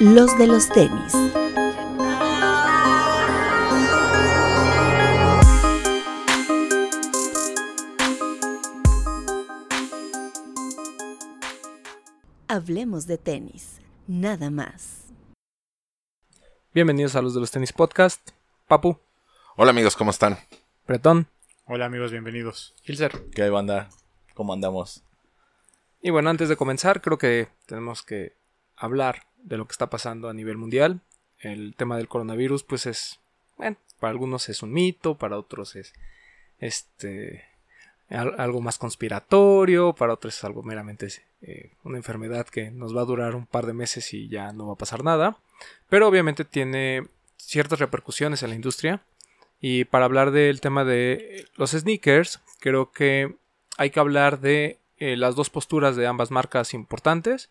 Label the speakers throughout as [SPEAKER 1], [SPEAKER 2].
[SPEAKER 1] Los de los tenis. Hablemos de tenis, nada más.
[SPEAKER 2] Bienvenidos a los de los tenis podcast. Papu,
[SPEAKER 3] Hola amigos, ¿cómo están?
[SPEAKER 2] Bretón,
[SPEAKER 4] Hola amigos, bienvenidos.
[SPEAKER 2] Hilser.
[SPEAKER 5] ¿Qué hay, banda? ¿Cómo andamos?
[SPEAKER 2] Y bueno, antes de comenzar, creo que tenemos que hablar de lo que está pasando a nivel mundial. El tema del coronavirus, pues es, bueno, para algunos es un mito, para otros es este al- algo más conspiratorio, para otros es algo meramente eh, una enfermedad que nos va a durar un par de meses y ya no va a pasar nada. Pero obviamente tiene ciertas repercusiones en la industria. Y para hablar del tema de los sneakers, creo que hay que hablar de eh, las dos posturas de ambas marcas importantes.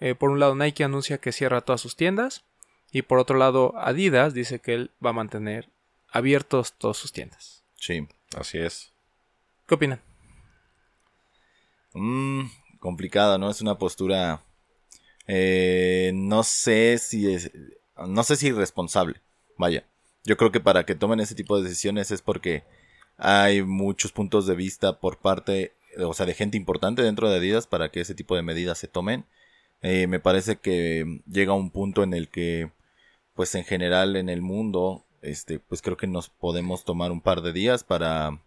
[SPEAKER 2] Eh, por un lado, Nike anuncia que cierra todas sus tiendas. Y por otro lado, Adidas dice que él va a mantener abiertos todas sus tiendas.
[SPEAKER 5] Sí.
[SPEAKER 3] Así es.
[SPEAKER 2] ¿Qué opinan?
[SPEAKER 5] Mm, complicado, ¿no? Es una postura. eh, no sé si es. No sé si irresponsable. Vaya. Yo creo que para que tomen ese tipo de decisiones es porque hay muchos puntos de vista por parte. O sea, de gente importante dentro de Adidas para que ese tipo de medidas se tomen. Eh, me parece que llega un punto en el que. Pues en general en el mundo. Este, pues creo que nos podemos tomar un par de días para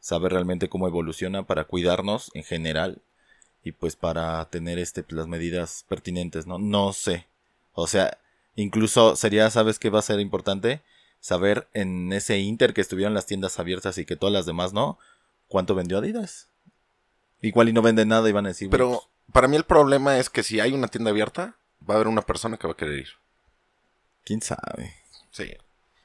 [SPEAKER 5] saber realmente cómo evoluciona para cuidarnos en general y pues para tener este las medidas pertinentes, ¿no? No sé. O sea, incluso sería, ¿sabes qué va a ser importante? Saber en ese inter que estuvieron las tiendas abiertas y que todas las demás no, cuánto vendió Adidas. Igual y no venden nada y van a decir,
[SPEAKER 3] Pero
[SPEAKER 5] "Bueno,
[SPEAKER 3] para mí el problema es que si hay una tienda abierta, va a haber una persona que va a querer ir.
[SPEAKER 5] quién sabe.
[SPEAKER 3] Sí.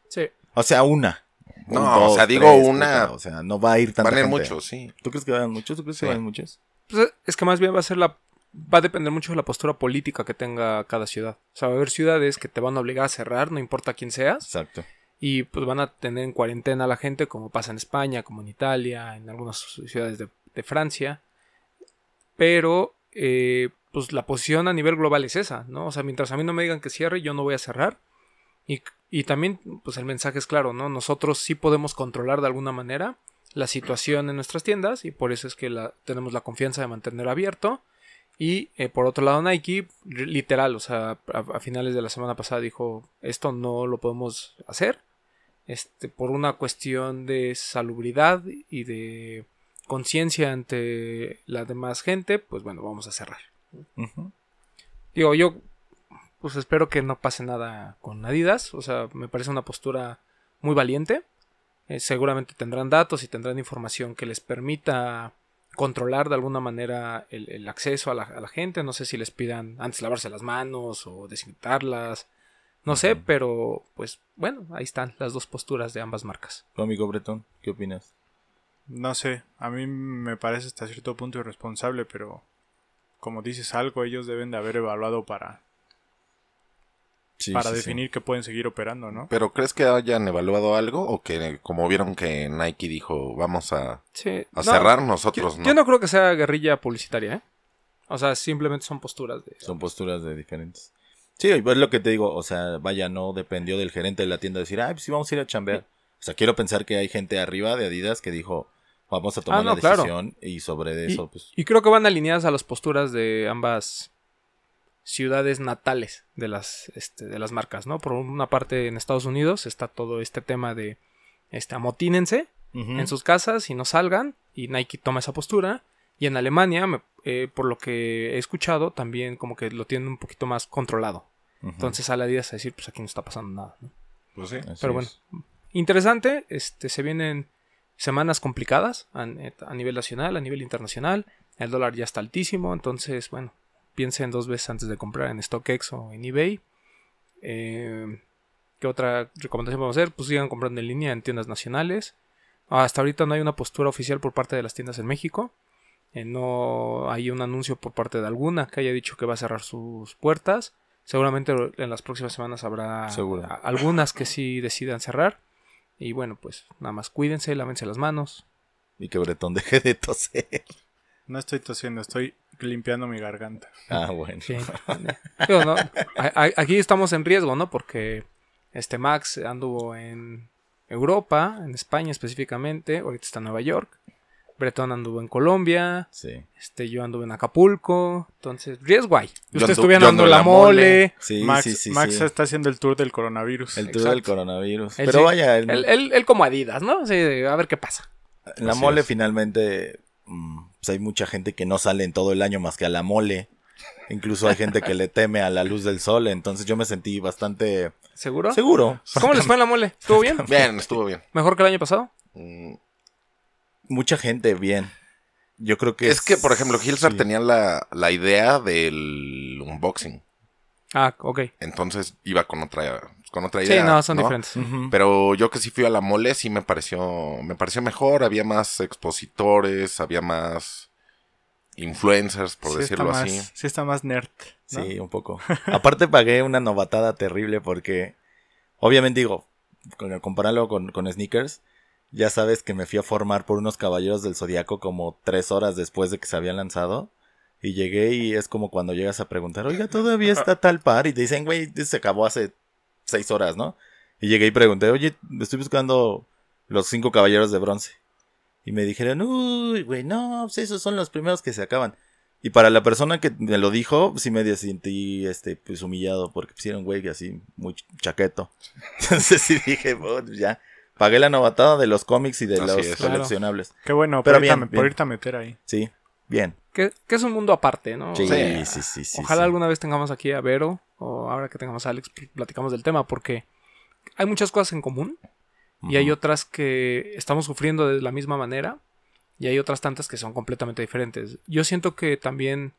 [SPEAKER 2] Sí.
[SPEAKER 5] O sea, una.
[SPEAKER 3] No,
[SPEAKER 5] Un,
[SPEAKER 3] o
[SPEAKER 5] dos,
[SPEAKER 3] sea, digo
[SPEAKER 5] tres,
[SPEAKER 3] una-
[SPEAKER 5] puta, O sea, no va a ir tanta
[SPEAKER 3] Van a ir muchos, sí.
[SPEAKER 5] ¿Tú crees que vayan muchos? ¿Tú crees
[SPEAKER 3] Sí.
[SPEAKER 5] que vayan muchos?
[SPEAKER 2] Pues es que más bien va a ser la. Va a depender mucho de la postura política que tenga cada ciudad. O sea, va a haber ciudades que te van a obligar a cerrar, no importa quién seas.
[SPEAKER 5] Exacto.
[SPEAKER 2] y pues van a tener en cuarentena a la gente como pasa en España, como en Italia, en algunas ciudades de, de Francia. Pero eh, pues la posición a nivel global es esa, ¿no? O sea, mientras a mí no me digan que cierre, yo no voy a cerrar. Y, y también pues el mensaje es claro, ¿no? Nosotros sí podemos controlar de alguna manera la situación en nuestras tiendas y por eso es que la, tenemos la confianza de mantener abierto. Y eh, por otro lado Nike, literal, o sea, a, a finales de la semana pasada dijo, esto no lo podemos hacer este, por una cuestión de salubridad y de conciencia ante la demás gente, pues bueno, vamos a cerrar. Digo, yo pues espero que no pase nada con Adidas, o sea, me parece una postura muy valiente. Eh, seguramente tendrán datos y tendrán información que les permita controlar de alguna manera el, el acceso a la, a la gente. No sé si les pidan antes lavarse las manos o desinfectarlas. No sé, pero pues bueno, ahí están las dos posturas de ambas marcas.
[SPEAKER 5] Tu amigo Bretón, ¿qué opinas?
[SPEAKER 4] No sé, a mí me parece hasta cierto punto irresponsable, pero como dices algo, ellos deben de haber evaluado para,
[SPEAKER 5] Sí,
[SPEAKER 4] para
[SPEAKER 5] sí, sí.
[SPEAKER 4] definir que pueden seguir operando, ¿no?
[SPEAKER 3] ¿Pero crees que hayan evaluado algo o que como vieron que Nike dijo vamos a,
[SPEAKER 2] Sí,
[SPEAKER 3] a
[SPEAKER 2] no,
[SPEAKER 3] cerrar,
[SPEAKER 2] yo,
[SPEAKER 3] nosotros no?
[SPEAKER 2] yo no creo que sea guerrilla publicitaria, ¿eh? O sea, simplemente son posturas de...
[SPEAKER 5] Son posturas de diferentes. Sí, es lo que te digo, o sea, vaya, no dependió del gerente de la tienda decir, ay, pues sí, vamos a ir a chambear. O sea, quiero pensar que hay gente arriba de Adidas que dijo, vamos a tomar
[SPEAKER 2] Ah, no,
[SPEAKER 5] la
[SPEAKER 2] claro.
[SPEAKER 5] decisión y sobre eso, pues,
[SPEAKER 2] Y creo que van alineadas a las posturas de ambas ciudades natales de las, este, de las marcas, ¿no? Por una parte en Estados Unidos está todo este tema de este, amotínense en sus casas y no salgan, y Nike toma esa postura. Y en Alemania, me- eh, por lo que he escuchado, también como que lo tienen un poquito más controlado. Entonces sale Adidas a decir, pues aquí no está pasando nada, ¿no?
[SPEAKER 3] Pues sí.
[SPEAKER 2] Pero bueno,
[SPEAKER 5] es.
[SPEAKER 2] Interesante. Este, se vienen semanas complicadas a, a nivel nacional, a nivel internacional. El dólar ya está altísimo, entonces, bueno, piensen dos veces antes de comprar en StockX o en eBay. Eh, ¿Qué otra recomendación podemos hacer? Pues sigan comprando en línea en tiendas nacionales. Hasta ahorita no hay una postura oficial por parte de las tiendas en México. Eh, no hay un anuncio por parte de alguna que haya dicho que va a cerrar sus puertas. Seguramente en las próximas semanas habrá
[SPEAKER 5] Seguro.
[SPEAKER 2] algunas que sí decidan cerrar. Y bueno, pues nada más cuídense, lávense las manos.
[SPEAKER 5] Y que Bretón deje de toser.
[SPEAKER 4] No estoy tosiendo, estoy limpiando mi garganta.
[SPEAKER 5] Ah, bueno.
[SPEAKER 2] Sí. Digo, no, aquí estamos en riesgo, ¿no? Porque este Max anduvo en Europa, en España específicamente, ahorita está en Nueva York. Bretón anduvo en Colombia,
[SPEAKER 5] Sí.
[SPEAKER 2] este yo anduve en Acapulco, entonces riesgo hay.
[SPEAKER 3] Yo
[SPEAKER 2] Ustedes estuvieron
[SPEAKER 3] yo
[SPEAKER 2] dando
[SPEAKER 3] ando en
[SPEAKER 2] la mole,
[SPEAKER 3] mole.
[SPEAKER 5] Sí,
[SPEAKER 4] Max,
[SPEAKER 5] sí, sí.
[SPEAKER 4] Max
[SPEAKER 5] sí.
[SPEAKER 4] está haciendo el tour del coronavirus.
[SPEAKER 5] El tour del coronavirus.
[SPEAKER 2] Él
[SPEAKER 5] Pero
[SPEAKER 2] sí.
[SPEAKER 5] vaya, el-
[SPEAKER 2] él, él- él como Adidas, ¿no? Sí, a ver qué pasa.
[SPEAKER 5] en la
[SPEAKER 3] Así
[SPEAKER 5] mole
[SPEAKER 3] es.
[SPEAKER 5] finalmente mm, pues hay mucha gente que no sale en todo el año más que a la mole. Incluso hay gente que le teme a la luz del sol, entonces yo me sentí bastante
[SPEAKER 2] ¿Seguro?
[SPEAKER 5] seguro.
[SPEAKER 2] ¿Cómo les fue en la mole? ¿Estuvo bien?
[SPEAKER 3] Bien, estuvo bien.
[SPEAKER 2] ¿Mejor que el año pasado?
[SPEAKER 3] Mm,
[SPEAKER 5] Mucha gente bien. Yo creo que
[SPEAKER 3] Es que, por ejemplo, Hilsar
[SPEAKER 5] sí.
[SPEAKER 3] tenía la, la idea del unboxing.
[SPEAKER 2] Ah, ok.
[SPEAKER 3] Entonces iba con otra, con otra
[SPEAKER 2] Sí,
[SPEAKER 3] idea.
[SPEAKER 2] no, son diferentes.
[SPEAKER 3] Pero yo que sí fui a la mole, sí me pareció, me pareció mejor. Había más expositores, había más influencers, por
[SPEAKER 4] Sí
[SPEAKER 3] decirlo así.
[SPEAKER 4] Más, sí está más nerd. ¿no?
[SPEAKER 5] Sí, un poco. Aparte pagué una novatada terrible porque, obviamente digo, compararlo con, con sneakers, ya sabes que me fui a formar por unos caballeros del zodiaco como tres horas después de que se habían lanzado. Y llegué y es como cuando llegas a preguntar, oiga, todavía está tal par. Y te dicen, güey, se acabó hace seis horas, ¿no? Y llegué y pregunté, oye, estoy buscando los cinco caballeros de bronce. Y me dijeron, uy, güey, no, pues esos son los primeros que se acaban. Y para la persona que me lo dijo, sí me sentí este, pues, humillado porque pusieron güey así, muy ch- chaqueto. Entonces sí dije, "Bueno, ya. Pagué la novatada de los cómics y de
[SPEAKER 3] Así
[SPEAKER 5] los
[SPEAKER 3] es.
[SPEAKER 2] Claro.
[SPEAKER 5] coleccionables.
[SPEAKER 4] Qué bueno,
[SPEAKER 5] Pero
[SPEAKER 4] por, irte a,
[SPEAKER 5] bien,
[SPEAKER 4] me- por irte a meter ahí.
[SPEAKER 5] Sí, bien.
[SPEAKER 2] Que, que es un mundo aparte, ¿no?
[SPEAKER 5] Sí,
[SPEAKER 2] O sea,
[SPEAKER 5] sí, sí, sí.
[SPEAKER 2] Ojalá
[SPEAKER 5] sí.
[SPEAKER 2] alguna vez tengamos aquí a Vero o ahora que tengamos a Alex pl- platicamos del tema porque hay muchas cosas en común y hay otras que estamos sufriendo de la misma manera y hay otras tantas que son completamente diferentes. Yo siento que también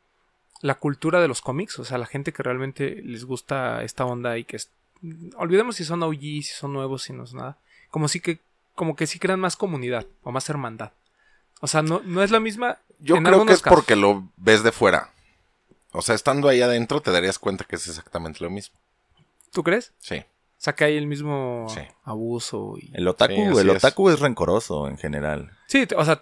[SPEAKER 2] la cultura de los cómics, o sea, la gente que realmente les gusta esta onda y que es- olvidemos si son OG, si son nuevos, si no es nada, como si que como que sí crean más comunidad o más hermandad. O sea, no, no es la misma
[SPEAKER 3] Yo
[SPEAKER 2] en
[SPEAKER 3] creo que es
[SPEAKER 2] casos.
[SPEAKER 3] porque lo ves de fuera. O sea, estando ahí adentro te darías cuenta que es exactamente lo mismo.
[SPEAKER 2] ¿Tú crees?
[SPEAKER 3] Sí.
[SPEAKER 2] O sea, que hay el mismo
[SPEAKER 3] Sí.
[SPEAKER 2] abuso y...
[SPEAKER 5] El otaku,
[SPEAKER 3] Sí,
[SPEAKER 5] el
[SPEAKER 3] es.
[SPEAKER 5] otaku es rencoroso en general.
[SPEAKER 2] Sí, o sea,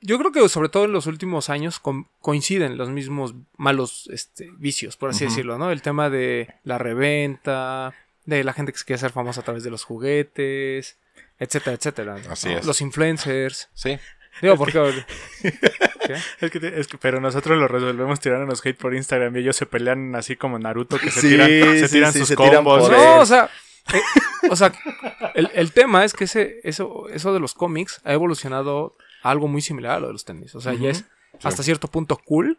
[SPEAKER 2] yo creo que sobre todo en los últimos años coinciden los mismos malos este, vicios, por así decirlo, ¿no? El tema de la reventa, de la gente que se quiere hacer famosa a través de los juguetes, etcétera, etcétera. ¿no?
[SPEAKER 3] Así es.
[SPEAKER 2] Los influencers.
[SPEAKER 3] Sí.
[SPEAKER 2] Digo, porque... ¿Qué?
[SPEAKER 4] Es que, te- es que- pero nosotros lo resolvemos tirándonos hate por Instagram y ellos se pelean así como Naruto que se
[SPEAKER 5] Sí,
[SPEAKER 4] tiran, se
[SPEAKER 5] sí,
[SPEAKER 4] tiran
[SPEAKER 5] sí,
[SPEAKER 4] sus
[SPEAKER 5] se
[SPEAKER 4] combos.
[SPEAKER 2] No, o sea, eh, o sea, el, el tema es que ese, eso, eso de los cómics ha evolucionado a algo muy similar a lo de los tenis. O sea, ya es hasta cierto punto cool,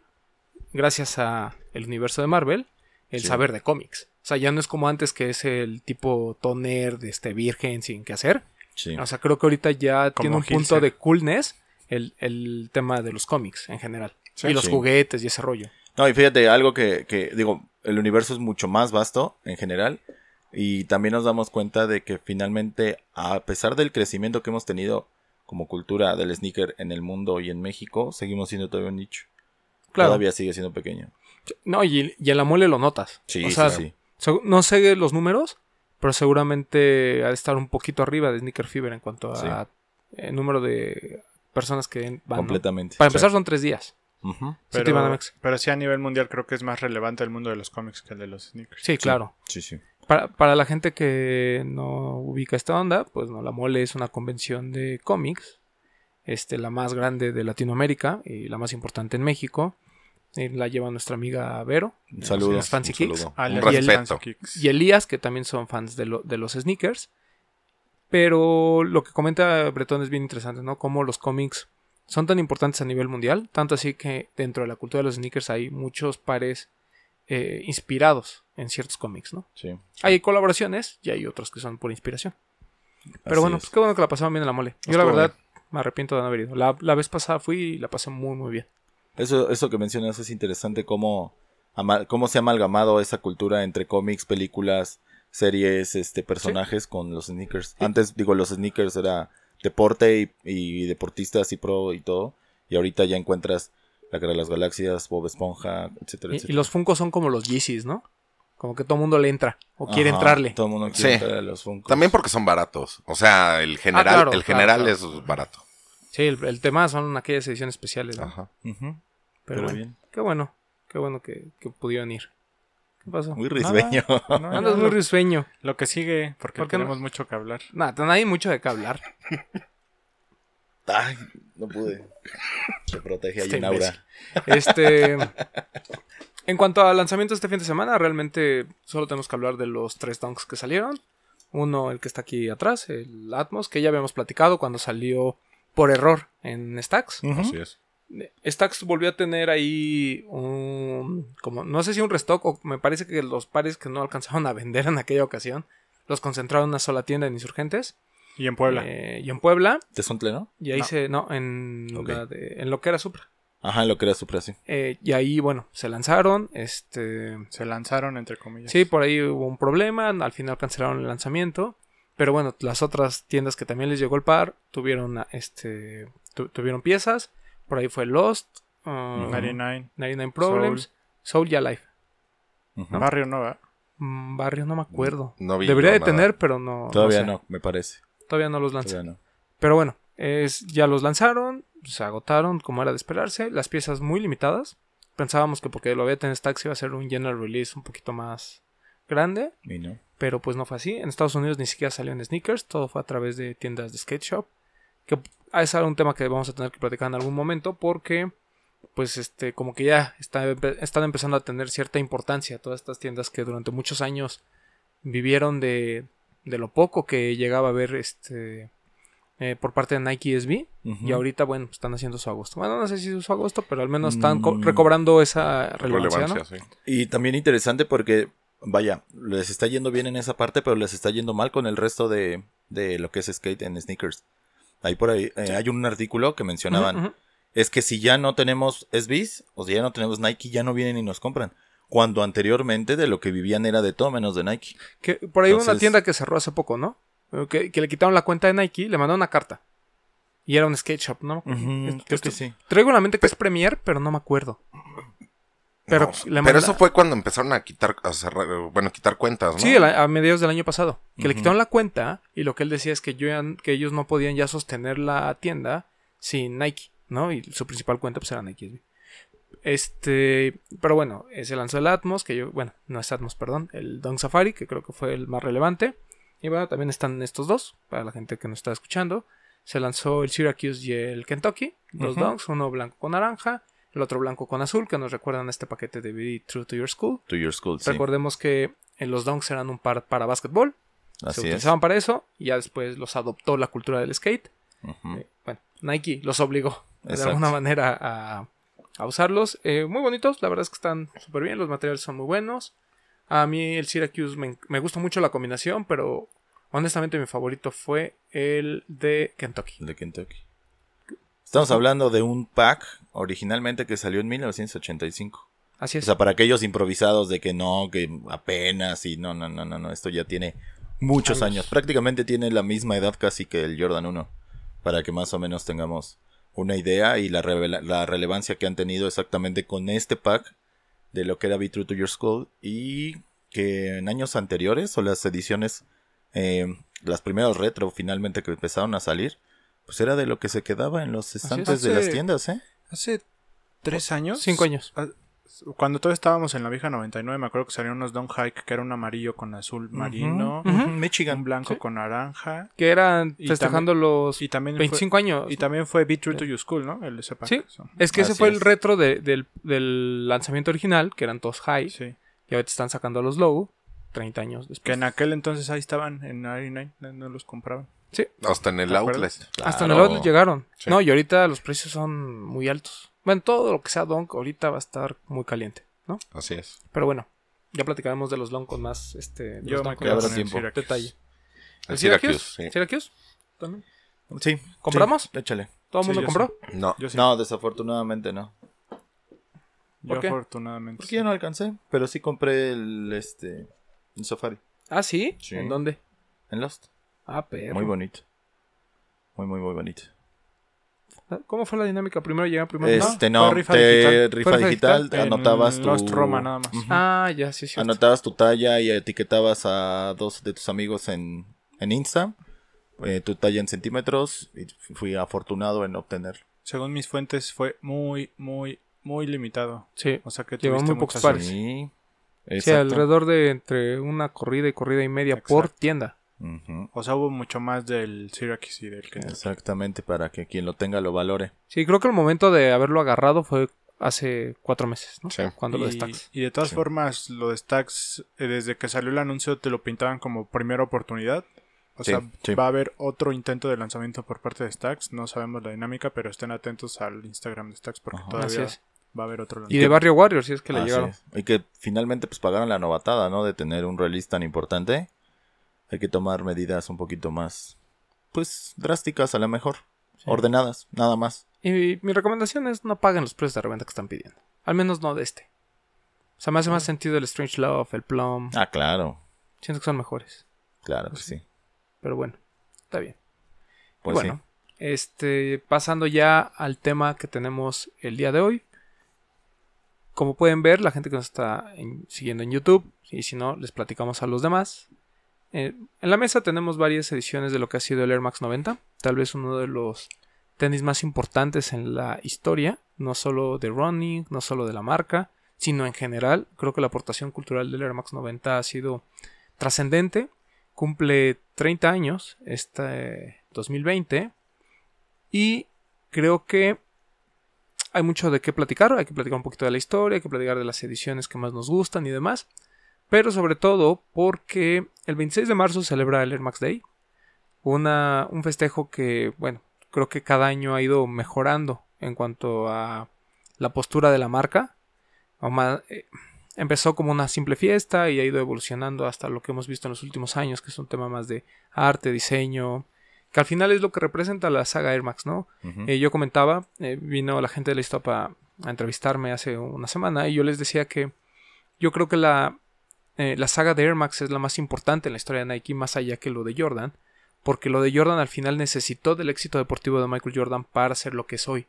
[SPEAKER 2] gracias a el universo de Marvel, el
[SPEAKER 5] Sí.
[SPEAKER 2] saber de cómics. O sea, ya no es como antes que es el tipo toner de este virgen sin qué hacer.
[SPEAKER 5] Sí.
[SPEAKER 2] O sea, creo que ahorita ya
[SPEAKER 4] Como
[SPEAKER 2] tiene un punto
[SPEAKER 4] Hilser.
[SPEAKER 2] de coolness el, el tema de los cómics en general. y los
[SPEAKER 5] Sí.
[SPEAKER 2] juguetes y ese rollo.
[SPEAKER 5] No, y fíjate, algo que, que, digo, el universo es mucho más vasto en general. Y también nos damos cuenta de que finalmente, a pesar del crecimiento que hemos tenido como cultura del sneaker en el mundo y en México, seguimos siendo todavía un nicho.
[SPEAKER 2] Claro.
[SPEAKER 5] Todavía sigue siendo pequeño.
[SPEAKER 2] No, y, y en la mole lo notas.
[SPEAKER 5] Sí,
[SPEAKER 2] o sea,
[SPEAKER 5] sí, sí.
[SPEAKER 2] No sé los números, pero seguramente ha de estar un poquito arriba de Sneaker Fever en cuanto a el número de personas que van. ¿no?
[SPEAKER 5] Completamente.
[SPEAKER 2] Para empezar son tres días. Sí,
[SPEAKER 4] pero sí a nivel mundial creo que es más relevante el mundo de los cómics que el de los sneakers.
[SPEAKER 2] Sí, claro.
[SPEAKER 5] Sí, sí.
[SPEAKER 2] Para, para la gente que no ubica esta onda, pues no, la mole es una convención de cómics, este, la más grande de Latinoamérica y la más importante en México. Y la lleva nuestra amiga Vero,
[SPEAKER 5] Un saludo.
[SPEAKER 2] los Fancy
[SPEAKER 3] Un
[SPEAKER 2] Kicks.
[SPEAKER 3] saludo.
[SPEAKER 4] Ah,
[SPEAKER 3] Un
[SPEAKER 4] y el
[SPEAKER 3] respeto.
[SPEAKER 4] Fancy Kicks.
[SPEAKER 2] y Elías, que también son fans de, lo- de los sneakers. Pero lo que comenta Bretón es bien interesante, ¿no? Cómo los cómics son tan importantes a nivel mundial, tanto así que dentro de la cultura de los sneakers hay muchos pares eh, inspirados en ciertos cómics, ¿no?
[SPEAKER 5] Sí.
[SPEAKER 2] Hay colaboraciones y hay otros que son por inspiración. Pero
[SPEAKER 5] Así
[SPEAKER 2] bueno,
[SPEAKER 5] es.
[SPEAKER 2] pues qué bueno que la pasaron bien en la mole. Yo la verdad me arrepiento de no haber ido. La, la vez pasada fui y la pasé muy muy bien.
[SPEAKER 5] Eso, eso que mencionas es interesante cómo, cómo se ha amalgamado esa cultura entre cómics, películas, series, este, personajes con los sneakers. Antes, digo, los sneakers era deporte y, y deportistas y pro y todo. Y ahorita ya encuentras la Guerra de las Galaxias, Bob Esponja, etcétera,
[SPEAKER 2] Y, y
[SPEAKER 5] etcétera.
[SPEAKER 2] los Funkos son como los Yeezys, ¿no? Como que todo el mundo le entra o quiere
[SPEAKER 5] Ajá,
[SPEAKER 2] entrarle.
[SPEAKER 5] Todo el mundo quiere
[SPEAKER 3] Sí.
[SPEAKER 5] entrar a los Funkos.
[SPEAKER 3] También porque son baratos. O sea, el general,
[SPEAKER 2] claro,
[SPEAKER 3] el
[SPEAKER 2] claro,
[SPEAKER 3] general
[SPEAKER 2] claro.
[SPEAKER 3] es barato.
[SPEAKER 2] Sí, el, el tema son aquellas ediciones especiales. ¿no?
[SPEAKER 3] Ajá.
[SPEAKER 2] Pero,
[SPEAKER 5] Pero
[SPEAKER 2] bueno,
[SPEAKER 5] bien.
[SPEAKER 2] qué bueno, qué bueno que, que pudieron ir. ¿Qué pasó?
[SPEAKER 5] Muy risueño.
[SPEAKER 4] No,
[SPEAKER 2] Andas muy risueño.
[SPEAKER 4] lo que sigue, porque
[SPEAKER 2] ¿Por qué no?
[SPEAKER 4] tenemos mucho que hablar.
[SPEAKER 2] Nada, no hay mucho de qué hablar.
[SPEAKER 5] Ay, no pude. Se protege ahí
[SPEAKER 2] Este
[SPEAKER 5] en aura.
[SPEAKER 2] imbécil. Este. En cuanto a lanzamientos este fin de semana, realmente solo tenemos que hablar de los tres donks que salieron. Uno, el que está aquí atrás, el Atmos, que ya habíamos platicado cuando salió por error en Stacks.
[SPEAKER 3] Así es.
[SPEAKER 2] Stacks volvió a tener ahí un. como No sé si un restock o me parece que los pares que no alcanzaron a vender en aquella ocasión los concentraron en una sola tienda en Insurgentes.
[SPEAKER 4] Y en Puebla.
[SPEAKER 2] eh, y en Puebla.
[SPEAKER 5] ¿Te Sontle, no?
[SPEAKER 2] Y ahí
[SPEAKER 4] No.
[SPEAKER 2] se. No, en,
[SPEAKER 5] Ok.
[SPEAKER 2] la de- en lo que era Supra.
[SPEAKER 5] Ajá, lo que era Supra, sí.
[SPEAKER 2] Eh, y ahí, bueno, se lanzaron. Este.
[SPEAKER 4] Se lanzaron, entre comillas.
[SPEAKER 2] Sí, por ahí hubo un problema. Al final cancelaron el lanzamiento. Pero bueno, las otras tiendas que también les llegó el par tuvieron este tu- tuvieron piezas. Por ahí fue Lost, uh,
[SPEAKER 4] 99.
[SPEAKER 2] 99 Problems, Soul, y Alive.
[SPEAKER 5] Ujú.
[SPEAKER 4] Barrio Nova.
[SPEAKER 2] Mm, Barrio no me acuerdo.
[SPEAKER 3] No vi
[SPEAKER 2] Debería de
[SPEAKER 3] nada.
[SPEAKER 2] tener, pero no.
[SPEAKER 5] Todavía
[SPEAKER 2] sé.
[SPEAKER 5] no, me parece.
[SPEAKER 2] Todavía no los lanzan.
[SPEAKER 5] Todavía no.
[SPEAKER 2] Pero bueno, es, ya los lanzaron, se agotaron como era de esperarse, las piezas muy limitadas. Pensábamos que porque lo había en Stacks iba a ser un general release un poquito más grande,
[SPEAKER 5] Y no.
[SPEAKER 2] Pero pues no fue así. En Estados Unidos ni siquiera salió en sneakers, todo fue a través de tiendas de skate shop. Que es un tema que vamos a tener que platicar en algún momento porque pues este como que ya está, están empezando a tener cierta importancia todas estas tiendas que durante muchos años vivieron de, de lo poco que llegaba a ver este eh, por parte de Nike SB y ahorita bueno pues, están haciendo su agosto bueno no sé si es su agosto pero al menos están
[SPEAKER 5] Mm.
[SPEAKER 2] recobrando esa relevancia,
[SPEAKER 3] Relevancia,
[SPEAKER 2] ¿no?
[SPEAKER 3] sí.
[SPEAKER 5] Y también interesante porque, vaya, les está yendo bien en esa parte, pero les está yendo mal con el resto de, de lo que es skate en sneakers. Ahí por ahí eh, hay un artículo que mencionaban. Es que si ya no tenemos SBs, o si ya no tenemos Nike, ya no vienen y nos compran. Cuando anteriormente de lo que vivían era de todo menos de Nike.
[SPEAKER 2] Que por ahí hubo una tienda que cerró hace poco, ¿no? Que, que le quitaron la cuenta de Nike, le mandaron una carta. Y era un skate shop, ¿no? Esto-
[SPEAKER 5] creo que sí.
[SPEAKER 2] Traigo en la mente que es Premier, pero no me acuerdo. Pero
[SPEAKER 3] No, pero
[SPEAKER 2] manda-
[SPEAKER 3] eso fue cuando empezaron a quitar, a cerrar, bueno, quitar cuentas, ¿no?
[SPEAKER 2] Sí, a mediados del año pasado. Que le quitaron la cuenta y lo que él decía es que, yo que ellos no podían ya sostener la tienda sin Nike, ¿no? Y su principal cuenta pues era Nike. Este, pero bueno, eh, se lanzó el Atmos, que yo, bueno, no es Atmos, perdón, el Dunk Safari, que creo que fue el más relevante. Y bueno, también están estos dos, para la gente que nos está escuchando. Se lanzó el Syracuse y el Kentucky, dos. Dunks, uno blanco con naranja, el otro blanco con azul, que nos recuerdan a este paquete de BD True to Your School.
[SPEAKER 5] To your school, sí.
[SPEAKER 2] Recordemos que eh, los donks eran un par para básquetbol, se
[SPEAKER 5] Así es.
[SPEAKER 2] utilizaban para eso y ya después los adoptó la cultura del skate. Eh, bueno, Nike los obligó de alguna manera a, a usarlos. Eh, muy bonitos, la verdad es que están súper bien, los materiales son muy buenos. A mí el Syracuse me, me gusta mucho la combinación, pero honestamente mi favorito fue el de Kentucky.
[SPEAKER 5] de Kentucky. Estamos hablando de un pack originalmente que salió en 1985.
[SPEAKER 2] Así
[SPEAKER 5] O
[SPEAKER 2] es.
[SPEAKER 5] sea, para aquellos improvisados de que no, que apenas y no, no, no, no, no, esto ya tiene muchos
[SPEAKER 2] Años.
[SPEAKER 5] años. Prácticamente tiene la misma edad casi que el Jordan 1. Para que más o menos tengamos una idea y la relevancia que han tenido exactamente con este pack de lo que era Be True to Your School y que en años anteriores o las ediciones, eh, las primeras retro finalmente que empezaron a salir, pues era de lo que se quedaba en los estantes de
[SPEAKER 4] Hace-
[SPEAKER 5] las tiendas, ¿eh?
[SPEAKER 4] Hace tres años.
[SPEAKER 2] Cinco años.
[SPEAKER 4] Ah, Cuando todos estábamos en la vieja 99, me acuerdo que salieron unos Don Hike que era un amarillo con azul marino,
[SPEAKER 5] Ujú.
[SPEAKER 4] un
[SPEAKER 5] Michigan.
[SPEAKER 4] blanco
[SPEAKER 2] Sí.
[SPEAKER 4] con naranja.
[SPEAKER 2] Que eran
[SPEAKER 4] Y
[SPEAKER 2] festejando los
[SPEAKER 4] Y también
[SPEAKER 2] 25 años.
[SPEAKER 4] fue, y también fue Be True to Your School, ¿no? El ese pack.
[SPEAKER 2] Sí. Es que ese fue el retro de- del, del lanzamiento original, que eran todos high.
[SPEAKER 4] sí.
[SPEAKER 2] Y ahorita están sacando los low 30 años
[SPEAKER 4] Que
[SPEAKER 2] después.
[SPEAKER 4] en aquel entonces ahí estaban, en 99, no, no los compraban.
[SPEAKER 2] Sí,
[SPEAKER 3] Hasta en el outlet.
[SPEAKER 2] hasta en el outlet llegaron.
[SPEAKER 3] Sí.
[SPEAKER 2] No, y ahorita los precios son muy altos. Bueno, todo lo que sea donk ahorita va a estar muy caliente, ¿no?
[SPEAKER 3] Así es.
[SPEAKER 2] Pero bueno, ya platicaremos de los long con más este,
[SPEAKER 4] Yo me
[SPEAKER 2] donk
[SPEAKER 4] quedo con el
[SPEAKER 5] tiempo.
[SPEAKER 4] Syracuse.
[SPEAKER 2] detalle.
[SPEAKER 3] El Syracuse, sí.
[SPEAKER 2] ¿Syracuse? ¿También?
[SPEAKER 5] Sí.
[SPEAKER 2] ¿Compramos?
[SPEAKER 5] sí, échale.
[SPEAKER 2] ¿Todo el
[SPEAKER 4] Sí,
[SPEAKER 2] mundo
[SPEAKER 4] yo
[SPEAKER 2] compró?
[SPEAKER 3] No.
[SPEAKER 4] Yo sí.
[SPEAKER 5] No, desafortunadamente no.
[SPEAKER 4] Yo
[SPEAKER 2] ¿Por qué?
[SPEAKER 4] afortunadamente.
[SPEAKER 5] Porque yo no alcancé, pero sí compré el este el Safari
[SPEAKER 2] Ah, ¿sí?
[SPEAKER 5] Sí.
[SPEAKER 2] ¿En dónde?
[SPEAKER 5] en Lost.
[SPEAKER 2] Ah, pero.
[SPEAKER 5] Muy bonito. Muy muy muy bonito.
[SPEAKER 2] ¿Cómo fue la dinámica? Primero llegan, primero?
[SPEAKER 5] Este no,
[SPEAKER 4] rifa
[SPEAKER 5] te
[SPEAKER 4] digital.
[SPEAKER 5] rifa digital, anotabas tu
[SPEAKER 4] Lost Roma nada más.
[SPEAKER 5] Ujú.
[SPEAKER 2] Ah, ya, sí, sí.
[SPEAKER 5] Anotabas tu talla y etiquetabas a dos de tus amigos en, en Insta, eh, tu talla en centímetros, y fui afortunado en obtenerlo.
[SPEAKER 4] Según mis fuentes, fue muy, muy muy limitado.
[SPEAKER 2] Sí,
[SPEAKER 4] O sea que tuviste
[SPEAKER 2] muy pocos pares.
[SPEAKER 5] Sí.
[SPEAKER 2] sí, alrededor de entre una corrida y corrida y media por
[SPEAKER 4] Exacto. O sea, hubo mucho más del Syracuse y del que
[SPEAKER 5] Exactamente, para que quien lo tenga lo valore.
[SPEAKER 2] Sí, creo que el momento de haberlo agarrado fue hace cuatro meses, ¿no?
[SPEAKER 3] Sí.
[SPEAKER 2] Cuando lo
[SPEAKER 4] y,
[SPEAKER 2] destacas.
[SPEAKER 4] y de todas
[SPEAKER 5] Sí.
[SPEAKER 4] formas, lo de Stacks, eh, desde que salió el anuncio, te lo pintaban como primera oportunidad. O
[SPEAKER 5] Sí,
[SPEAKER 4] sea,
[SPEAKER 5] sí.
[SPEAKER 4] va a haber otro intento de lanzamiento por parte de Stacks. No sabemos la dinámica, pero estén atentos al Instagram de Stacks porque
[SPEAKER 5] Ajá.
[SPEAKER 4] Todavía va a haber otro
[SPEAKER 2] Y
[SPEAKER 4] lanzamiento.
[SPEAKER 2] de Barrio Warriors, si es que le llegaron.
[SPEAKER 5] Y que finalmente pues pagaron la novatada, ¿no? De tener un release tan importante. Hay que tomar medidas un poquito más, pues, drásticas a lo mejor. Ordenadas, nada más.
[SPEAKER 2] Y mi recomendación es no paguen los precios de reventa que están pidiendo. Al menos no de este. O sea, me hace más sentido el Strange Love, el Plum.
[SPEAKER 5] Ah, claro.
[SPEAKER 2] Siento que son mejores.
[SPEAKER 5] Claro que sí.
[SPEAKER 2] Pero bueno, está bien.
[SPEAKER 5] Pues
[SPEAKER 2] bueno, este, pasando ya al tema que tenemos el día de hoy. Como pueden ver, la gente que nos está en- siguiendo en YouTube, y si no, les platicamos a los demás. Eh, en la mesa tenemos varias ediciones de lo que ha sido el Air Max 90, tal vez uno de los tenis más importantes en la historia, no solo de running, no solo de la marca, sino en general. Creo que la aportación cultural del Air Max 90 ha sido trascendente. Cumple 30 años este 2020 y creo que hay mucho de qué platicar. Hay que platicar un poquito de la historia, hay que platicar de las ediciones que más nos gustan y demás. Pero sobre todo porque el 26 de marzo celebra el Air Max Day. Una, un festejo que, bueno, creo que cada año ha ido mejorando en cuanto a la postura de la marca. Eh, empezó como una simple fiesta y ha ido evolucionando hasta lo que hemos visto en los últimos años, que es un tema más de arte, diseño, que al final es lo que representa la saga Air Max, ¿no? Eh, yo comentaba, eh, vino la gente de la Stop a, a entrevistarme hace una semana y yo les decía que yo creo que la, eh, la saga de Air Max es la más importante en la historia de Nike, más allá que lo de Jordan, porque lo de Jordan al final necesitó del éxito deportivo de Michael Jordan para ser lo que es hoy.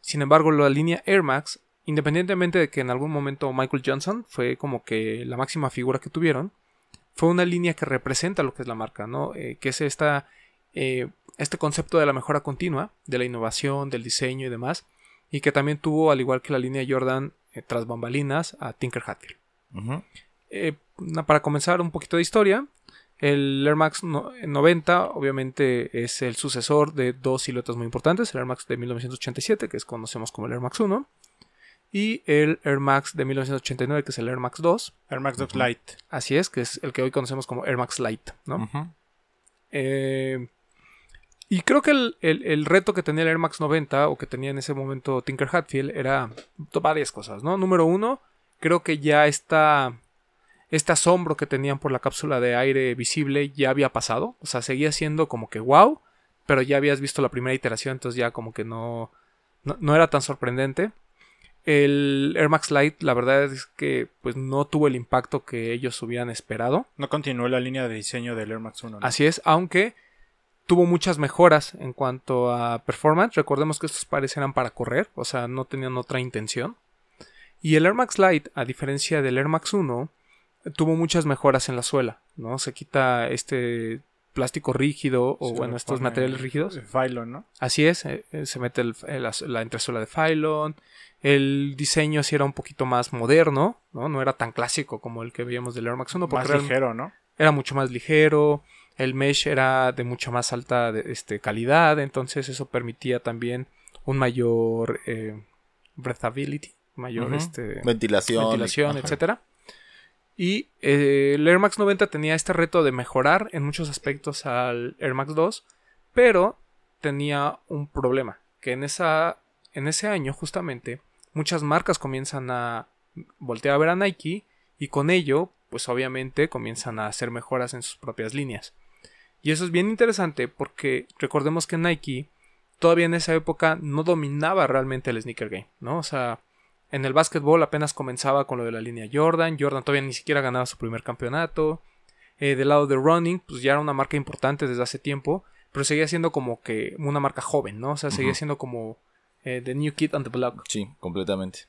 [SPEAKER 2] Sin embargo, la línea Air Max, independientemente de que en algún momento Michael Johnson fue como que la máxima figura que tuvieron, fue una línea que representa lo que es la marca, ¿no? Eh, que es esta, eh, este concepto de la mejora continua, de la innovación, del diseño y demás, y que también tuvo, al igual que la línea Jordan, eh, tras bambalinas, a Tinker Hatfield. Para comenzar un poquito de historia, el Air Max no- 90 obviamente es el sucesor de dos siluetas muy importantes, el Air Max de 1987, que es conocemos como el Air Max 1, y el Air Max de 1989, que es el Air Max 2,
[SPEAKER 4] Air Max Dog Light.
[SPEAKER 2] así es, que es el que hoy conocemos como Air Max Lite, ¿no? Eh, y creo que el, el- el reto que tenía el Air Max 90 o que tenía en ese momento Tinker Hatfield era varias cosas, ¿no? Número uno, creo que ya esta, este asombro que tenían por la cápsula de aire visible ya había pasado. O sea, seguía siendo como que wow, pero ya habías visto la primera iteración, entonces ya como que no, no, no era tan sorprendente. El Air Max Lite, la verdad es que pues no tuvo el impacto que ellos hubieran esperado.
[SPEAKER 4] No continuó la línea de diseño del Air Max 1. ¿no?
[SPEAKER 2] Así es, aunque tuvo muchas mejoras en cuanto a performance. Recordemos que estos pares eran para correr, o sea, no tenían otra intención. Y el Air Max Lite, a diferencia del Air Max 1, tuvo muchas mejoras en la suela, ¿no? Se quita este plástico rígido o
[SPEAKER 4] Se
[SPEAKER 2] bueno, estos materiales rígidos.
[SPEAKER 4] Phylon, ¿no?
[SPEAKER 2] Así es, eh, eh, se mete el- el- la, la entresuela de Phylon. El diseño sí era un poquito más moderno, ¿no? No era tan clásico como el que veíamos del Air Max 1. porque
[SPEAKER 4] Más
[SPEAKER 2] real-
[SPEAKER 4] ligero, ¿no?
[SPEAKER 2] era mucho más ligero, el mesh era de mucha más alta de- este, calidad, entonces eso permitía también un mayor eh, breathability, mayor este,
[SPEAKER 5] Ventilación.
[SPEAKER 2] ventilación, etcétera. Y eh, el Air Max 90 tenía este reto de mejorar en muchos aspectos al Air Max 2, pero tenía un problema, que en, esa, en ese año justamente muchas marcas comienzan a voltear a ver a Nike y con ello, pues obviamente comienzan a hacer mejoras en sus propias líneas. Y eso es bien interesante porque recordemos que Nike todavía en esa época no dominaba realmente el sneaker game, ¿no? O sea, en el básquetbol apenas comenzaba con lo de la línea Jordan. Jordan todavía ni siquiera ganaba su primer campeonato. Eh, del lado de running, pues ya era una marca importante desde hace tiempo. Pero seguía siendo como que una marca joven, ¿no? O sea, seguía siendo como eh, The New Kid on the Block.
[SPEAKER 5] Sí, completamente.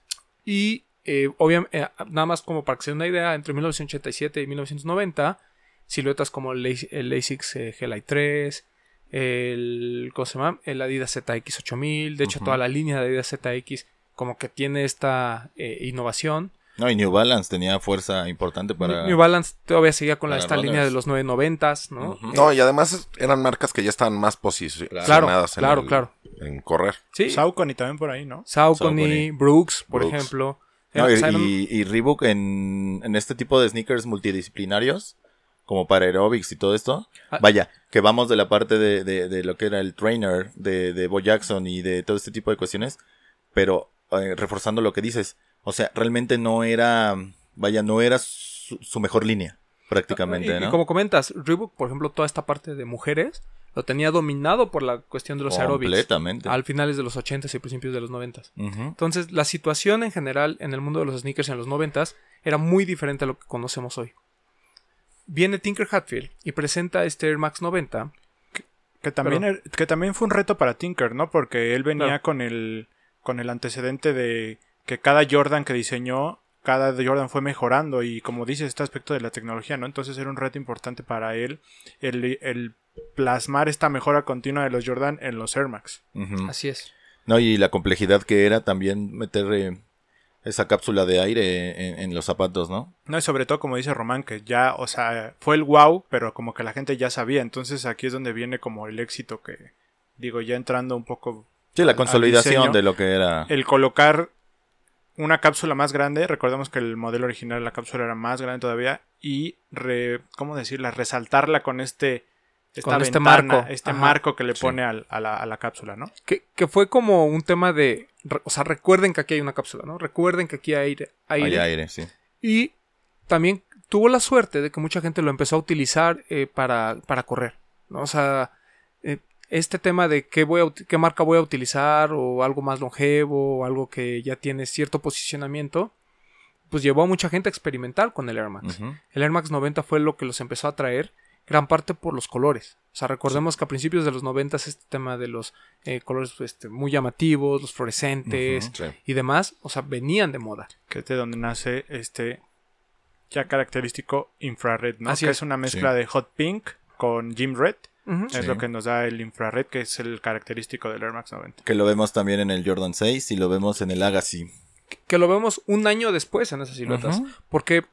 [SPEAKER 2] Y eh, obviamente, nada más como para que se den una idea, entre 1987 y 1990, siluetas como el, el ASICS eh, G-Lite 3, el, ¿cómo se llama? el Adidas ZX 8000, de hecho
[SPEAKER 5] Ujú.
[SPEAKER 2] toda la línea de Adidas ZX como que tiene esta eh, innovación.
[SPEAKER 5] No, y New Balance tenía fuerza importante para...
[SPEAKER 2] New Balance todavía seguía con la, esta línea de los 990s, ¿no?
[SPEAKER 3] No, y además eran marcas que ya estaban más posicionadas en,
[SPEAKER 2] claro,
[SPEAKER 3] el-
[SPEAKER 2] claro.
[SPEAKER 3] en correr.
[SPEAKER 2] Sí,
[SPEAKER 4] Saucony también por ahí, ¿no?
[SPEAKER 2] Saucony,
[SPEAKER 5] Saucony.
[SPEAKER 2] Brooks, por
[SPEAKER 3] Brooks.
[SPEAKER 2] ejemplo.
[SPEAKER 5] No, y, y- y Reebok en, en este tipo de sneakers multidisciplinarios, como para aerobics y todo esto,
[SPEAKER 2] Ah.
[SPEAKER 5] vaya, que vamos de la parte de, de- de lo que era el trainer de, de Bo Jackson y de todo este tipo de cuestiones, pero eh, reforzando lo que dices, o sea, realmente no era, vaya, no era su, su mejor línea, prácticamente,
[SPEAKER 2] y, y como comentas, Reebok, por ejemplo, toda esta parte de mujeres lo tenía dominado por la cuestión de los aerobics
[SPEAKER 5] Completamente.
[SPEAKER 2] al finales de los 80s y principios de los 90s.
[SPEAKER 5] Ujú.
[SPEAKER 2] Entonces, la situación en general en el mundo de los sneakers en los 90s era muy diferente a lo que conocemos hoy. Viene Tinker Hatfield y presenta este Air Max 90.
[SPEAKER 4] Que también, er- que también fue un reto para Tinker, ¿no? Porque él venía
[SPEAKER 2] Claro.
[SPEAKER 4] con el con el antecedente de que cada Jordan que diseñó, cada Jordan fue mejorando y como dice este aspecto de la tecnología, ¿no? Entonces era un reto importante para él el, el plasmar esta mejora continua de los Jordan en los Air Max.
[SPEAKER 2] Así es.
[SPEAKER 5] No, y la complejidad que era también meter eh, esa cápsula de aire en, en los zapatos, ¿no?
[SPEAKER 4] No, y sobre todo, como dice Román, que ya, o sea, fue el wow, pero como que la gente ya sabía. Entonces aquí es donde viene como el éxito que, digo, ya entrando un poco
[SPEAKER 5] Sí, la consolidación
[SPEAKER 4] diseño.
[SPEAKER 5] de lo que era.
[SPEAKER 4] el colocar una cápsula más grande, recordemos que el modelo original de la cápsula era más grande todavía, y re, ¿cómo decirla? Resaltarla con este, esta
[SPEAKER 2] Con este
[SPEAKER 4] ventana,
[SPEAKER 2] marco.
[SPEAKER 4] este
[SPEAKER 2] Ajá.
[SPEAKER 4] marco que le
[SPEAKER 5] Sí.
[SPEAKER 4] pone al- a, la, a la cápsula, ¿no?
[SPEAKER 2] Que, que fue como un tema de. O sea, recuerden que aquí hay una cápsula, ¿no? Recuerden que aquí hay aire. aire.
[SPEAKER 5] Hay aire, sí.
[SPEAKER 2] Y también tuvo la suerte de que mucha gente lo empezó a utilizar eh, para, para correr. ¿no? O sea, este tema de qué, voy a, qué marca voy a utilizar o algo más longevo o algo que ya tiene cierto posicionamiento, pues llevó a mucha gente a experimentar con el Air Max. El Air Max 90 fue lo que los empezó a traer, gran parte por los colores. O sea, recordemos que a principios de los 90 este tema de los eh, colores este, muy llamativos, los fluorescentes.
[SPEAKER 3] Sí.
[SPEAKER 2] y demás, o sea, venían de moda.
[SPEAKER 4] Que es de donde nace este ya característico infrared, ¿no?
[SPEAKER 2] Así
[SPEAKER 4] que
[SPEAKER 2] es.
[SPEAKER 4] es una mezcla
[SPEAKER 5] Sí.
[SPEAKER 4] de hot pink con Jim Red. Es
[SPEAKER 5] Sí.
[SPEAKER 4] lo que nos da el infrared, que es el característico del Air Max 90.
[SPEAKER 5] Que lo vemos también en el Jordan 6 y lo vemos en el Agassi.
[SPEAKER 2] que lo vemos un año después en esas siluetas. Porque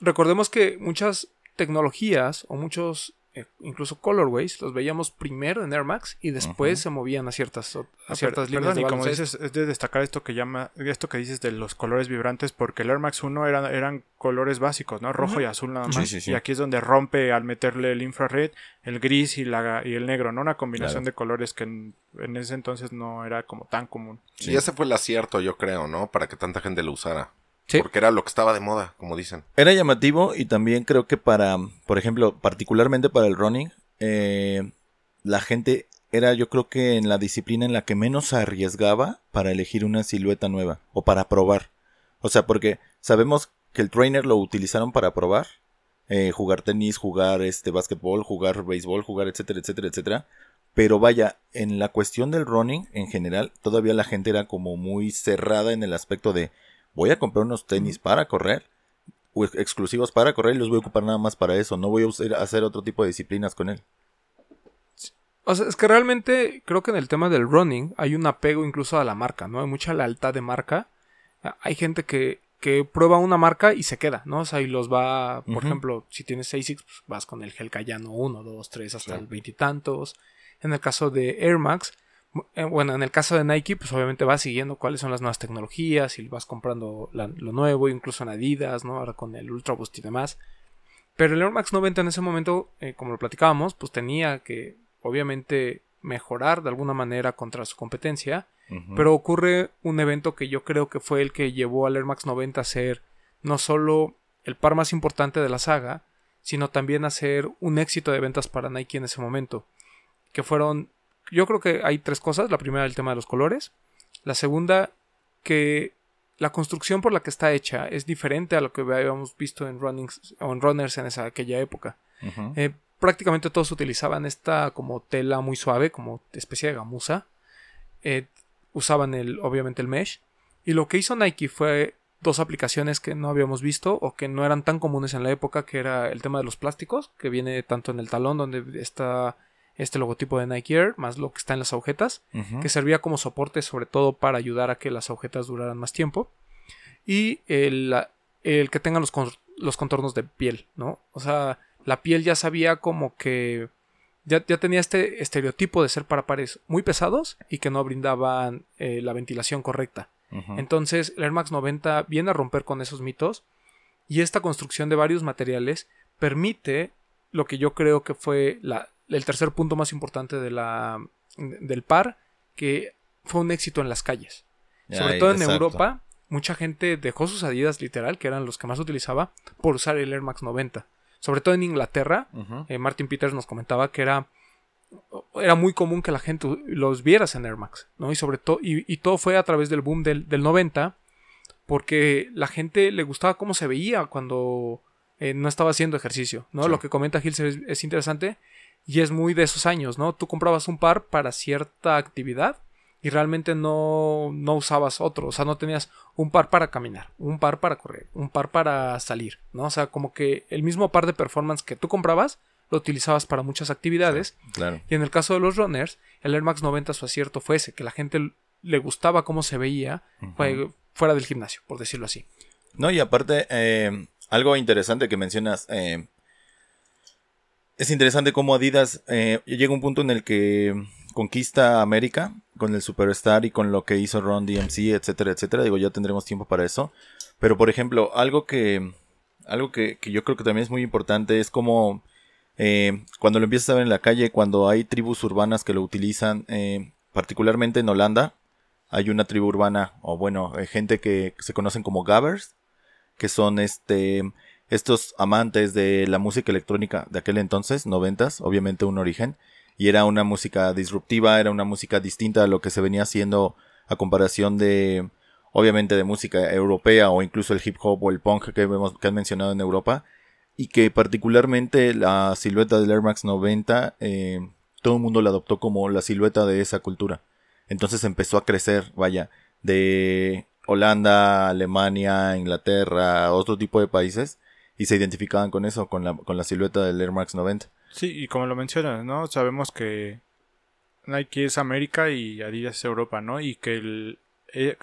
[SPEAKER 2] recordemos que muchas tecnologías o muchos, incluso colorways, los veíamos primero en Air Max y después se movían a ciertas,
[SPEAKER 4] Ah,
[SPEAKER 2] ciertas líneas
[SPEAKER 4] perdón,
[SPEAKER 2] de
[SPEAKER 4] y como dices, es de destacar esto que llama, esto que dices de los colores vibrantes, porque el Air Max 1 eran, eran colores básicos, ¿no? Rojo y azul nada
[SPEAKER 5] Sí,
[SPEAKER 4] más.
[SPEAKER 5] sí, sí.
[SPEAKER 4] Y aquí es donde rompe al meterle el infrared, el gris y, la, y el negro, ¿no? Una combinación
[SPEAKER 5] Claro.
[SPEAKER 4] de colores que en, en ese entonces no era como tan común.
[SPEAKER 5] Sí.
[SPEAKER 3] Y ese fue el acierto, yo creo, ¿no? Para que tanta gente lo usara.
[SPEAKER 2] Sí.
[SPEAKER 3] Porque era lo que estaba de moda, como dicen.
[SPEAKER 5] Era llamativo y también creo que para, por ejemplo, particularmente para el running, eh, la gente era yo creo que en la disciplina en la que menos arriesgaba para elegir una silueta nueva o para probar. O sea, porque sabemos que el trainer lo utilizaron para probar, eh, jugar tenis, jugar este básquetbol, jugar béisbol, jugar etcétera, etcétera, etcétera. Pero vaya, en la cuestión del running en general, todavía la gente era como muy cerrada en el aspecto de voy a comprar unos tenis para correr o ex- exclusivos para correr y los voy a ocupar nada más para eso. No voy a hacer otro tipo de disciplinas con él.
[SPEAKER 2] O sea, es que realmente creo que en el tema del running hay un apego incluso a la marca, ¿no? Hay mucha lealtad de marca. Hay gente que, que prueba una marca y se queda, ¿no? O sea, y los va, por ejemplo, si tienes ASICS, pues vas con el Gel Cayano 1, 2, 3, hasta
[SPEAKER 3] Sí.
[SPEAKER 2] el veintitantos. En el caso de Air Max, bueno, en el caso de Nike, pues obviamente vas siguiendo cuáles son las nuevas tecnologías y vas comprando la- lo nuevo, incluso en Adidas, ¿no? Ahora con el Ultra Boost y demás. Pero el Air Max 90 en ese momento, eh, como lo platicábamos, pues tenía que obviamente mejorar de alguna manera contra su competencia. Pero ocurre un evento que yo creo que fue el que llevó al Air Max 90 a ser no solo el par más importante de la saga, sino también a ser un éxito de ventas para Nike en ese momento. Que fueron, yo creo que hay tres cosas. La primera, el tema de los colores. La segunda, que la construcción por la que está hecha es diferente a lo que habíamos visto en, runnings, o en runners en esa, aquella época. Eh, prácticamente todos utilizaban esta como tela muy suave, como especie de gamuza. Eh, usaban el, obviamente el mesh. Y lo que hizo Nike fue dos aplicaciones que no habíamos visto o que no eran tan comunes en la época, que era el tema de los plásticos, que viene tanto en el talón donde está este logotipo de Nike Air, más lo que está en las agujetas, que servía como soporte sobre todo para ayudar a que las agujetas duraran más tiempo. Y el, el que tengan los, con- los contornos de piel, ¿no? O sea, la piel ya sabía como que ya, ya tenía este estereotipo de ser para pares muy pesados y que no brindaban eh, la ventilación correcta. Entonces, el Air Max 90 viene a romper con esos mitos y esta construcción de varios materiales permite lo que yo creo que fue la- el tercer punto más importante de la, del par, que fue un éxito en las calles. Sobre
[SPEAKER 5] Ay,
[SPEAKER 2] todo en
[SPEAKER 5] exacto.
[SPEAKER 2] Europa, mucha gente dejó sus Adidas literal, que eran los que más utilizaba, por usar el Air Max 90. Sobre todo en Inglaterra, eh, Martin Peters nos comentaba que era, era muy común que la gente los vieras en Air Max, ¿no? Y sobre todo, y, y todo fue a través del boom del, del 90, porque la gente le gustaba cómo se veía cuando eh, no estaba haciendo ejercicio, ¿no?
[SPEAKER 3] Sí.
[SPEAKER 2] Lo que comenta Hilser es, es interesante y es muy de esos años, ¿no? Tú comprabas un par para cierta actividad y realmente no, no usabas otro, o sea, no tenías un par para caminar, un par para correr, un par para salir, ¿no? O sea, como que el mismo par de performance que tú comprabas lo utilizabas para muchas actividades
[SPEAKER 5] Claro.
[SPEAKER 2] y en el caso de los runners, el Air Max 90 su acierto fue ese, que la gente le gustaba cómo se veía fue- fuera del gimnasio, por decirlo así.
[SPEAKER 5] No, y aparte, eh, algo interesante que mencionas. eh, es interesante cómo Adidas eh, llega a un punto en el que conquista América con el Superstar y con lo que hizo Ron DMC, etcétera, etcétera. Digo, ya tendremos tiempo para eso. Pero, por ejemplo, algo que, algo que, que yo creo que también es muy importante es como eh, cuando lo empiezas a ver en la calle, cuando hay tribus urbanas que lo utilizan, eh, particularmente en Holanda, hay una tribu urbana, o bueno, gente que se conocen como Gabbers, que son este estos amantes de la música electrónica de aquel entonces, noventas, obviamente un origen, y era una música disruptiva, era una música distinta a lo que se venía haciendo a comparación de, obviamente, de música europea o incluso el hip hop o el punk que, vemos, que han mencionado en Europa, y que particularmente la silueta del Air Max 90, eh, todo el mundo la adoptó como la silueta de esa cultura. Entonces empezó a crecer, vaya, de Holanda, Alemania, Inglaterra, otro tipo de países, y se identificaban con eso, con la, con la silueta del Air Max 90.
[SPEAKER 4] Sí, y como lo mencionas, ¿no? Sabemos que Nike es América y Adidas es Europa, ¿no? Y que el, eh,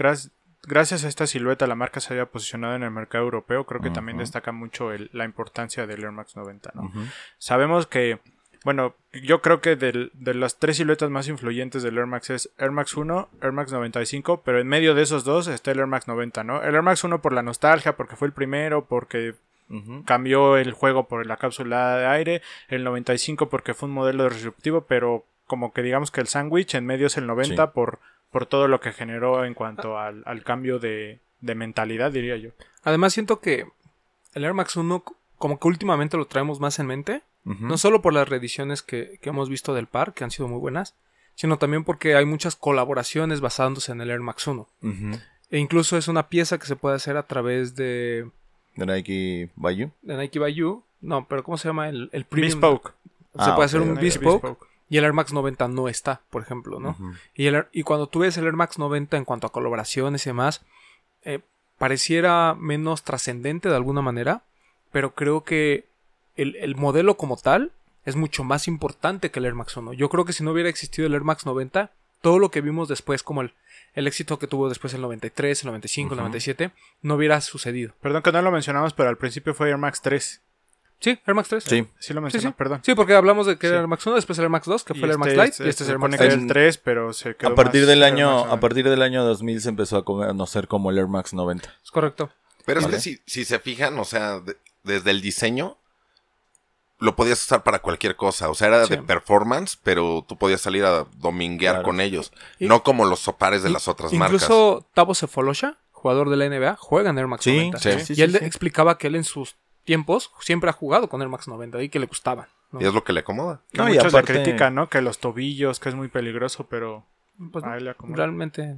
[SPEAKER 4] gracias a esta silueta la marca se había posicionado en el mercado europeo. Creo que también destaca mucho el- la importancia del Air Max 90, ¿no? Sabemos que, bueno, yo creo que del- de las tres siluetas más influyentes del Air Max es Air Max 1, Air Max 95, pero en medio de esos dos está el Air Max 90, ¿no? El Air Max 1 por la nostalgia, porque fue el primero, porque Cambió el juego por la cápsula de aire, el 95 porque fue un modelo disruptivo, pero como que digamos que el sándwich en medio es el 90
[SPEAKER 5] Sí.
[SPEAKER 4] por, por todo lo que generó en cuanto al, al cambio de, de mentalidad, diría yo.
[SPEAKER 2] Además siento que el Air Max 1 como que últimamente lo traemos más en mente, no solo por las reediciones que, que hemos visto del par, que han sido muy buenas, sino también porque hay muchas colaboraciones basándose en el Air Max 1.
[SPEAKER 5] Ujú.
[SPEAKER 2] E incluso es una pieza que se puede hacer a través de,
[SPEAKER 5] De Nike Bayou.
[SPEAKER 2] de Nike by You. No, pero ¿cómo se llama? El, el premium.
[SPEAKER 4] Bespoke.
[SPEAKER 2] Se
[SPEAKER 5] Ah,
[SPEAKER 2] puede hacer un
[SPEAKER 5] ok.
[SPEAKER 2] bespoke, y el Air Max 90 no está, por ejemplo, ¿no? Y, el y cuando tú ves el Air Max 90 en cuanto a colaboraciones y demás, eh, pareciera menos trascendente de alguna manera, pero creo que el, el modelo como tal es mucho más importante que el Air Max 1. Yo creo que si no hubiera existido el Air Max 90, todo lo que vimos después, como el, el éxito que tuvo después el 93, el 95, el
[SPEAKER 5] Ujú.
[SPEAKER 2] 97, no hubiera sucedido.
[SPEAKER 4] Perdón que no lo mencionamos, pero al principio fue Air Max 3.
[SPEAKER 2] Sí, Air Max 3.
[SPEAKER 5] Sí.
[SPEAKER 4] Sí lo
[SPEAKER 2] Sí,
[SPEAKER 4] mencionó,
[SPEAKER 2] sí.
[SPEAKER 4] perdón.
[SPEAKER 2] Sí, porque hablamos de que
[SPEAKER 4] Sí.
[SPEAKER 2] era el Air Max 1, después el Air Max 2, que
[SPEAKER 4] Y
[SPEAKER 2] fue el Air Max
[SPEAKER 4] este
[SPEAKER 2] Lite, y este es el Air Max
[SPEAKER 4] que era
[SPEAKER 2] 3.
[SPEAKER 4] el 3, pero se quedó
[SPEAKER 5] A partir
[SPEAKER 4] más
[SPEAKER 5] del año, a
[SPEAKER 4] 90.
[SPEAKER 5] partir del año 2000 se empezó a conocer como el Air Max 90.
[SPEAKER 2] Es correcto.
[SPEAKER 3] Pero es
[SPEAKER 5] Vale.
[SPEAKER 3] que si, si se fijan, o sea, de- desde el diseño, lo podías usar para cualquier cosa. O sea, era
[SPEAKER 2] Sí.
[SPEAKER 3] de performance, pero tú podías salir a dominguear
[SPEAKER 5] Claro.
[SPEAKER 3] con ellos.
[SPEAKER 2] Y-
[SPEAKER 3] no como los sopares de las otras marcas.
[SPEAKER 2] Incluso Tavo Cefolosha, jugador de la NBA, juega en Air Max
[SPEAKER 5] Sí,
[SPEAKER 2] 90.
[SPEAKER 3] sí.
[SPEAKER 5] sí,
[SPEAKER 2] y
[SPEAKER 5] sí,
[SPEAKER 2] él
[SPEAKER 5] sí.
[SPEAKER 2] explicaba que él en sus tiempos siempre ha jugado con Air Max 90 y que le gustaban. ¿no?
[SPEAKER 3] Y es lo que le acomoda.
[SPEAKER 4] Que
[SPEAKER 5] No, y aparte-
[SPEAKER 4] le critican, ¿no? Que los tobillos, que es muy peligroso, pero
[SPEAKER 2] Pues
[SPEAKER 4] a él le acomoda.
[SPEAKER 2] realmente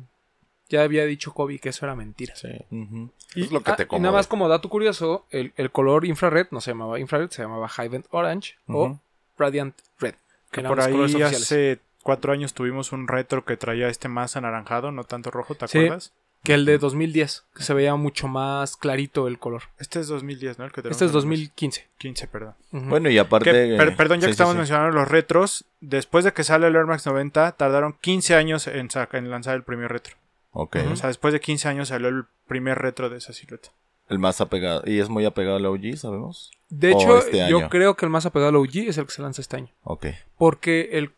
[SPEAKER 2] ya había dicho Kobe que eso era mentira.
[SPEAKER 5] Ujú.
[SPEAKER 3] Es lo que
[SPEAKER 2] Ah,
[SPEAKER 3] te
[SPEAKER 2] y nada
[SPEAKER 3] acomoda.
[SPEAKER 2] más como dato curioso, el, el color infrared no se llamaba infrared, se llamaba Hivent Orange o. Radiant Red.
[SPEAKER 4] Que por ahí
[SPEAKER 2] oficiales.
[SPEAKER 4] hace cuatro años tuvimos un retro que traía este más anaranjado, no tanto rojo, ¿te
[SPEAKER 2] Sí.
[SPEAKER 4] acuerdas?
[SPEAKER 2] que el de 2010, que se veía mucho más clarito el color.
[SPEAKER 4] Este es 2010, ¿no? El que
[SPEAKER 2] Este es
[SPEAKER 4] en el
[SPEAKER 2] 2015.
[SPEAKER 4] 15, perdón.
[SPEAKER 2] Ujú.
[SPEAKER 5] Bueno, y aparte.
[SPEAKER 4] Que- per- perdón, ya
[SPEAKER 5] sí,
[SPEAKER 4] que
[SPEAKER 5] sí,
[SPEAKER 4] estamos
[SPEAKER 5] sí.
[SPEAKER 4] mencionando los retros, después de que sale el Air Max 90, tardaron 15 años en, en lanzar el primer retro.
[SPEAKER 5] Ok.
[SPEAKER 4] O sea, después de 15 años salió el primer retro de esa silueta.
[SPEAKER 5] El más apegado. ¿Y es muy apegado al OG, sabemos?
[SPEAKER 2] De hecho,
[SPEAKER 5] este
[SPEAKER 2] yo creo que el más apegado al OG es el que se lanza este año.
[SPEAKER 5] Ok.
[SPEAKER 2] Porque el.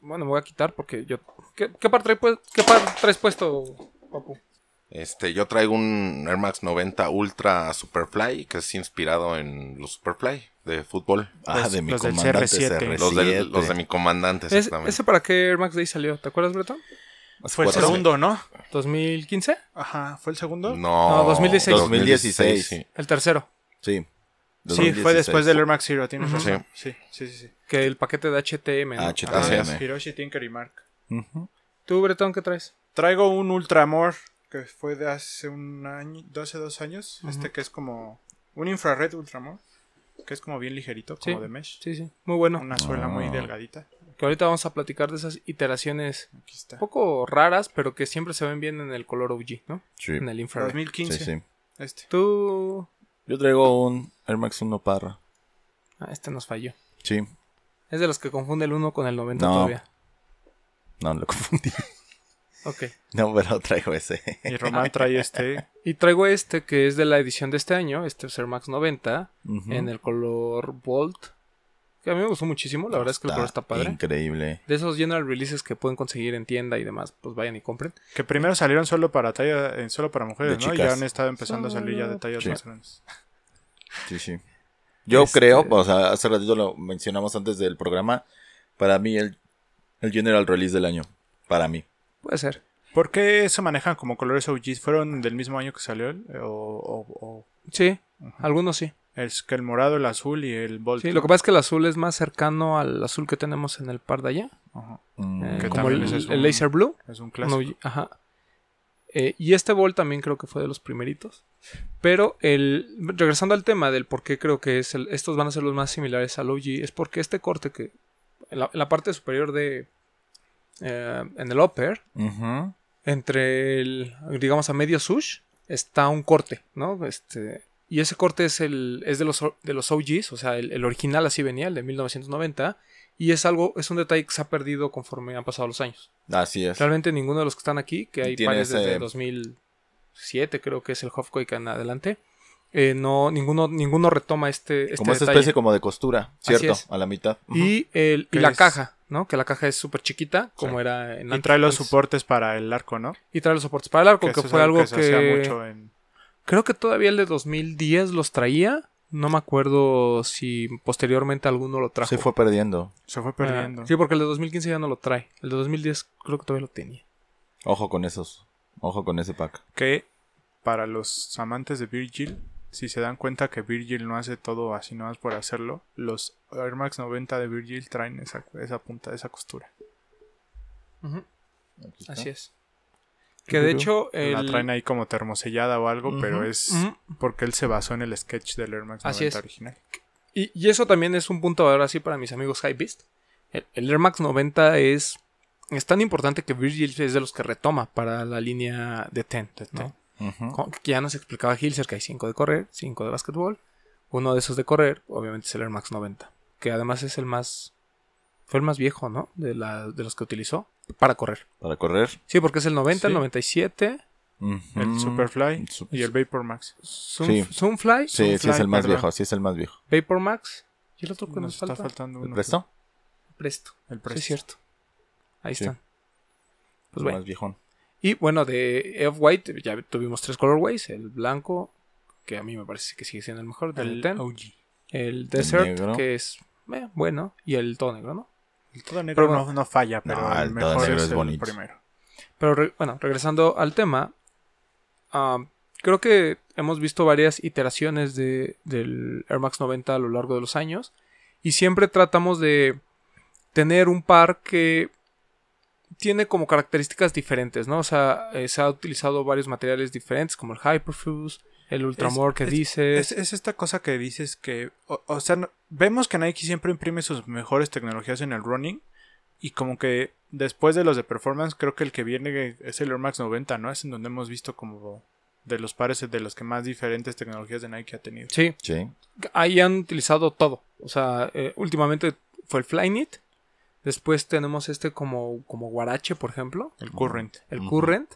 [SPEAKER 2] Bueno, me voy a quitar porque yo. ¿Qué, qué par, trae pu- qué par traes puesto, papu?
[SPEAKER 3] Este, yo traigo un Air Max 90 Ultra Superfly, que es inspirado en los Superfly de fútbol.
[SPEAKER 5] Ah,
[SPEAKER 4] Los-
[SPEAKER 5] de mi
[SPEAKER 4] los del
[SPEAKER 5] comandante
[SPEAKER 4] CR7.
[SPEAKER 5] CR7.
[SPEAKER 3] Los, del- los de mi comandante, exactamente.
[SPEAKER 2] ¿Ese para qué Air Max Day salió? ¿Te acuerdas, Breton?
[SPEAKER 4] Fue el segundo, ¿no?
[SPEAKER 2] ¿2015?
[SPEAKER 4] Ajá, ¿fue el segundo?
[SPEAKER 3] No,
[SPEAKER 2] No, 2016.
[SPEAKER 5] 2016.
[SPEAKER 3] sí.
[SPEAKER 2] El tercero.
[SPEAKER 5] Sí.
[SPEAKER 4] Sí, fue después del Air Max Zero, tienes
[SPEAKER 2] Ujú.
[SPEAKER 4] razón. Sí, sí, sí. sí.
[SPEAKER 2] Que el paquete de HTM. ¿no?
[SPEAKER 5] HTM.
[SPEAKER 3] Es.
[SPEAKER 5] M.
[SPEAKER 4] Hiroshi, Tinker y Mark.
[SPEAKER 5] Ujú.
[SPEAKER 2] ¿Tú, Breton, qué traes?
[SPEAKER 4] Traigo un Ultramore que fue de hace un año, de hace dos años. Este que es como un infrared Ultramore. Que es como bien ligerito, como
[SPEAKER 2] Sí.
[SPEAKER 4] de mesh.
[SPEAKER 2] Sí, sí. Muy bueno.
[SPEAKER 4] Una suela muy
[SPEAKER 5] Ah.
[SPEAKER 4] delgadita.
[SPEAKER 2] Que ahorita vamos a platicar de esas iteraciones
[SPEAKER 4] Aquí está.
[SPEAKER 2] un poco raras, pero que siempre se ven bien en el color OG, ¿no?
[SPEAKER 5] Sí.
[SPEAKER 2] En el infrared.
[SPEAKER 4] 2015.
[SPEAKER 5] Sí, sí.
[SPEAKER 4] Este.
[SPEAKER 2] Tú.
[SPEAKER 5] Yo traigo un Air Max 1 Parra.
[SPEAKER 2] Ah, este nos falló.
[SPEAKER 5] Sí.
[SPEAKER 2] Es de los que confunde el 1 con el 90
[SPEAKER 5] No.
[SPEAKER 2] todavía.
[SPEAKER 5] No, lo confundí.
[SPEAKER 2] Ok.
[SPEAKER 5] No, pero traigo ese.
[SPEAKER 4] Y Román trae este.
[SPEAKER 2] Y traigo este que es de la edición de este año, este es Air Max 90,
[SPEAKER 5] Ujú.
[SPEAKER 2] en el color Bolt. Que a mí me gustó muchísimo, la verdad es que el color está padre.
[SPEAKER 5] Increíble.
[SPEAKER 2] De esos general releases que pueden conseguir en tienda y demás, pues vayan y compren.
[SPEAKER 4] Que primero salieron solo para talla, eh, solo para mujeres,
[SPEAKER 5] De
[SPEAKER 4] ¿no? Y ya han estado empezando a salir ya de tallas
[SPEAKER 5] Sí.
[SPEAKER 4] más grandes.
[SPEAKER 5] Sí, sí. Yo
[SPEAKER 2] Este-
[SPEAKER 5] creo, o sea, hace ratito lo mencionamos antes del programa. Para mí, el, el General Release del año. Para mí.
[SPEAKER 2] Puede ser.
[SPEAKER 4] ¿Por qué se manejan como colores OG? ¿Fueron del mismo año que salió? el- O, o- o-
[SPEAKER 2] Sí, algunos sí.
[SPEAKER 4] Es que el morado, el azul y el Bolt.
[SPEAKER 2] Sí, lo que pasa es que el azul es más cercano al azul que tenemos en el par de allá.
[SPEAKER 4] Ajá.
[SPEAKER 5] Mm,
[SPEAKER 2] eh,
[SPEAKER 4] Que
[SPEAKER 2] como
[SPEAKER 4] también
[SPEAKER 2] el,
[SPEAKER 4] es
[SPEAKER 2] el
[SPEAKER 4] un-
[SPEAKER 2] Laser Blue.
[SPEAKER 4] Es un clásico.
[SPEAKER 2] y- ajá. Eh, y este Bolt también creo que fue de los primeritos. Pero el regresando al tema del por qué creo que es el- estos van a ser los más similares al OG, es porque este corte que en la, en la parte superior de eh, en el upper, entre el digamos a medio sush, está un corte, ¿no? Este y ese corte es el es de los de los OGs, o sea, el, el original así venía, el de 1990 y es algo es un detalle que se ha perdido conforme han pasado los años.
[SPEAKER 5] Así es.
[SPEAKER 2] Realmente ninguno de los que están aquí, que hay pares
[SPEAKER 5] ese-
[SPEAKER 2] desde 2007, creo que es el Hofquake en adelante, eh, no, ninguno, ninguno retoma este, este
[SPEAKER 5] como esa
[SPEAKER 2] detalle.
[SPEAKER 5] especie como de costura,
[SPEAKER 2] Así
[SPEAKER 5] ¿cierto?
[SPEAKER 2] es.
[SPEAKER 5] A la mitad.
[SPEAKER 2] Y, el, y la
[SPEAKER 4] es-
[SPEAKER 2] caja, ¿no? Que la caja es súper chiquita, como
[SPEAKER 5] Sí.
[SPEAKER 2] era en
[SPEAKER 4] Y
[SPEAKER 2] antes-
[SPEAKER 4] trae los soportes para el arco, ¿no?
[SPEAKER 2] Y trae los soportes para el arco, que, fue algo que...
[SPEAKER 4] se hacía mucho en...
[SPEAKER 2] Creo que todavía el de 2010 los traía. No me acuerdo si posteriormente alguno lo trajo.
[SPEAKER 5] Se fue perdiendo.
[SPEAKER 4] Se fue
[SPEAKER 2] Ah,
[SPEAKER 4] perdiendo.
[SPEAKER 2] sí, porque el de 2015 ya no lo trae. El de 2010 creo que todavía lo tenía.
[SPEAKER 5] Ojo con esos. Ojo con ese pack.
[SPEAKER 4] Que para los amantes de Virgil, si se dan cuenta que Virgil no hace todo así nomás por hacerlo, los Air Max 90 de Virgil traen esa, esa punta, esa costura.
[SPEAKER 2] Así es. Que de hecho...
[SPEAKER 4] La
[SPEAKER 2] el-
[SPEAKER 4] traen ahí como termosellada o algo, pero es porque él se basó en el sketch del Air Max 90
[SPEAKER 2] Así es.
[SPEAKER 4] original.
[SPEAKER 2] Y, y eso también es un punto ahora sí para mis amigos Hypebeast. El, el Air Max 90 es, es tan importante que Virgil es de los que retoma para la línea de 10. ¿no? Que ya nos explicaba Hilser que hay 5 de correr, 5 de básquetbol. Uno de esos de correr, obviamente es el Air Max 90. Que además es el más... Fue el más viejo, ¿no? De, la, de los que utilizó para correr.
[SPEAKER 5] Para correr.
[SPEAKER 2] Sí, porque es el 90, el
[SPEAKER 4] Sí.
[SPEAKER 2] 97,
[SPEAKER 5] Ujú.
[SPEAKER 4] El Superfly
[SPEAKER 5] Sup-
[SPEAKER 4] y el Vapor Max.
[SPEAKER 2] Zoom,
[SPEAKER 5] Sí.
[SPEAKER 2] Zoomfly,
[SPEAKER 5] Sí, sí es el más
[SPEAKER 4] perdón.
[SPEAKER 5] viejo. Sí es el más viejo.
[SPEAKER 2] Vapor Max. ¿Y el otro que nos,
[SPEAKER 4] Nos está
[SPEAKER 2] falta?
[SPEAKER 4] faltando
[SPEAKER 5] ¿El
[SPEAKER 4] uno.
[SPEAKER 5] resto?
[SPEAKER 2] Presto.
[SPEAKER 4] El
[SPEAKER 2] Sí,
[SPEAKER 4] precio.
[SPEAKER 2] es cierto. Ahí
[SPEAKER 5] Sí.
[SPEAKER 2] están. Pues
[SPEAKER 5] el
[SPEAKER 2] bueno.
[SPEAKER 5] más viejón.
[SPEAKER 2] Y bueno, de F-White ya tuvimos tres colorways. El blanco, que a mí me parece que sigue siendo el mejor. del
[SPEAKER 4] El
[SPEAKER 2] 10.
[SPEAKER 4] OG.
[SPEAKER 2] El Desert,
[SPEAKER 5] negro.
[SPEAKER 2] que es eh, bueno. Y el todo negro, ¿no?
[SPEAKER 4] El todo negro
[SPEAKER 2] Pero bueno.
[SPEAKER 4] no, no falla, pero
[SPEAKER 5] No,
[SPEAKER 4] el
[SPEAKER 5] el todo
[SPEAKER 4] mejor
[SPEAKER 5] negro
[SPEAKER 4] es,
[SPEAKER 5] es
[SPEAKER 4] el
[SPEAKER 5] bonito.
[SPEAKER 4] primero.
[SPEAKER 2] Pero re- bueno, regresando al tema. ah, creo que hemos visto varias iteraciones de, del Air Max 90 a lo largo de los años. Y siempre tratamos de tener un par que tiene como características diferentes, ¿no? O sea, eh, se ha utilizado varios materiales diferentes, como el Hyperfuse, el Ultramore que
[SPEAKER 4] es-
[SPEAKER 2] dices.
[SPEAKER 4] Es, es esta cosa que dices que, o, o sea, no- vemos que Nike siempre imprime sus mejores tecnologías en el running y como que después de los de performance, creo que el que viene es el Air Max 90, ¿no? Es en donde hemos visto como de los pares de los que más diferentes tecnologías de Nike ha tenido.
[SPEAKER 2] Sí,
[SPEAKER 5] Sí.
[SPEAKER 2] ahí han utilizado todo. O sea, eh, últimamente fue el Flyknit. Después tenemos este como, como Guarache, por ejemplo.
[SPEAKER 4] El Current.
[SPEAKER 2] El. Current.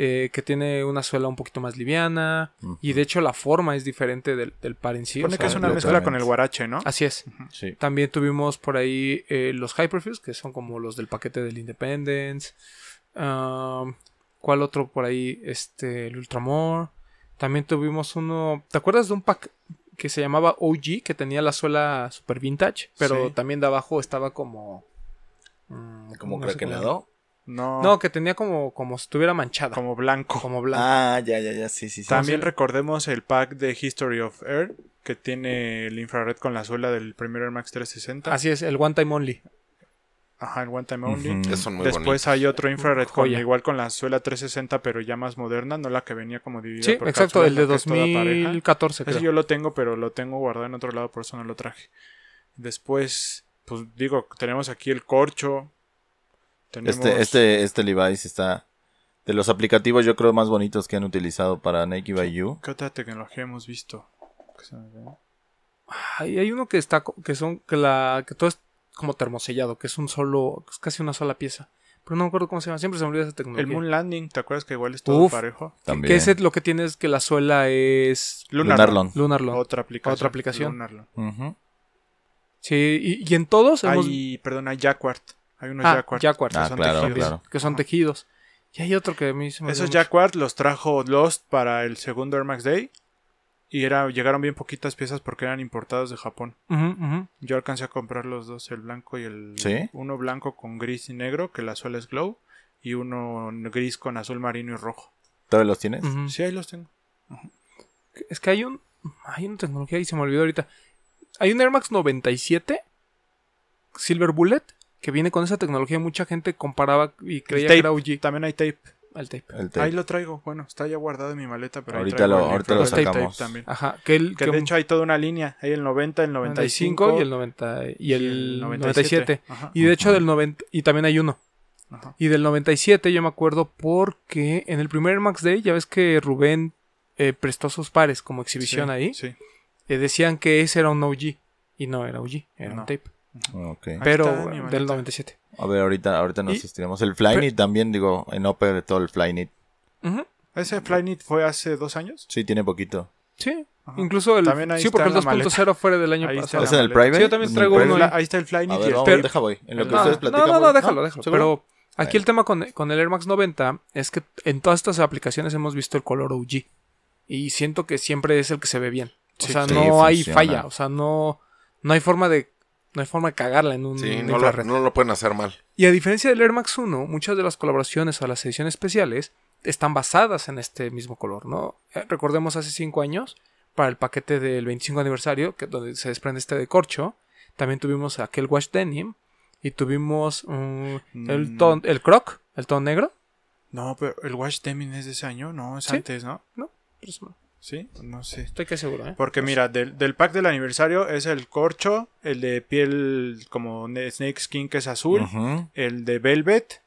[SPEAKER 2] Eh, que tiene una suela un poquito más liviana. Y de hecho la forma es diferente del, del par en sí. o
[SPEAKER 4] Supone que es una mezcla con el Guarache, ¿no?
[SPEAKER 2] Así es.
[SPEAKER 5] Sí.
[SPEAKER 2] También tuvimos por ahí eh, los Hyperfuse, que son como los del paquete del Independence. Um, ¿Cuál otro por ahí? Este, el Ultramore. También tuvimos uno. ¿Te acuerdas de un pack que se llamaba OG? Que tenía la suela super vintage. Pero
[SPEAKER 4] Sí.
[SPEAKER 2] también de abajo estaba como. mm,
[SPEAKER 5] Como
[SPEAKER 2] no
[SPEAKER 5] craquelado.
[SPEAKER 4] No,
[SPEAKER 2] No, que tenía como, como si estuviera manchada. Como,
[SPEAKER 4] como blanco.
[SPEAKER 2] blanco.
[SPEAKER 5] Ah, ya, ya, ya, sí, sí, sí.
[SPEAKER 4] También
[SPEAKER 2] sí.
[SPEAKER 4] recordemos el pack de History of Air, que tiene el infrared con la suela del primer Air Max 360.
[SPEAKER 2] Así es, el One Time Only.
[SPEAKER 4] Ajá, el One Time Only.
[SPEAKER 3] Son muy
[SPEAKER 4] Después
[SPEAKER 3] bonitos.
[SPEAKER 4] hay otro infrared con, igual con la suela 360, pero ya más moderna, no la que venía como dividida
[SPEAKER 2] Sí,
[SPEAKER 4] por
[SPEAKER 2] exacto, el de
[SPEAKER 4] la que es toda pareja.
[SPEAKER 2] 2014.
[SPEAKER 4] Ese
[SPEAKER 2] creo.
[SPEAKER 4] yo lo tengo, pero lo tengo guardado en otro lado, por eso no lo traje. Después, pues digo, tenemos aquí el corcho. Tenemos...
[SPEAKER 5] Este, este, este Levi's está de los aplicativos yo creo más bonitos que han utilizado para Nike by You.
[SPEAKER 4] ¿Qué otra tecnología hemos visto?
[SPEAKER 2] Ay, hay uno que está que son que la que todo es como termosellado, que es un solo, es casi una sola pieza. Pero no me acuerdo cómo se llama, siempre se me olvida esa tecnología.
[SPEAKER 4] El Moon Landing, ¿te acuerdas que igual es todo
[SPEAKER 2] Uf.
[SPEAKER 4] parejo?
[SPEAKER 5] También.
[SPEAKER 2] que ese lo que tiene es que la suela es
[SPEAKER 5] Lunarlon.
[SPEAKER 2] Lunarlon.
[SPEAKER 4] Otra aplicación.
[SPEAKER 2] Otra aplicación.
[SPEAKER 4] Lunarlon.
[SPEAKER 2] Sí, y, y en todos hemos
[SPEAKER 4] Hay, perdón, hay Jacquard. Hay unos
[SPEAKER 2] ah,
[SPEAKER 5] Ah,
[SPEAKER 4] son
[SPEAKER 5] claro,
[SPEAKER 4] tejidos.
[SPEAKER 5] claro.
[SPEAKER 2] que son tejidos. Y hay otro que a mí se me
[SPEAKER 4] Esos. Jacquard los trajo Lost para el segundo Air Max Day. Y era, llegaron bien poquitas piezas porque eran importados de Japón. Yo alcancé a comprar los dos, el blanco y el...
[SPEAKER 5] ¿Sí?
[SPEAKER 4] Uno blanco con gris y negro, que la suela es glow. Y uno gris con azul marino y rojo.
[SPEAKER 5] ¿Todavía los tienes?
[SPEAKER 4] Sí, ahí los tengo.
[SPEAKER 2] Es que hay un hay una tecnología y se me olvidó ahorita. Hay un Air Max 97 Silver Bullet que viene con esa tecnología. Mucha gente comparaba y creía
[SPEAKER 4] tape.
[SPEAKER 2] que era OG
[SPEAKER 4] También hay tape.
[SPEAKER 5] El tape.
[SPEAKER 4] Ahí lo traigo. Bueno, está ya guardado en mi maleta, pero ahí
[SPEAKER 5] Ahorita
[SPEAKER 4] traigo
[SPEAKER 5] lo-
[SPEAKER 4] el
[SPEAKER 5] ahorita lo sacamos.
[SPEAKER 4] tape también.
[SPEAKER 2] Ajá, que el
[SPEAKER 4] Que
[SPEAKER 2] que
[SPEAKER 4] de
[SPEAKER 2] un-
[SPEAKER 4] hecho hay toda una línea. Hay el 90, el 95,
[SPEAKER 2] 95 y el 90 y el 97.
[SPEAKER 4] Ajá.
[SPEAKER 2] Y de hecho
[SPEAKER 5] Ajá.
[SPEAKER 2] del 90 y también hay uno.
[SPEAKER 4] Ajá.
[SPEAKER 2] Y del 97 yo me acuerdo porque en el primer Max Day ya ves que Rubén eh, prestó sus pares como exhibición
[SPEAKER 4] Sí,
[SPEAKER 2] ahí.
[SPEAKER 4] Sí.
[SPEAKER 2] eh, decían que ese era un OG y no era OG, era
[SPEAKER 4] No.
[SPEAKER 2] un tape.
[SPEAKER 5] Ok.
[SPEAKER 4] Ahí
[SPEAKER 2] Pero
[SPEAKER 4] está
[SPEAKER 2] del
[SPEAKER 4] maleta.
[SPEAKER 2] 97.
[SPEAKER 5] A ver, ahorita, ahorita nos estiramos. El Flyknit también, digo, en Upper todo el Flyknit.
[SPEAKER 2] Ujú,
[SPEAKER 4] ¿Ese Flyknit fue hace dos años?
[SPEAKER 5] Sí, tiene poquito.
[SPEAKER 2] Sí,
[SPEAKER 4] Ajá.
[SPEAKER 2] incluso el
[SPEAKER 4] También ahí
[SPEAKER 2] sí, porque el
[SPEAKER 4] está en la
[SPEAKER 2] 2.0 fue del año
[SPEAKER 4] Ahí
[SPEAKER 2] pasado.
[SPEAKER 5] ¿Es en el private?
[SPEAKER 2] Sí, yo también
[SPEAKER 5] ¿En
[SPEAKER 2] traigo uno ahí.
[SPEAKER 4] Ahí está el Flyknit
[SPEAKER 5] A
[SPEAKER 4] y
[SPEAKER 5] ver,
[SPEAKER 4] el tape.
[SPEAKER 5] deja voy. En lo que
[SPEAKER 4] Ah,
[SPEAKER 5] ustedes
[SPEAKER 2] no,
[SPEAKER 5] platican.
[SPEAKER 2] no, no,
[SPEAKER 5] voy.
[SPEAKER 2] déjalo, déjalo.
[SPEAKER 5] ¿Seguro?
[SPEAKER 2] Pero aquí el tema con, con el Air Max 90 es que en todas estas aplicaciones hemos visto el color OG. Y siento que siempre es el que se ve bien. O
[SPEAKER 4] Sí,
[SPEAKER 2] sea,
[SPEAKER 5] sí,
[SPEAKER 2] no hay
[SPEAKER 5] funciona.
[SPEAKER 2] falla. O sea, no, no hay forma de. No hay forma de cagarla en un
[SPEAKER 3] Sí,
[SPEAKER 2] en
[SPEAKER 3] no lo, no lo pueden hacer mal.
[SPEAKER 2] Y a diferencia del Air Max 1, muchas de las colaboraciones o las ediciones especiales están basadas en este mismo color, ¿no? Eh, recordemos hace 5 años, para el paquete del 25 aniversario, que donde se desprende este de corcho, también tuvimos aquel Wash Denim y tuvimos mm, el,
[SPEAKER 4] Mm.
[SPEAKER 2] ton, el Croc, el tono negro.
[SPEAKER 4] No, pero el Watch Deming es de ese año, no, es
[SPEAKER 2] Sí.
[SPEAKER 4] antes, ¿no?
[SPEAKER 2] No, Pues, no,
[SPEAKER 4] Sí, no sé.
[SPEAKER 2] estoy que seguro, ¿eh?
[SPEAKER 4] Porque mira, del, del pack del aniversario es el corcho, el de piel como snake skin que es azul, el de velvet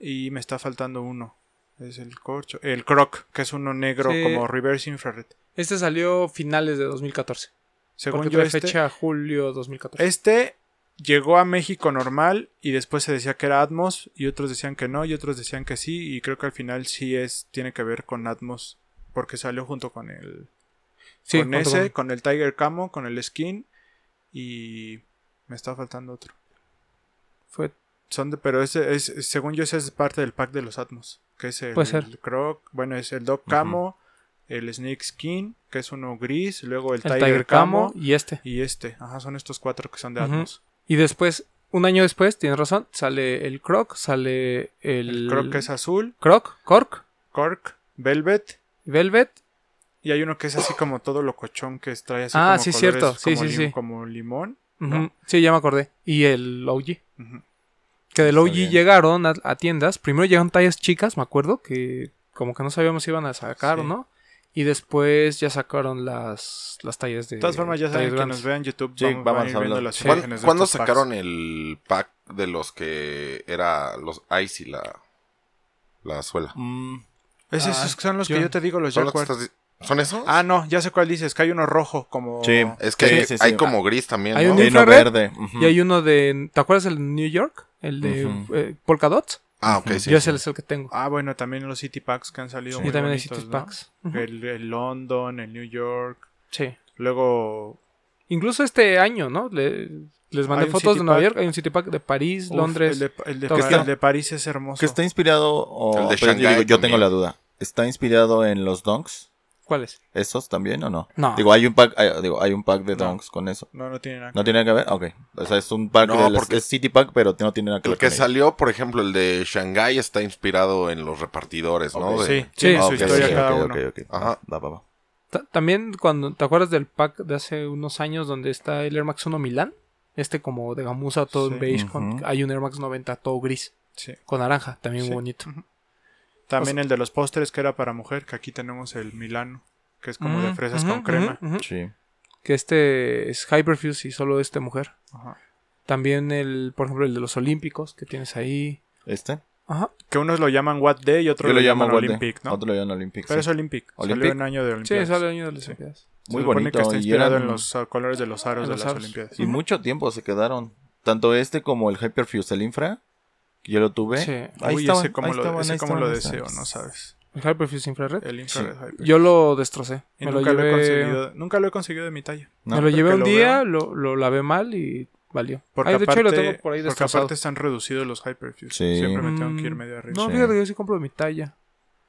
[SPEAKER 4] y me está faltando uno. Es el corcho, el croc, que es uno negro
[SPEAKER 2] Sí.
[SPEAKER 4] como reverse infrared.
[SPEAKER 2] Este salió finales de 2014.
[SPEAKER 4] Según yo este,
[SPEAKER 2] fecha julio 2014.
[SPEAKER 4] este llegó a México normal y después se decía que era Atmos y otros decían que no y otros decían que sí y creo que al final sí es tiene que ver con Atmos porque salió junto con el
[SPEAKER 2] sí,
[SPEAKER 4] con ese,
[SPEAKER 2] con-
[SPEAKER 4] con el Tiger Camo, con el skin y me está faltando otro.
[SPEAKER 2] fue
[SPEAKER 4] Son de, pero ese es, según yo, ese es parte del pack de los Atmos. Que es el, el Croc, bueno, es el Dog Camo, el Snake Skin, que es uno gris, luego el,
[SPEAKER 2] el
[SPEAKER 4] Tiger, Camo,
[SPEAKER 2] y este.
[SPEAKER 4] y este. Ajá, son estos cuatro que son de. Atmos.
[SPEAKER 2] Y después, un año después, tienes razón, sale el Croc, sale el...
[SPEAKER 4] El Croc que es azul,
[SPEAKER 2] Croc, Cork,
[SPEAKER 4] Cork, Velvet,
[SPEAKER 2] Velvet.
[SPEAKER 4] y hay uno que es así como todo locochón que trae así
[SPEAKER 2] Ah,
[SPEAKER 4] como
[SPEAKER 2] sí,
[SPEAKER 4] colores
[SPEAKER 2] cierto. Sí,
[SPEAKER 4] como
[SPEAKER 2] sí,
[SPEAKER 4] lim-
[SPEAKER 2] sí.
[SPEAKER 4] como limón.
[SPEAKER 2] Sí, ya me acordé. Y el OG. Que del OG llegaron a, a tiendas. Primero llegaron tallas chicas, me acuerdo, que como que no sabíamos si iban a sacar o
[SPEAKER 4] Sí.
[SPEAKER 2] no. Y después ya sacaron las, las tallas de...
[SPEAKER 4] De todas formas, ya saben que nos vean YouTube.
[SPEAKER 5] Sí,
[SPEAKER 4] vamos,
[SPEAKER 5] vamos
[SPEAKER 4] van a ir viendo las
[SPEAKER 5] Sí.
[SPEAKER 3] ¿Cuán-
[SPEAKER 4] imágenes de
[SPEAKER 3] ¿Cuándo
[SPEAKER 4] packs.
[SPEAKER 3] sacaron el pack de los que era los Ice y la, la suela.
[SPEAKER 4] Mm, esos
[SPEAKER 2] Ah,
[SPEAKER 4] son los
[SPEAKER 2] yo-
[SPEAKER 4] que yo te digo, los
[SPEAKER 3] ¿Son, los que
[SPEAKER 4] Jacquard.
[SPEAKER 3] estás di- ¿Son esos?
[SPEAKER 4] Ah, no, ya sé cuál dices, que hay uno rojo como...
[SPEAKER 5] Sí.
[SPEAKER 3] es que
[SPEAKER 5] sí,
[SPEAKER 3] hay,
[SPEAKER 5] sí, sí.
[SPEAKER 3] hay como gris también,
[SPEAKER 2] Hay
[SPEAKER 3] ¿no?
[SPEAKER 2] un
[SPEAKER 5] Uno verde.
[SPEAKER 2] Y hay uno de. ¿Te acuerdas el de New York? El de eh, Polka Dots.
[SPEAKER 3] Ah, ok, sí.
[SPEAKER 2] Yo
[SPEAKER 3] sí.
[SPEAKER 2] ese es el que tengo.
[SPEAKER 4] Ah, bueno, también los City Packs que han salido
[SPEAKER 2] y
[SPEAKER 4] muy
[SPEAKER 2] también hay City
[SPEAKER 4] ¿no?
[SPEAKER 2] Packs.
[SPEAKER 4] El, el London, el New York.
[SPEAKER 2] Sí.
[SPEAKER 4] Luego,
[SPEAKER 2] Incluso este año, ¿no? Le- les mandé fotos de Nueva
[SPEAKER 4] Pack.
[SPEAKER 2] York. Hay un City Pack de París,
[SPEAKER 4] uf,
[SPEAKER 2] Londres.
[SPEAKER 4] el de, el de
[SPEAKER 2] todo
[SPEAKER 4] Pa-
[SPEAKER 5] está-
[SPEAKER 4] el de París es hermoso.
[SPEAKER 5] Que está inspirado. O,
[SPEAKER 3] El de
[SPEAKER 5] pero yo tengo la duda. ¿Está inspirado en los donks?
[SPEAKER 2] ¿Cuáles?
[SPEAKER 5] ¿Esos también o no?
[SPEAKER 2] No.
[SPEAKER 5] Digo, hay un pack, hay, digo, hay un pack de
[SPEAKER 4] No.
[SPEAKER 5] donks con eso.
[SPEAKER 4] No, no tiene nada. que
[SPEAKER 5] ¿No tiene nada que ver? Ok. O sea, es un pack
[SPEAKER 3] No,
[SPEAKER 5] de las-
[SPEAKER 3] porque-
[SPEAKER 5] es City Pack, pero no tiene nada que
[SPEAKER 3] El
[SPEAKER 5] ver
[SPEAKER 3] que
[SPEAKER 5] con ello.
[SPEAKER 3] salió, por ejemplo, el de Shanghai está inspirado en los repartidores, ¿no? De-
[SPEAKER 4] Sí,
[SPEAKER 2] Sí,
[SPEAKER 5] Ah,
[SPEAKER 4] su
[SPEAKER 5] ok,
[SPEAKER 4] historia
[SPEAKER 5] ok,
[SPEAKER 4] cada
[SPEAKER 5] ok,
[SPEAKER 4] uno.
[SPEAKER 5] ok, ok.
[SPEAKER 3] Ajá.
[SPEAKER 5] Va, va, va.
[SPEAKER 2] Ta- También cuando te acuerdas del pack de hace unos años donde está el Air Max 1 Milán, este como de gamuza todo en
[SPEAKER 4] Sí.
[SPEAKER 2] beige, con, hay un Air Max 90 todo gris,
[SPEAKER 4] Sí.
[SPEAKER 2] con naranja, también
[SPEAKER 4] Sí.
[SPEAKER 2] muy bonito.
[SPEAKER 4] También el de los pósteres que era para mujer, que aquí tenemos el Milano, que es como de
[SPEAKER 2] Mm,
[SPEAKER 4] fresas con crema.
[SPEAKER 5] Sí.
[SPEAKER 2] Que este es Hyperfuse y solo este mujer.
[SPEAKER 4] Ajá.
[SPEAKER 2] También el, por ejemplo, el de los Olímpicos que tienes ahí.
[SPEAKER 5] ¿Este?
[SPEAKER 2] Ajá.
[SPEAKER 4] Que unos lo llaman What Day y otros lo, llaman Olympic, ¿no?
[SPEAKER 5] Otro lo llaman Olympic.
[SPEAKER 4] Pero
[SPEAKER 5] sí.
[SPEAKER 4] es Olympic.
[SPEAKER 5] ¿Olympic?
[SPEAKER 4] Salió en año de
[SPEAKER 2] Sí,
[SPEAKER 4] Olimpiadas.
[SPEAKER 2] sale el año de las Olimpiadas.
[SPEAKER 5] Muy
[SPEAKER 4] Se supone
[SPEAKER 5] bonito.
[SPEAKER 4] que está
[SPEAKER 5] y
[SPEAKER 4] inspirado
[SPEAKER 5] eran-
[SPEAKER 4] en los uh, colores de los aros
[SPEAKER 2] En
[SPEAKER 4] de
[SPEAKER 2] los
[SPEAKER 4] las
[SPEAKER 2] aros.
[SPEAKER 4] Olimpiadas.
[SPEAKER 5] Y mucho tiempo se quedaron. Tanto este como el Hyperfuse, el Infra, yo lo tuve.
[SPEAKER 2] Sí.
[SPEAKER 5] Ahí
[SPEAKER 4] Uy,
[SPEAKER 5] estaban,
[SPEAKER 4] ese cómo
[SPEAKER 5] ahí
[SPEAKER 4] lo,
[SPEAKER 5] estaban,
[SPEAKER 4] ese
[SPEAKER 5] ahí
[SPEAKER 4] cómo lo deseo, no sabes.
[SPEAKER 2] El Hyperfuse Infrared.
[SPEAKER 4] El infrared hyper.
[SPEAKER 2] Yo lo destrocé.
[SPEAKER 4] Y
[SPEAKER 2] Me lo
[SPEAKER 4] nunca, lo he
[SPEAKER 2] llevé,
[SPEAKER 4] conseguido, nunca lo he consegudo de mi talla.
[SPEAKER 5] No,
[SPEAKER 2] me lo llevé un
[SPEAKER 4] lo
[SPEAKER 2] día, lo, lo lavé mal y valió.
[SPEAKER 4] Porque,
[SPEAKER 2] Ay, de
[SPEAKER 4] aparte,
[SPEAKER 2] hecho, lo tengo por ahí
[SPEAKER 4] porque aparte están reducidos los Hyperfuse.
[SPEAKER 5] Sí.
[SPEAKER 4] Siempre me tengo que ir
[SPEAKER 2] Mm,
[SPEAKER 4] medio arriba.
[SPEAKER 2] No,
[SPEAKER 5] Sí.
[SPEAKER 2] fíjate que yo sí compro mi talla.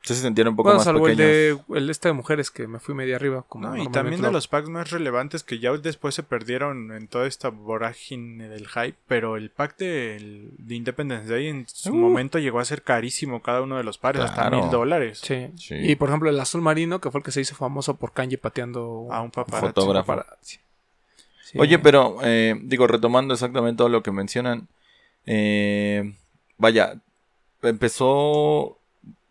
[SPEAKER 5] Sí se sentían un poco
[SPEAKER 2] Bueno,
[SPEAKER 5] más
[SPEAKER 2] salvo el de, el este de mujeres que me fui media arriba. Como
[SPEAKER 4] No, y también de los packs más relevantes que ya después se perdieron en toda esta vorágine del hype, pero el pack del- de, Independence Day en su
[SPEAKER 5] Uh.
[SPEAKER 4] momento llegó a ser carísimo cada uno de los pares, hasta mil dólares.
[SPEAKER 2] Sí.
[SPEAKER 5] Sí.
[SPEAKER 2] Y por ejemplo, el azul marino, que fue el que se hizo famoso por Kanji pateando
[SPEAKER 4] A un paparazzi.
[SPEAKER 5] Fotógrafo.
[SPEAKER 2] paparazzi. Sí.
[SPEAKER 5] Oye, pero, eh, digo, retomando exactamente todo lo que mencionan, eh, vaya, empezó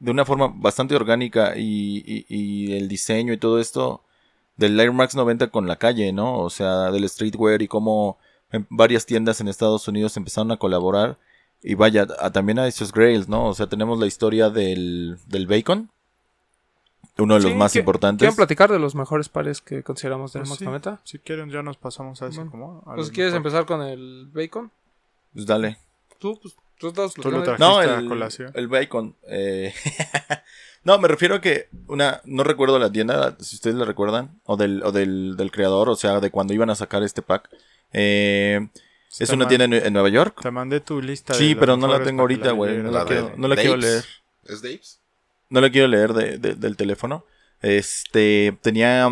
[SPEAKER 5] de una forma bastante orgánica y, y- y el diseño y todo esto del Air Max 90 con la calle, ¿no? O sea, del streetwear y cómo en varias tiendas en Estados Unidos empezaron a colaborar. Y vaya, a- también a esos grails, ¿no? O sea, tenemos la historia del, del bacon, uno de los
[SPEAKER 2] Sí,
[SPEAKER 5] más
[SPEAKER 2] ¿qui-
[SPEAKER 5] importantes.
[SPEAKER 2] ¿Quieren platicar de los mejores pares que consideramos del
[SPEAKER 4] Pues
[SPEAKER 2] Max
[SPEAKER 4] sí,
[SPEAKER 2] 90?
[SPEAKER 4] Si quieren, ya nos pasamos a eso.
[SPEAKER 2] Bueno,
[SPEAKER 4] como a
[SPEAKER 2] Pues quieres empezar con el bacon.
[SPEAKER 5] Pues dale.
[SPEAKER 2] Tú, pues, tú estás
[SPEAKER 4] Tú lo
[SPEAKER 2] platicando.
[SPEAKER 4] trajiste.
[SPEAKER 5] No,
[SPEAKER 4] a
[SPEAKER 5] el,
[SPEAKER 4] colación.
[SPEAKER 5] el bacon. eh, no, me refiero a que una, no recuerdo la tienda, si ustedes la recuerdan, o del, o del, del creador, o sea, de cuando iban a sacar este pack. Eh, es una tienda en, en Nueva York.
[SPEAKER 4] Te mandé tu lista. de
[SPEAKER 5] Sí, pero no la tengo ahorita, güey. No la quiero, no la quiero leer.
[SPEAKER 3] ¿Es Dave's?
[SPEAKER 5] No la quiero leer de, de- del teléfono. Este, tenía,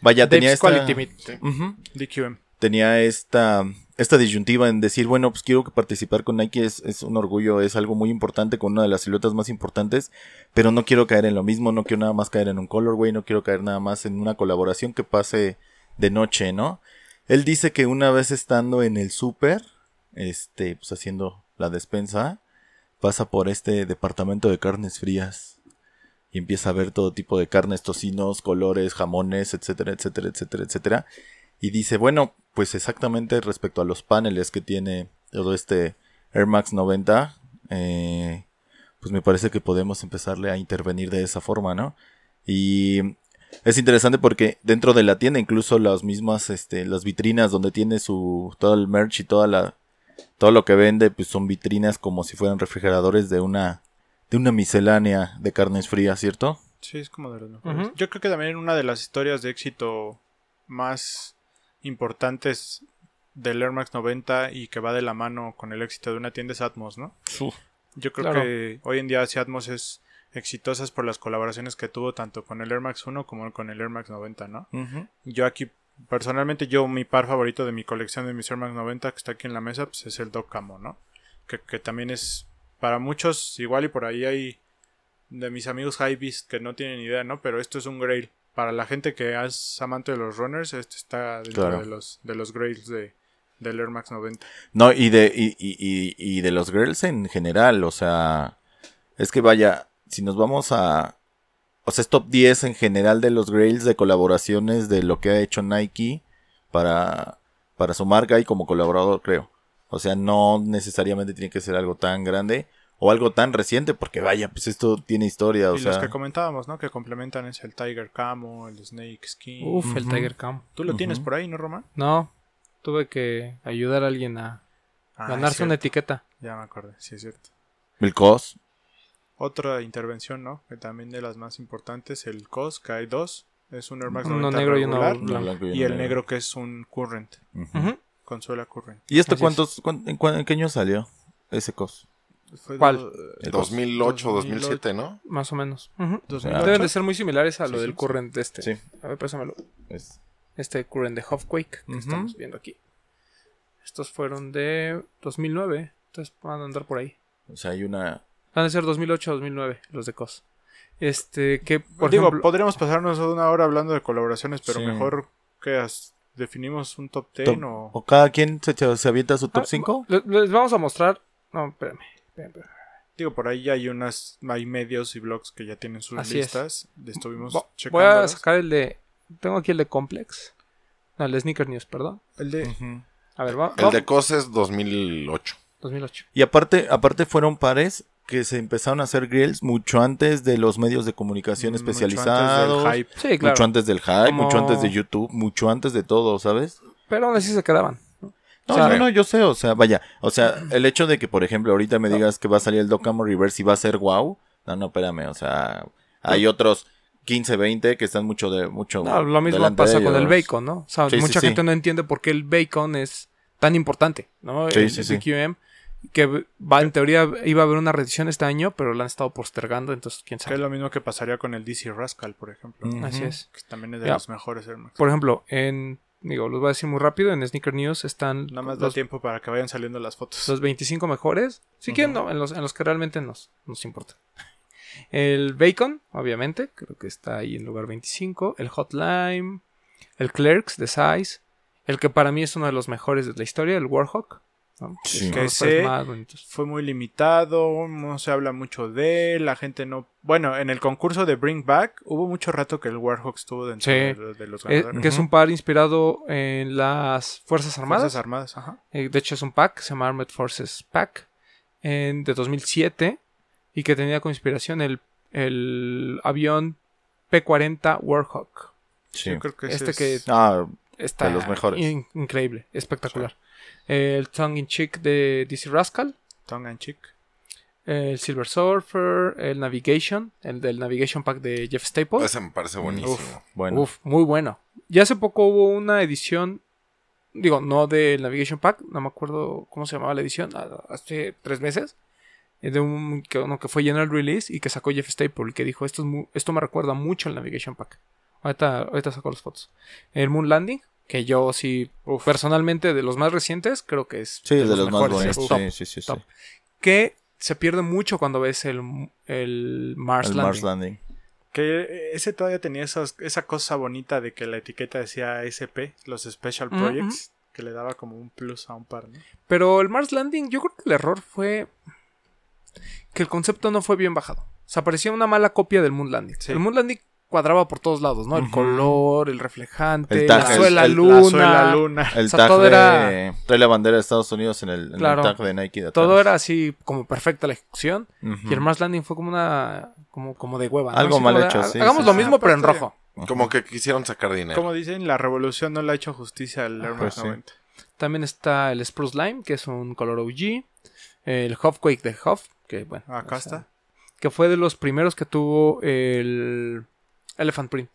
[SPEAKER 5] vaya, tenía
[SPEAKER 2] Dave's
[SPEAKER 5] esta,
[SPEAKER 2] Quality Meat.
[SPEAKER 5] Ujú.
[SPEAKER 4] DQM.
[SPEAKER 5] tenía esta, esta disyuntiva en decir, bueno, pues quiero participar con Nike es, es un orgullo, es algo muy importante, con una de las siluetas más importantes, pero no quiero caer en lo mismo, no quiero nada más caer en un colorway, no quiero caer nada más en una colaboración que pase de noche, ¿no? Él dice que una vez estando en el súper, este, pues haciendo la despensa, pasa por este departamento de carnes frías y empieza a ver todo tipo de carnes, tocinos, colores, jamones, etcétera, etcétera, etcétera, etcétera. Y dice, bueno, pues exactamente respecto a los paneles que tiene todo este Air Max 90, eh, pues me parece que podemos empezarle a intervenir de esa forma, ¿no? Y es interesante porque dentro de la tienda, incluso las mismas, este, las vitrinas donde tiene su, todo el merch y toda la, todo lo que vende, pues son vitrinas como si fueran refrigeradores de una, de una miscelánea de carnes frías, ¿cierto?
[SPEAKER 4] Sí, es como de los mejores. Yo creo que también una de las historias de éxito más importantes del Air Max 90 y que va de la mano con el éxito de una tienda es Atmos, ¿no? Yo creo
[SPEAKER 2] Claro.
[SPEAKER 4] que hoy en día sí Atmos es exitosa por las colaboraciones que tuvo tanto con el Air Max 1 como con el Air Max 90, ¿no?
[SPEAKER 5] Ujú.
[SPEAKER 4] Yo aquí, personalmente, yo mi par favorito de mi colección de mis Air Max 90 que está aquí en la mesa, pues es el Doc Camo, ¿no? Que, que también es para muchos igual y por ahí hay de mis amigos Hypebeast que no tienen idea, ¿no? Pero esto es un grail. Para la gente que es amante de los runners, este está dentro
[SPEAKER 5] Claro.
[SPEAKER 4] de los de los grails de del Air Max 90.
[SPEAKER 5] No, y de, y, y, y, y de los girls en general, o sea, es que vaya, si nos vamos a, o sea, es top 10 en general de los grails de colaboraciones de lo que ha hecho Nike para, para su marca y como colaborador, creo. O sea, no necesariamente tiene que ser algo tan grande o algo tan reciente, porque vaya, pues esto tiene historia, o
[SPEAKER 4] y los que comentábamos, ¿no? Que complementan es el Tiger Camo, el Snake Skin.
[SPEAKER 2] Uf, el. Tiger Cam.
[SPEAKER 4] Tú lo tienes por ahí, ¿no, Román?
[SPEAKER 2] No, tuve que ayudar a alguien a
[SPEAKER 4] Ah,
[SPEAKER 2] ganarse
[SPEAKER 4] es
[SPEAKER 2] una etiqueta.
[SPEAKER 4] Ya me acordé, sí es cierto.
[SPEAKER 5] El COS.
[SPEAKER 4] Otra intervención, ¿no? Que también de las más importantes, el COS, que hay dos. Es un Air Max
[SPEAKER 2] Uno
[SPEAKER 4] 90
[SPEAKER 2] negro y uno blanco.
[SPEAKER 5] blanco
[SPEAKER 4] y el negro que es un Current,
[SPEAKER 5] Ujú.
[SPEAKER 2] Ujú.
[SPEAKER 4] consuela Current.
[SPEAKER 5] ¿Y esto cuántos, cuán- en, cuán- en qué año salió ese COS?
[SPEAKER 4] Fue
[SPEAKER 2] ¿Cuál?
[SPEAKER 4] do-
[SPEAKER 5] El COS.
[SPEAKER 3] 2008,
[SPEAKER 4] 2008.
[SPEAKER 3] 2007, ¿no?
[SPEAKER 2] Más o menos.
[SPEAKER 4] 2008.
[SPEAKER 2] Deben de ser muy similares a lo
[SPEAKER 4] Sí,
[SPEAKER 2] del
[SPEAKER 4] sí,
[SPEAKER 2] current de este.
[SPEAKER 5] Sí.
[SPEAKER 2] A ver, pásamelo.
[SPEAKER 5] Es-
[SPEAKER 2] Este current de Huffquake que estamos viendo aquí. Estos fueron de 2009. Entonces van a andar por ahí.
[SPEAKER 5] o sea, hay una.
[SPEAKER 2] Van a ser 2008-2009 los de COS. Este, que por
[SPEAKER 4] Digo,
[SPEAKER 2] ejemplo...
[SPEAKER 4] podríamos pasarnos una hora hablando de colaboraciones, pero
[SPEAKER 5] Sí.
[SPEAKER 4] mejor que as- definimos un top 10
[SPEAKER 5] Top-
[SPEAKER 4] o...
[SPEAKER 5] O cada quien se, se avienta su top
[SPEAKER 2] Ah,
[SPEAKER 5] 5.
[SPEAKER 2] le- Les vamos a mostrar... No, espérame. Espérame.
[SPEAKER 4] Digo, por ahí ya hay unas, hay medios y blogs que ya tienen sus
[SPEAKER 2] Así es.
[SPEAKER 4] listas. Estuvimos
[SPEAKER 2] Vo- Voy a sacar el de... Tengo aquí el de Complex. No, el de Sneaker News, perdón.
[SPEAKER 4] El de...
[SPEAKER 2] A ver, va.
[SPEAKER 3] El
[SPEAKER 2] va-
[SPEAKER 3] de COS es 2008.
[SPEAKER 2] 2008.
[SPEAKER 5] Y aparte, aparte fueron pares que se empezaron a hacer grills mucho antes de los medios de comunicación
[SPEAKER 4] mucho antes
[SPEAKER 5] especializados.
[SPEAKER 4] del hype.
[SPEAKER 2] Sí, claro.
[SPEAKER 5] Mucho antes del hype,
[SPEAKER 2] Como-
[SPEAKER 5] mucho antes de YouTube, mucho antes de todo, ¿sabes?
[SPEAKER 2] Pero aún así se quedaban.
[SPEAKER 5] No,
[SPEAKER 2] O sea,
[SPEAKER 5] no, no, yo sé, o sea, vaya, o sea, el hecho de que, por ejemplo, ahorita me digas que va a salir el Doc Camo Reverse y va a ser wow, no, no, espérame, o sea, hay otros 15, 20 que están mucho de mucho
[SPEAKER 2] No, lo mismo pasa con el bacon, ¿no? O sea,
[SPEAKER 5] Sí,
[SPEAKER 2] mucha
[SPEAKER 5] sí.
[SPEAKER 2] gente no entiende por qué el bacon es tan importante, ¿no?
[SPEAKER 5] Sí,
[SPEAKER 2] el
[SPEAKER 5] sí, sí.
[SPEAKER 2] BQM, que va, en teoría iba a haber una reedición este año, pero la han estado postergando, entonces quién
[SPEAKER 4] Que
[SPEAKER 2] sabe.
[SPEAKER 4] es lo mismo que pasaría con el DC Rascal, por ejemplo.
[SPEAKER 2] Así es.
[SPEAKER 4] Que también es de
[SPEAKER 2] Ya.
[SPEAKER 4] los mejores Air Max.
[SPEAKER 2] Por ejemplo, en, digo, los voy a decir muy rápido, en Sneaker News están
[SPEAKER 4] Nada más da
[SPEAKER 2] los,
[SPEAKER 4] tiempo para que vayan saliendo las fotos.
[SPEAKER 2] los 25 mejores. Si quieren, no, en los, en los que realmente nos, nos importa. El Bacon, obviamente, creo que está ahí en lugar 25. El Hot Lime. El Clerks de Size. El que para mí es uno de los mejores de la historia, el Warhawk. ¿No?
[SPEAKER 5] Sí.
[SPEAKER 4] Que
[SPEAKER 2] bonitos.
[SPEAKER 4] Fue muy limitado, no se habla mucho de él, la gente no... Bueno, en el concurso de Bring Back hubo mucho rato que el Warhawk estuvo dentro
[SPEAKER 2] Sí.
[SPEAKER 4] de, los- de los
[SPEAKER 2] Eh,
[SPEAKER 4] ganadores.
[SPEAKER 2] que es un par inspirado en las Fuerzas Armadas.
[SPEAKER 4] Fuerzas Armadas, ajá.
[SPEAKER 2] Eh, de hecho, es un pack, se llama Armored Forces Pack, en- de 2007, y que tenía como inspiración el, el avión P-40 Warhawk.
[SPEAKER 5] Sí.
[SPEAKER 4] Yo creo que
[SPEAKER 2] Este
[SPEAKER 4] es-
[SPEAKER 2] que
[SPEAKER 5] Ah,
[SPEAKER 2] está
[SPEAKER 5] De los mejores.
[SPEAKER 2] in- increíble, espectacular. El Tongue in Cheek de DC Rascal,
[SPEAKER 4] Tongue and cheek.
[SPEAKER 2] el Silver Surfer, el Navigation, el del Navigation Pack de Jeff Staples.
[SPEAKER 3] Ese me parece buenísimo.
[SPEAKER 5] bueno.
[SPEAKER 2] Uf, muy bueno. Ya hace poco hubo una edición, digo, no del Navigation Pack, no me acuerdo cómo se llamaba la edición, hace tres meses, eh, de un que, uno que fue General Release y que sacó Jeff Staple y que dijo, esto, es esto me recuerda mucho al Navigation Pack. Ahorita, ahorita saco las fotos. El Moon Landing, que yo sí, personalmente de los más recientes, creo que es
[SPEAKER 5] Sí, de los, más
[SPEAKER 2] mejores, top,
[SPEAKER 5] sí, sí, sí,
[SPEAKER 2] top. Que se pierde mucho cuando ves el, el Mars
[SPEAKER 5] El
[SPEAKER 2] Landing.
[SPEAKER 5] Mars Landing.
[SPEAKER 4] Que ese todavía tenía esos- esa cosa bonita de que la etiqueta decía SP, los Special. Projects, que le daba como un plus a un par, ¿no?
[SPEAKER 2] Pero el Mars Landing, yo creo que el error fue que el concepto no fue bien bajado. O sea, parecía una mala copia del Moon Landing.
[SPEAKER 4] Sí.
[SPEAKER 2] El Moon Landing cuadraba por todos lados, ¿no? El color, el reflejante,
[SPEAKER 5] El
[SPEAKER 2] la
[SPEAKER 5] tag, el-
[SPEAKER 2] suela
[SPEAKER 5] el- la
[SPEAKER 2] luna.
[SPEAKER 4] La suela luna.
[SPEAKER 5] El
[SPEAKER 2] O sea,
[SPEAKER 5] tag
[SPEAKER 2] todo
[SPEAKER 5] de...
[SPEAKER 2] era-
[SPEAKER 5] Trae la bandera de Estados Unidos en el, en el
[SPEAKER 2] Claro.
[SPEAKER 5] tag de Nike de atrás.
[SPEAKER 2] Todo era así como perfecta la ejecución. Y el Mars Landing fue como una. como, como de hueva. ¿no?
[SPEAKER 5] Algo
[SPEAKER 2] Así
[SPEAKER 5] mal
[SPEAKER 2] como de,
[SPEAKER 5] hecho,
[SPEAKER 2] "Ah,
[SPEAKER 5] sí,
[SPEAKER 2] Hagamos
[SPEAKER 5] sí,
[SPEAKER 2] lo
[SPEAKER 5] sí.
[SPEAKER 2] mismo, pero en rojo.
[SPEAKER 3] Como que quisieron sacar dinero.
[SPEAKER 4] Como dicen, la revolución no le ha hecho justicia al Air Max
[SPEAKER 5] Pues.
[SPEAKER 4] 90.
[SPEAKER 2] También está el Spruce Lime, que es un color OG. El Huffquake de Huff, que bueno.
[SPEAKER 4] Acá
[SPEAKER 2] o sea,
[SPEAKER 4] está.
[SPEAKER 2] Que fue de los primeros que tuvo el Elephant Print.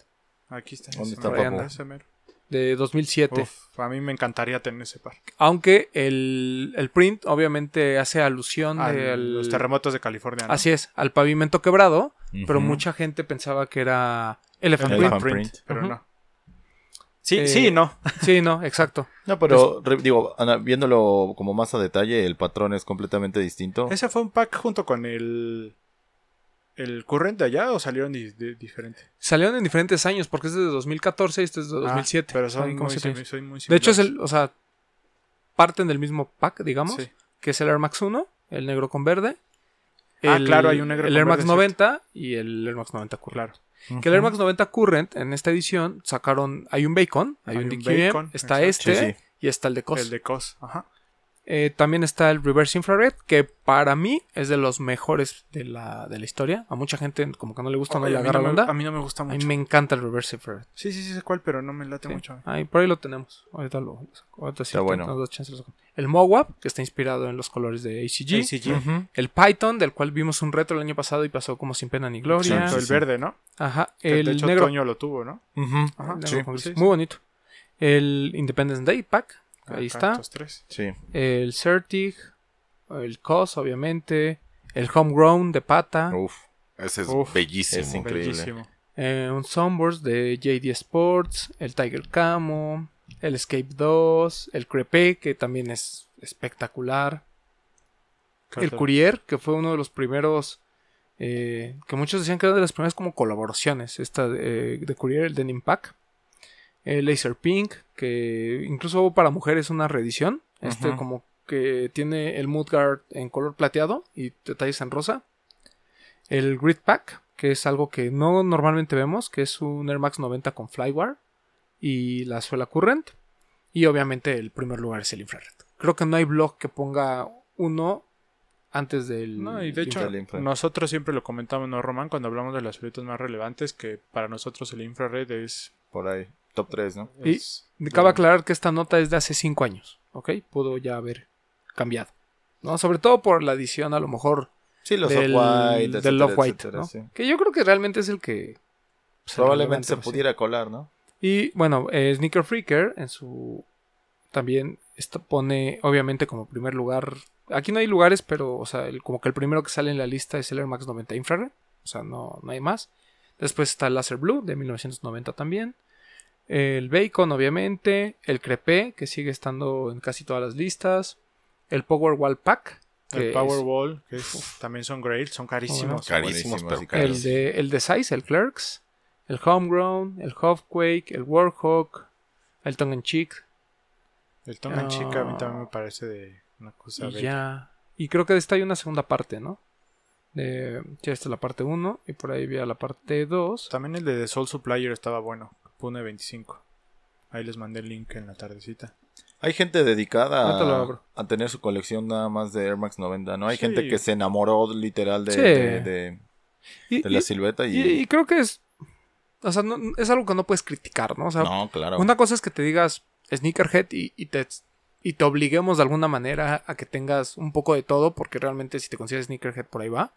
[SPEAKER 4] Aquí está.
[SPEAKER 5] ¿Dónde está,
[SPEAKER 2] papu?
[SPEAKER 4] ese mero.
[SPEAKER 2] De 2007.
[SPEAKER 4] Uf, a mí me encantaría tener ese par.
[SPEAKER 2] Aunque el, el print obviamente hace alusión
[SPEAKER 4] A
[SPEAKER 2] de al-
[SPEAKER 4] los terremotos de California. ¿no?
[SPEAKER 2] Así es, al pavimento quebrado. Pero mucha gente pensaba que era Elephant.
[SPEAKER 5] Elephant
[SPEAKER 4] Print,
[SPEAKER 5] Print.
[SPEAKER 4] pero no. Sí,
[SPEAKER 2] Eh,
[SPEAKER 4] sí, y no.
[SPEAKER 2] Sí, no, exacto.
[SPEAKER 5] No, pero re- digo, ana- viéndolo como más a detalle, el patrón es completamente distinto.
[SPEAKER 4] ¿Ese fue un pack junto con el. ¿El Current de allá o salieron di- di- diferente?
[SPEAKER 2] Salieron en diferentes años, porque este es de 2014 y este es de 2007.
[SPEAKER 4] Ah, pero son muy,
[SPEAKER 2] siete
[SPEAKER 4] simi-
[SPEAKER 2] años.
[SPEAKER 4] son muy
[SPEAKER 2] De hecho, es el, o sea, parten del mismo pack, digamos,
[SPEAKER 4] Sí.
[SPEAKER 2] que es el Air Max 1, el negro con verde.
[SPEAKER 4] Ah, claro, hay un negro
[SPEAKER 2] El
[SPEAKER 4] con
[SPEAKER 2] Air Max
[SPEAKER 4] verde,
[SPEAKER 2] 90 y el Air Max 90 Current.
[SPEAKER 4] Claro.
[SPEAKER 2] Que el Air Max 90 Current, en esta edición, sacaron, hay un Bacon, hay,
[SPEAKER 4] Hay
[SPEAKER 2] un
[SPEAKER 4] un
[SPEAKER 2] DQM,
[SPEAKER 4] Bacon,
[SPEAKER 2] está
[SPEAKER 4] exacto.
[SPEAKER 2] este
[SPEAKER 5] Sí, sí.
[SPEAKER 2] y está el de COS.
[SPEAKER 4] El de COS. Ajá.
[SPEAKER 2] Eh, también está el Reverse Infrared, que para mí es de los mejores de la, de la historia. A mucha gente como que no le gusta, no le agarra
[SPEAKER 4] no
[SPEAKER 2] onda.
[SPEAKER 4] a mí no me gusta
[SPEAKER 2] A mí
[SPEAKER 4] mucho.
[SPEAKER 2] me encanta el Reverse Infrared.
[SPEAKER 4] Sí, sí, sí, sé cuál, pero no me late
[SPEAKER 2] Sí.
[SPEAKER 4] mucho.
[SPEAKER 2] Ahí, por ahí lo tenemos. Ahorita lo. Ahorita sí
[SPEAKER 5] Está bueno.
[SPEAKER 2] tengo dos chances. El MOWAP, que está inspirado en los colores de ACG.
[SPEAKER 4] ACG.
[SPEAKER 2] El Python, del cual vimos un retro el año pasado y pasó como sin pena ni gloria.
[SPEAKER 4] Exacto, el verde, ¿no?
[SPEAKER 2] Ajá.
[SPEAKER 4] Que
[SPEAKER 2] El
[SPEAKER 4] de hecho,
[SPEAKER 2] negro.
[SPEAKER 4] Toño lo tuvo, ¿no?
[SPEAKER 5] Ujú.
[SPEAKER 2] Ajá,
[SPEAKER 4] sí.
[SPEAKER 2] Muy bonito. El Independence Day Pack. Ahí está.
[SPEAKER 4] estos tres.
[SPEAKER 5] Sí.
[SPEAKER 2] El Certig. El COS, obviamente. El Homegrown de pata.
[SPEAKER 5] Uf.
[SPEAKER 3] Ese es
[SPEAKER 4] Uf,
[SPEAKER 3] bellísimo.
[SPEAKER 5] es increíble.
[SPEAKER 4] Bellísimo.
[SPEAKER 2] eh, un Sunburst de JD Sports. El Tiger Camo. El Escape 2. El Crepe, que también es espectacular. El. Courier, que fue uno de los primeros. eh, que muchos decían que era de las primeras como colaboraciones. Esta de, de Courier, el Denim Pack. El Laser Pink, que incluso hubo para mujeres una reedición. Este, como que tiene el Moodguard en color plateado y detalles en rosa. El Grid Pack, que es algo que no normalmente vemos, que es un Air Max 90 con Flywire y la suela Current. Y obviamente el primer lugar es el infrared. Creo que no hay blog que ponga uno antes del.
[SPEAKER 4] No, y de hecho, nosotros siempre lo comentamos, ¿no, Román? Cuando hablamos de las figuras más relevantes, que para nosotros el infrared es...
[SPEAKER 5] Por ahí. Top 3, ¿no?
[SPEAKER 2] Y
[SPEAKER 4] es-
[SPEAKER 2] Cabe aclarar que esta nota es de hace 5 años, ¿ok? Pudo ya haber cambiado. ¿no? Sobre todo por la edición, a lo mejor,
[SPEAKER 5] Sí, los
[SPEAKER 2] del,
[SPEAKER 5] off-white.
[SPEAKER 2] del
[SPEAKER 5] etcétera,
[SPEAKER 2] Off-White,
[SPEAKER 5] etcétera,
[SPEAKER 2] ¿no?
[SPEAKER 5] sí.
[SPEAKER 2] Que yo creo que realmente es el que... pues,
[SPEAKER 5] Probablemente se
[SPEAKER 2] sí.
[SPEAKER 5] pudiera colar, ¿no?
[SPEAKER 2] Y bueno, eh, Sneaker Freaker en su. También esto pone, obviamente, como primer lugar. Aquí no hay lugares, pero, o sea, el- como que el primero que sale en la lista es el Air Max 90 Infrared. O sea, no, no hay más. Después está el Laser Blue de 1990 también. El Bacon, obviamente. El Crepe, que sigue estando en casi todas las listas. El Powerwall Pack. que
[SPEAKER 4] El
[SPEAKER 2] es-
[SPEAKER 4] Powerball, que es- también son great, son carísimos.
[SPEAKER 3] Carísimos, pero
[SPEAKER 2] el de, el de Size, el Clerks. El Homegrown. El Hofquake. El Warhawk. El Tongue in Cheek.
[SPEAKER 4] El Tonga
[SPEAKER 2] Ah.
[SPEAKER 4] Chica a mí también me parece de una cosa
[SPEAKER 2] Y
[SPEAKER 4] bella.
[SPEAKER 2] ya. Y creo que de esta hay una segunda parte, ¿no? De, ya esta es la parte 1 y por ahí había la parte 2.
[SPEAKER 4] También el de The Soul Supplier estaba bueno. Pune 25. Ahí les mandé el link en la tardecita.
[SPEAKER 5] Hay gente dedicada a,
[SPEAKER 2] abro.
[SPEAKER 5] a tener su colección nada más de Air Max 90, ¿no? Hay
[SPEAKER 4] Sí.
[SPEAKER 5] gente que se enamoró literal de,
[SPEAKER 2] Sí.
[SPEAKER 5] de, de-
[SPEAKER 2] Y,
[SPEAKER 5] de la
[SPEAKER 2] y-
[SPEAKER 5] silueta y...
[SPEAKER 2] y- y creo que es. O sea, no- es algo que no puedes criticar, ¿no? O sea,
[SPEAKER 5] no, claro.
[SPEAKER 2] una cosa es que te digas sneakerhead y, y te, y te obliguemos de alguna manera a que tengas un poco de todo, porque realmente si te consideras sneakerhead por ahí va.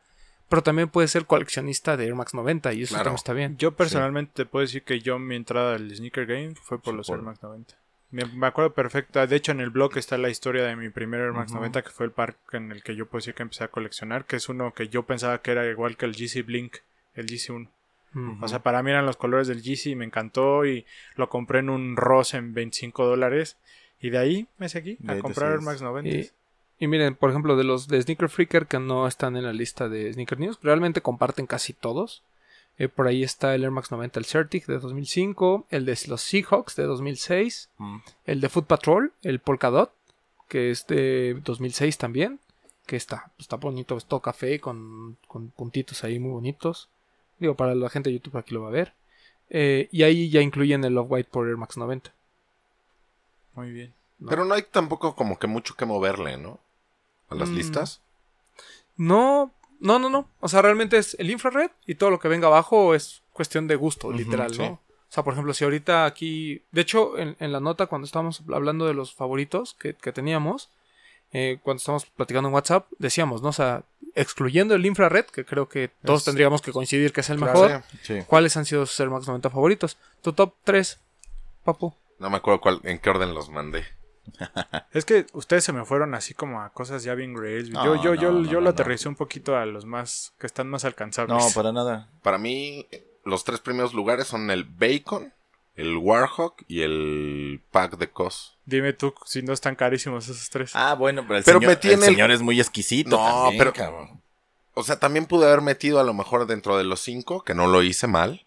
[SPEAKER 2] Pero también puedes ser coleccionista de Air Max 90 y eso
[SPEAKER 3] Claro.
[SPEAKER 2] también está bien.
[SPEAKER 4] Yo personalmente te puedo decir que yo mi entrada al Sneaker Game fue por
[SPEAKER 5] Sí,
[SPEAKER 4] los
[SPEAKER 5] por-
[SPEAKER 4] Air Max 90. Me, me acuerdo perfecta. De hecho, en el blog está la historia de mi primer Air Max
[SPEAKER 5] Ujú.
[SPEAKER 4] 90, que fue el par en el que yo puedo decir que empecé a coleccionar, que es uno que yo pensaba que era igual que el GC Blink, el GC1.
[SPEAKER 2] Ujú.
[SPEAKER 4] O sea, para mí eran los colores del GC y me encantó y lo compré en un Ross en 25 dólares. Y de ahí me seguí a comprar Air. Max 90.
[SPEAKER 2] Y, y miren, por ejemplo, de los de Sneaker Freaker que no están en la lista de Sneaker News, realmente comparten casi todos. Eh, por ahí está el Air Max 90 el Certic de 2005, el de los Seahawks de 2006,
[SPEAKER 5] Mm.
[SPEAKER 2] el de Foot Patrol, el Polkadot, que es de 2006 también, que está, está bonito, es todo café con, con puntitos ahí muy bonitos. Digo, para la gente de YouTube aquí lo va a ver. Eh, y ahí ya incluyen el Love White por Air Max 90.
[SPEAKER 4] Muy bien.
[SPEAKER 2] ¿no?
[SPEAKER 3] Pero no hay tampoco como que mucho que moverle, ¿no? A las
[SPEAKER 2] Mm.
[SPEAKER 3] listas.
[SPEAKER 2] No, no, no, no. O sea, realmente es el infrared y todo lo que venga abajo es cuestión de gusto, literal,
[SPEAKER 3] sí.
[SPEAKER 2] ¿no? O sea, por ejemplo, si ahorita aquí. De hecho, en, en la nota, cuando estábamos hablando de los favoritos que, que teníamos, eh, cuando estábamos platicando en WhatsApp, decíamos, ¿no? O sea, excluyendo el infrared, que creo que todos
[SPEAKER 4] Es-
[SPEAKER 2] tendríamos que coincidir que es el
[SPEAKER 4] Claro.
[SPEAKER 2] mejor.
[SPEAKER 3] Sí.
[SPEAKER 2] ¿cuáles han sido sus Air Max 90 favoritos? Tu top 3, papu.
[SPEAKER 3] No me acuerdo cuál, en qué orden los mandé.
[SPEAKER 4] Es que ustedes se me fueron así como a cosas ya bien grays.
[SPEAKER 5] No,
[SPEAKER 4] yo yo,
[SPEAKER 5] no,
[SPEAKER 4] yo,
[SPEAKER 5] no,
[SPEAKER 4] yo
[SPEAKER 5] no,
[SPEAKER 4] lo
[SPEAKER 5] no.
[SPEAKER 4] aterricé un poquito a los más que están más alcanzables.
[SPEAKER 5] No, para nada.
[SPEAKER 3] Para mí, los tres primeros lugares son el Bacon, el Warhawk y el Pack de Cos.
[SPEAKER 4] Dime tú si no están carísimos esos tres.
[SPEAKER 5] Ah, bueno, pero el,
[SPEAKER 3] Pero
[SPEAKER 5] señor, el
[SPEAKER 3] el-
[SPEAKER 5] señor es muy exquisito.
[SPEAKER 3] No,
[SPEAKER 5] también,
[SPEAKER 3] pero-
[SPEAKER 5] cabrón.
[SPEAKER 3] O sea, también pude haber metido a lo mejor dentro de los cinco, que no lo hice mal.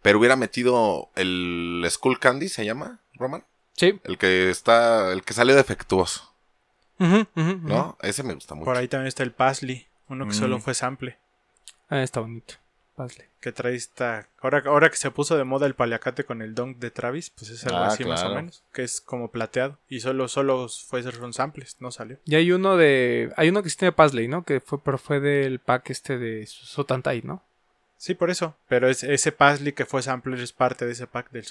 [SPEAKER 3] Pero hubiera metido el Skull Candy, ¿se llama, Roman?
[SPEAKER 2] Sí.
[SPEAKER 3] El que está, el que salió defectuoso. ¿no? Ese me gusta mucho.
[SPEAKER 4] Por ahí también está el Pasley, uno que
[SPEAKER 5] Mm.
[SPEAKER 4] solo fue sample.
[SPEAKER 2] Ah, está bonito. Pasley.
[SPEAKER 4] Que trae esta. Ahora, ahora que se puso de moda el paliacate con el dunk de Travis, pues es algo
[SPEAKER 5] Ah,
[SPEAKER 4] así más o menos. Que es como plateado. Y solo, solo fue son samples, no salió.
[SPEAKER 2] Y hay uno de. Hay uno que sí tiene Pasley, ¿no? Que fue, pero fue del pack este de Sotantai, ¿no?
[SPEAKER 4] Sí, por eso. Pero es, ese Pasley que fue sampler es parte de ese pack del.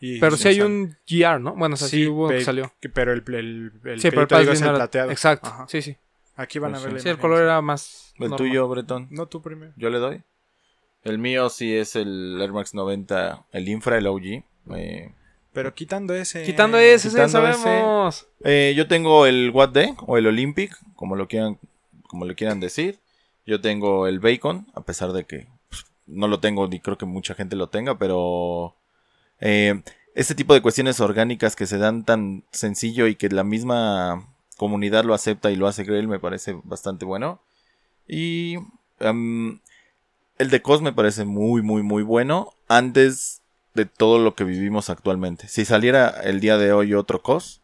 [SPEAKER 4] Y-
[SPEAKER 2] pero sí hay un GR, ¿no? Bueno, o sea, sí, hubo que salió.
[SPEAKER 4] Pero el, el, el
[SPEAKER 2] Sí,
[SPEAKER 4] que
[SPEAKER 2] pero el
[SPEAKER 4] digo es el plateado.
[SPEAKER 2] Exacto.
[SPEAKER 4] Ajá.
[SPEAKER 2] Sí, sí.
[SPEAKER 4] Aquí van
[SPEAKER 5] Pues
[SPEAKER 4] a ver
[SPEAKER 5] sí.
[SPEAKER 4] la
[SPEAKER 2] Sí, el color era más.
[SPEAKER 5] El
[SPEAKER 2] normal.
[SPEAKER 5] tuyo, Bretón.
[SPEAKER 4] No tú primero.
[SPEAKER 5] Yo le doy. El mío sí es el Air Max 90, el Infra, el OG. Eh,
[SPEAKER 4] Pero quitando ese.
[SPEAKER 2] Quitando ese,
[SPEAKER 5] Quitando ese.
[SPEAKER 2] sabemos.
[SPEAKER 5] eh, yo tengo el What Day o el Olympic, como lo quieran, como le quieran decir. Yo tengo el Bacon, a pesar de que no lo tengo ni creo que mucha gente lo tenga, pero eh, este tipo de cuestiones orgánicas que se dan tan sencillo y que la misma comunidad lo acepta y lo hace creer me parece bastante bueno. Y em, el de COS me parece muy, muy, muy bueno. Antes de todo lo que vivimos actualmente. Si saliera el día de hoy otro COS,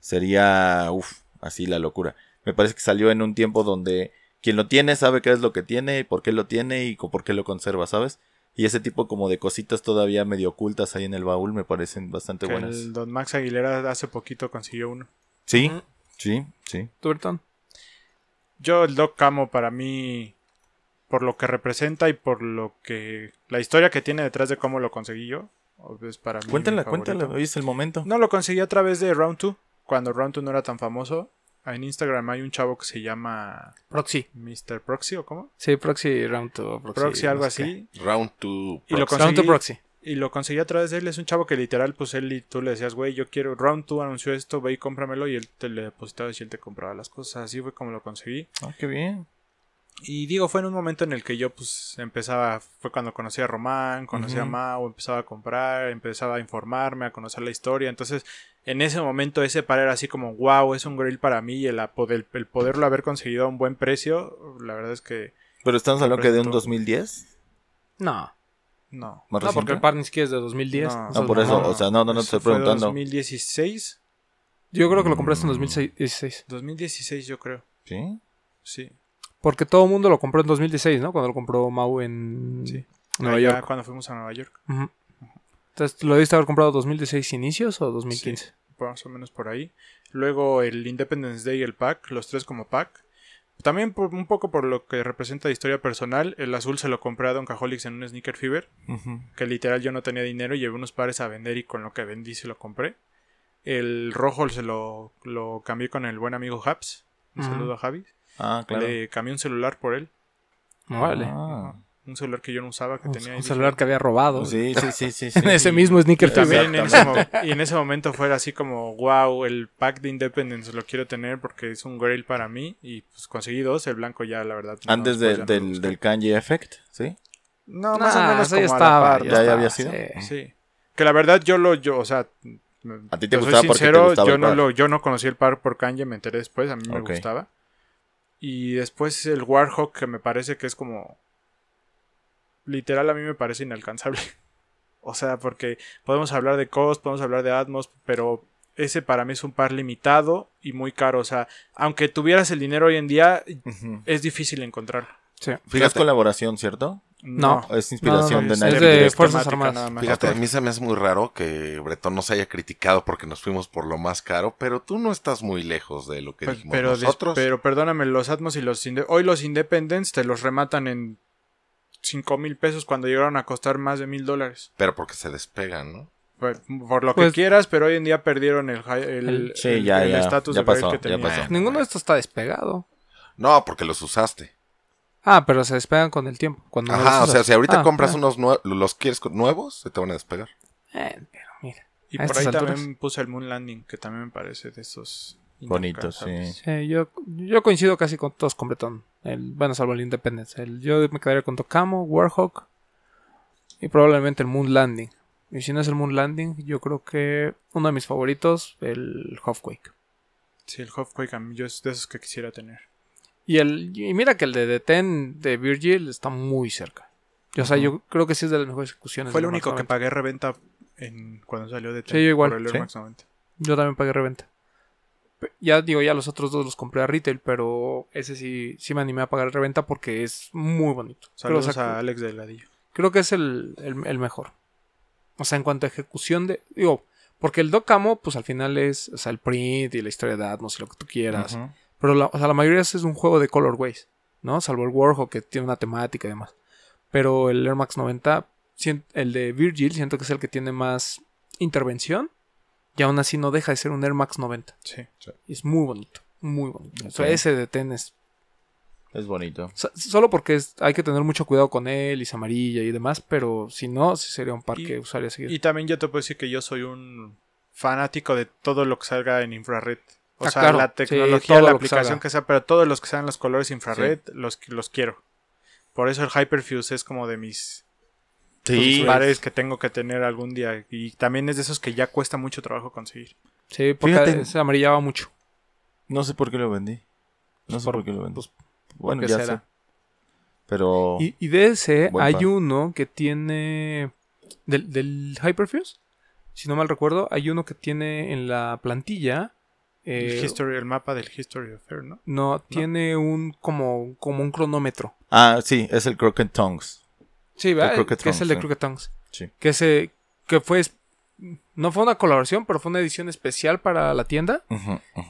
[SPEAKER 5] sería, uff, así la locura. Me parece que salió en un tiempo donde quien lo tiene sabe qué es lo que tiene, por qué lo tiene y por qué lo conserva, ¿sabes? Y ese tipo como de cositas todavía medio ocultas ahí en el baúl me parecen bastante
[SPEAKER 4] Que
[SPEAKER 5] buenas.
[SPEAKER 4] el Don Max Aguilera hace poquito consiguió uno.
[SPEAKER 5] Sí, sí, sí.
[SPEAKER 2] ¿Tú, Bertón?
[SPEAKER 4] Yo, el Doc Camo, para mí, por lo que representa y por lo que. La historia que tiene detrás de cómo lo conseguí yo, es para mí.
[SPEAKER 5] Cuéntala, cuéntala, hoy es el momento.
[SPEAKER 4] No, lo conseguí a través de Round 2, cuando Round 2 no era tan famoso. En Instagram hay un chavo que se llama
[SPEAKER 2] Proxy.
[SPEAKER 4] Mr. Proxy o cómo?
[SPEAKER 2] Sí, Proxy Round to Proxy.
[SPEAKER 4] Proxy, algo así.
[SPEAKER 3] Round 2.
[SPEAKER 4] Y lo
[SPEAKER 2] qué. Round to Proxy.
[SPEAKER 4] y lo conseguí a través de él. Es un chavo que literal, pues él y tú le decías, güey, yo quiero. Round 2 anunció esto, ve y cómpramelo. Y él te le depositaba y él te compraba las cosas. Así fue como lo conseguí.
[SPEAKER 5] Ah, qué bien.
[SPEAKER 4] Y digo, fue en un momento en el que yo pues empezaba, fue cuando conocí a Román, conocí a
[SPEAKER 5] Ujú.
[SPEAKER 4] Mao, empezaba a comprar, empezaba a informarme, a conocer la historia. Entonces, en ese momento ese par era así como, wow, es un grill para mí y el, el, el poderlo haber conseguido a un buen precio, la verdad es que
[SPEAKER 5] Pero estamos hablando que de un
[SPEAKER 4] Representó.
[SPEAKER 5] 2010.
[SPEAKER 2] No.
[SPEAKER 4] no.
[SPEAKER 5] ¿Más
[SPEAKER 2] No, porque el par ni siquiera es de 2010.
[SPEAKER 4] No.
[SPEAKER 5] No,
[SPEAKER 2] Entonces,
[SPEAKER 5] por eso,
[SPEAKER 2] no.
[SPEAKER 5] o sea, no, no, no te estoy
[SPEAKER 4] fue
[SPEAKER 5] preguntando.
[SPEAKER 4] 2016,
[SPEAKER 2] Yo creo que lo compraste en 2016.
[SPEAKER 4] 2016 yo creo,
[SPEAKER 5] ¿Sí?
[SPEAKER 4] sí.
[SPEAKER 2] Porque todo el mundo lo compró en 2016, ¿no? Cuando lo compró Mau en
[SPEAKER 4] Sí.
[SPEAKER 2] Nueva
[SPEAKER 4] Allá
[SPEAKER 2] York.
[SPEAKER 4] cuando fuimos a Nueva York,
[SPEAKER 2] Ujú. Entonces, ¿lo debiste haber comprado 2016 inicios o 2015?
[SPEAKER 4] más o menos por ahí. Luego el Independence Day y el pack, los tres como pack. También por, un poco por lo que representa de historia personal, el azul se lo compré a Don Cajolix en un Sneaker Fever, que literal yo no tenía dinero y llevé unos pares a vender y con lo que vendí se lo compré. El rojo se lo, lo cambié con el buen amigo Haps. Un saludo a Javi.
[SPEAKER 5] Ah, claro.
[SPEAKER 4] Le cambié un celular por él.
[SPEAKER 2] No vale.
[SPEAKER 5] Ah.
[SPEAKER 4] Un celular que yo no usaba, que
[SPEAKER 2] un,
[SPEAKER 4] tenía ahí
[SPEAKER 2] un celular que había robado.
[SPEAKER 5] Sí, sí, sí, sí. sí.
[SPEAKER 2] en ese mismo sneaker
[SPEAKER 4] También en ese y en ese momento fue así como, wow, el pack de Independence lo quiero tener porque es un grail para mí. Y pues conseguí dos, el blanco ya, la verdad. no,
[SPEAKER 5] Antes de-
[SPEAKER 4] no
[SPEAKER 5] del, del Kanye Effect, ¿sí?
[SPEAKER 4] No, más o
[SPEAKER 2] Nah,
[SPEAKER 4] menos
[SPEAKER 2] eso ya
[SPEAKER 4] como a la
[SPEAKER 2] estaba,
[SPEAKER 4] par,
[SPEAKER 5] ya-
[SPEAKER 4] ¿no?
[SPEAKER 5] ya
[SPEAKER 2] estaba,
[SPEAKER 5] había sido.
[SPEAKER 2] sí.
[SPEAKER 4] Sí. Que la verdad yo lo, yo, o sea...
[SPEAKER 5] A ti te
[SPEAKER 4] soy
[SPEAKER 5] gustaba porque te
[SPEAKER 4] sincero,
[SPEAKER 5] gustaba
[SPEAKER 4] yo no lo, yo no conocí el par por Kanye, me enteré después, a mí me gustaba. Y después el Warhawk, que me parece que es como... Literal a mí me parece inalcanzable. o sea, porque podemos hablar de Cost, podemos hablar de Atmos, pero ese para mí es un par limitado y muy caro. O sea, aunque tuvieras el dinero hoy en día, es difícil encontrar.
[SPEAKER 2] Sí.
[SPEAKER 3] Fíjate,
[SPEAKER 5] colaboración, ¿cierto?
[SPEAKER 2] No.
[SPEAKER 5] Es inspiración
[SPEAKER 2] No, no,
[SPEAKER 5] de
[SPEAKER 2] es
[SPEAKER 5] Nike.
[SPEAKER 2] de. Fuerzas Armadas.
[SPEAKER 4] nada más.
[SPEAKER 3] fíjate, a mí se me hace muy raro que Bretón nos haya criticado porque nos fuimos por lo más caro, pero tú no estás muy lejos de lo que
[SPEAKER 4] Pues,
[SPEAKER 3] dijimos
[SPEAKER 4] pero,
[SPEAKER 3] nosotros.
[SPEAKER 4] pero perdóname, los Atmos y los hoy los Independents te los rematan en 5 mil pesos cuando llegaron a costar más de mil dólares.
[SPEAKER 3] Pero porque se despegan, ¿no?
[SPEAKER 4] Por, por lo
[SPEAKER 2] Pues-
[SPEAKER 4] que quieras, pero hoy en día perdieron el el
[SPEAKER 2] El-
[SPEAKER 5] Sí,
[SPEAKER 4] el-
[SPEAKER 5] ya,
[SPEAKER 4] el
[SPEAKER 5] ya,
[SPEAKER 4] estatus
[SPEAKER 5] ya
[SPEAKER 4] de
[SPEAKER 5] pasó,
[SPEAKER 4] que
[SPEAKER 5] ya
[SPEAKER 4] tenía.
[SPEAKER 5] pasó.
[SPEAKER 2] Ninguno de estos está despegado.
[SPEAKER 3] No, porque los usaste.
[SPEAKER 2] Ah, pero se despegan con el tiempo. Cuando
[SPEAKER 3] Ajá, o sea, si ahorita
[SPEAKER 2] Ah,
[SPEAKER 3] compras
[SPEAKER 2] ah.
[SPEAKER 3] unos nue- los quieres nuevos, se te van a despegar.
[SPEAKER 2] Eh, pero mira.
[SPEAKER 4] Y por ahí
[SPEAKER 2] alturas.
[SPEAKER 4] también puse el Moon Landing, que también me parece de esos
[SPEAKER 5] Bonitos, sí.
[SPEAKER 2] yo, yo coincido casi con todos con Bretón. El, bueno, salvo el Independence. El, yo me quedaría con Tocamo, Warhawk y probablemente el Moon Landing. Y si no es el Moon Landing, yo creo que uno de mis favoritos, el Halfquake.
[SPEAKER 4] Sí, el Halfquake a mí yo es de esos que quisiera tener.
[SPEAKER 2] Y, el, y mira que el de Deten de Virgil está muy cerca. O sea, yo creo que sí es de las mejores ejecuciones.
[SPEAKER 4] Fue el único
[SPEAKER 2] Max
[SPEAKER 4] que
[SPEAKER 2] 90.
[SPEAKER 4] pagué reventa en, cuando salió de
[SPEAKER 2] Sí, yo igual.
[SPEAKER 4] por el Air
[SPEAKER 5] Sí.
[SPEAKER 4] Max 90.
[SPEAKER 2] Yo también pagué reventa. Ya digo, ya los otros dos los compré a retail, pero ese sí, sí me animé a pagar reventa porque es muy bonito. Creo,
[SPEAKER 4] Saludos
[SPEAKER 2] o sea,
[SPEAKER 4] a Alex Delgadillo.
[SPEAKER 2] creo que es el, el- el mejor. O sea, en cuanto a ejecución de... Digo, porque el Doc Camo, pues al final es o sea, el print y la historia de Atmos y lo que tú quieras. Pero la, o sea, la mayoría es un juego de colorways, ¿no? Salvo el Warhol que tiene una temática y demás. Pero el Air Max 90, sien- el de Virgil, siento que es el que tiene más intervención. Y aún así no deja de ser un Air Max 90.
[SPEAKER 4] Sí.
[SPEAKER 2] Es muy bonito, muy bonito. O sea, ese de tenis.
[SPEAKER 5] Es bonito.
[SPEAKER 2] so- Solo porque es- hay que tener mucho cuidado con él y es amarilla y demás. Pero si no, sí sería un par que usaría seguido.
[SPEAKER 4] Y también yo te puedo decir que yo soy un fanático de todo lo que salga en infrared. O
[SPEAKER 2] Ah,
[SPEAKER 4] sea,
[SPEAKER 2] claro.
[SPEAKER 4] la tecnología, la
[SPEAKER 2] que
[SPEAKER 4] aplicación que sea, pero todos los que sean los colores infrared, los, los quiero. Por eso el Hyperfuse es como de mis
[SPEAKER 5] Sí.
[SPEAKER 4] pares que tengo que tener algún día. Y también es de esos que ya cuesta mucho trabajo conseguir.
[SPEAKER 2] Sí, porque
[SPEAKER 5] Fíjate.
[SPEAKER 2] se amarillaba mucho.
[SPEAKER 5] No sé por qué lo vendí. No sé
[SPEAKER 2] Por-
[SPEAKER 5] por, qué lo vendí.
[SPEAKER 2] pues,
[SPEAKER 5] bueno,
[SPEAKER 2] ¿qué
[SPEAKER 5] ya
[SPEAKER 2] será?
[SPEAKER 5] sé. Pero.
[SPEAKER 2] Y, y de ese hay
[SPEAKER 5] par.
[SPEAKER 2] uno que tiene. Del, del Hyperfuse, si no mal recuerdo, hay uno que tiene en la plantilla. eh,
[SPEAKER 4] el, history, el mapa del History of Air, ¿no?
[SPEAKER 2] no, tiene un como, como un cronómetro.
[SPEAKER 5] Ah, sí, es el Crooked Tongues.
[SPEAKER 2] Sí, ¿verdad?
[SPEAKER 5] Crooked
[SPEAKER 2] Que es el de. Crooked Tongues.
[SPEAKER 5] Sí.
[SPEAKER 2] Que, se, que fue. No fue una colaboración, pero fue una edición especial para la tienda.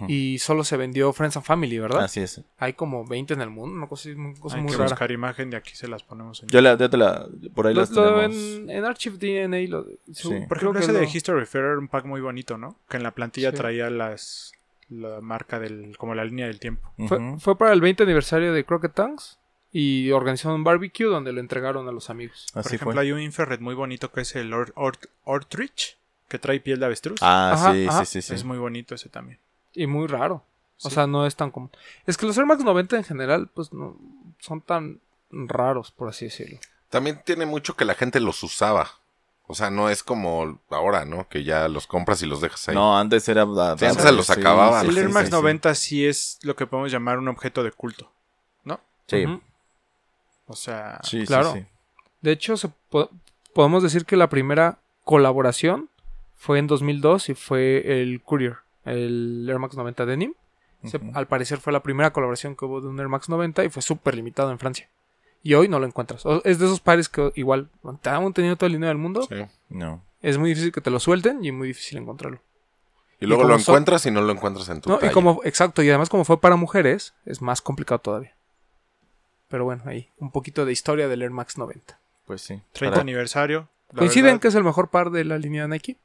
[SPEAKER 2] Y solo se vendió Friends and Family, ¿verdad?
[SPEAKER 5] Así es.
[SPEAKER 2] Hay como 20 en el mundo, una cosa, una cosa
[SPEAKER 4] Hay
[SPEAKER 2] muy
[SPEAKER 4] que
[SPEAKER 2] rara.
[SPEAKER 4] buscar imagen y aquí se las ponemos en
[SPEAKER 5] Yo la, yo te la, por ahí
[SPEAKER 2] Lo-
[SPEAKER 5] las
[SPEAKER 2] lo
[SPEAKER 5] tenemos.
[SPEAKER 2] en, en Archive DNA. Lo, su-
[SPEAKER 5] Sí.
[SPEAKER 4] Por ejemplo,
[SPEAKER 2] que
[SPEAKER 4] ese de History of Air era un pack muy bonito, ¿no? Que en la plantilla
[SPEAKER 2] Sí.
[SPEAKER 4] traía las la marca del como la línea del tiempo.
[SPEAKER 2] Fue para el 20 aniversario de Crockett Tanks y organizaron un barbecue donde lo entregaron a los amigos.
[SPEAKER 4] Por ejemplo,
[SPEAKER 5] fue.
[SPEAKER 4] hay un infrared muy bonito que es el Or- Or- Ortrich, que trae piel de avestruz.
[SPEAKER 5] Ah,
[SPEAKER 2] Ajá,
[SPEAKER 5] sí,
[SPEAKER 2] ajá.
[SPEAKER 5] sí, sí, sí.
[SPEAKER 4] Es muy bonito ese también.
[SPEAKER 2] Y muy raro. O
[SPEAKER 4] Sí.
[SPEAKER 2] sea, no es tan común. Es que los Air Max 90 en general, pues no son tan raros, por así decirlo.
[SPEAKER 3] También tiene mucho que la gente los usaba. O sea, no es como ahora, ¿no? Que ya los compras y los dejas ahí.
[SPEAKER 5] No, antes era.
[SPEAKER 3] Sí, antes se los acababan.
[SPEAKER 4] el
[SPEAKER 3] sí,
[SPEAKER 4] Air
[SPEAKER 3] sí,
[SPEAKER 4] Max
[SPEAKER 3] sí.
[SPEAKER 4] 90 sí es lo que podemos llamar un objeto de culto.
[SPEAKER 5] Sí,
[SPEAKER 2] Ujú.
[SPEAKER 4] O sea,
[SPEAKER 5] sí,
[SPEAKER 2] Claro.
[SPEAKER 5] sí.
[SPEAKER 2] De hecho, se po- podemos decir que la primera colaboración fue en 2002 y fue el Courier, el Air Max 90 Denim. Se-
[SPEAKER 5] Ujú.
[SPEAKER 2] Al parecer fue la primera colaboración que hubo de un Air Max 90 y fue súper limitado en Francia. Y hoy no lo encuentras. O- Es de esos pares que igual, te han tenido todo el dinero del mundo,
[SPEAKER 3] Sí.
[SPEAKER 5] No.
[SPEAKER 2] es muy difícil que te lo suelten y muy difícil encontrarlo.
[SPEAKER 3] Y luego
[SPEAKER 2] Y
[SPEAKER 3] lo encuentras y no lo encuentras en tu
[SPEAKER 2] No, y como, exacto, y además como fue para mujeres, es más complicado todavía. Pero bueno, ahí, un poquito de historia del Air Max 90.
[SPEAKER 5] Pues sí.
[SPEAKER 4] 30
[SPEAKER 5] Para-
[SPEAKER 4] aniversario.
[SPEAKER 2] ¿Coinciden
[SPEAKER 4] verdad,
[SPEAKER 2] que es el mejor par de la línea Nike?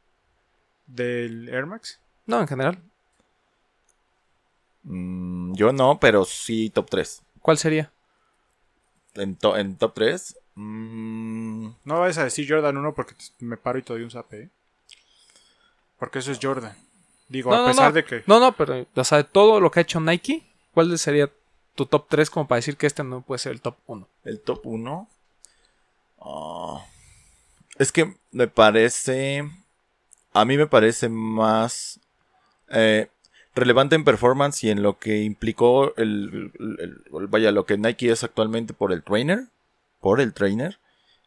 [SPEAKER 4] del Air Max.
[SPEAKER 2] No, en general.
[SPEAKER 5] Mm, yo no, pero sí top 3.
[SPEAKER 2] ¿Cuál sería?
[SPEAKER 5] En, to- en top 3. mm,
[SPEAKER 4] No vayas a decir Jordan 1 porque me paro y te doy un zape. ¿eh? Porque eso es Jordan. Digo,
[SPEAKER 2] No,
[SPEAKER 4] a
[SPEAKER 2] no,
[SPEAKER 4] pesar
[SPEAKER 2] no.
[SPEAKER 4] de que
[SPEAKER 2] No, no, pero, o sea, de todo lo que ha hecho Nike, ¿cuál sería tu top 3 como para decir que este no puede ser el top 1?
[SPEAKER 5] el top 1. es que me parece. A mí me parece más. eh, relevante en performance y en lo que implicó el- vaya lo que Nike es actualmente por el trainer por el trainer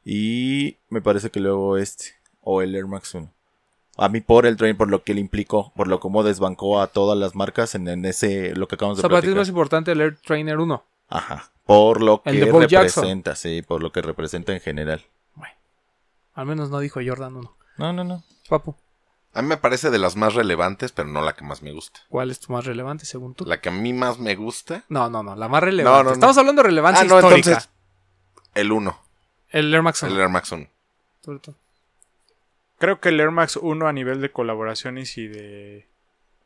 [SPEAKER 5] y me parece que luego este o el Air Max 1 a mí por el trainer por lo que le implicó por lo como desbancó a todas las marcas en, en ese lo que acabamos de
[SPEAKER 2] sea, para ti es
[SPEAKER 5] platicar
[SPEAKER 2] más importante el Air Trainer 1.
[SPEAKER 5] ajá por lo
[SPEAKER 2] El
[SPEAKER 5] que
[SPEAKER 2] Jackson.
[SPEAKER 5] representa sí por lo que representa en general
[SPEAKER 2] Bueno, al menos no dijo Jordan 1.
[SPEAKER 5] no no no
[SPEAKER 2] Papu,
[SPEAKER 3] A mí me parece de las más relevantes, pero no la que más me gusta.
[SPEAKER 2] ¿cuál es tu más relevante según tú?
[SPEAKER 3] La que a mí más me gusta.
[SPEAKER 2] No, no, no, la más relevante.
[SPEAKER 3] No, no, no.
[SPEAKER 2] Estamos hablando de relevancia
[SPEAKER 3] Ah, no,
[SPEAKER 2] histórica.
[SPEAKER 3] entonces. El 1.
[SPEAKER 2] El Air Max 1.
[SPEAKER 3] El Air Max 1.
[SPEAKER 4] Creo que el Air Max 1 a nivel de colaboraciones y de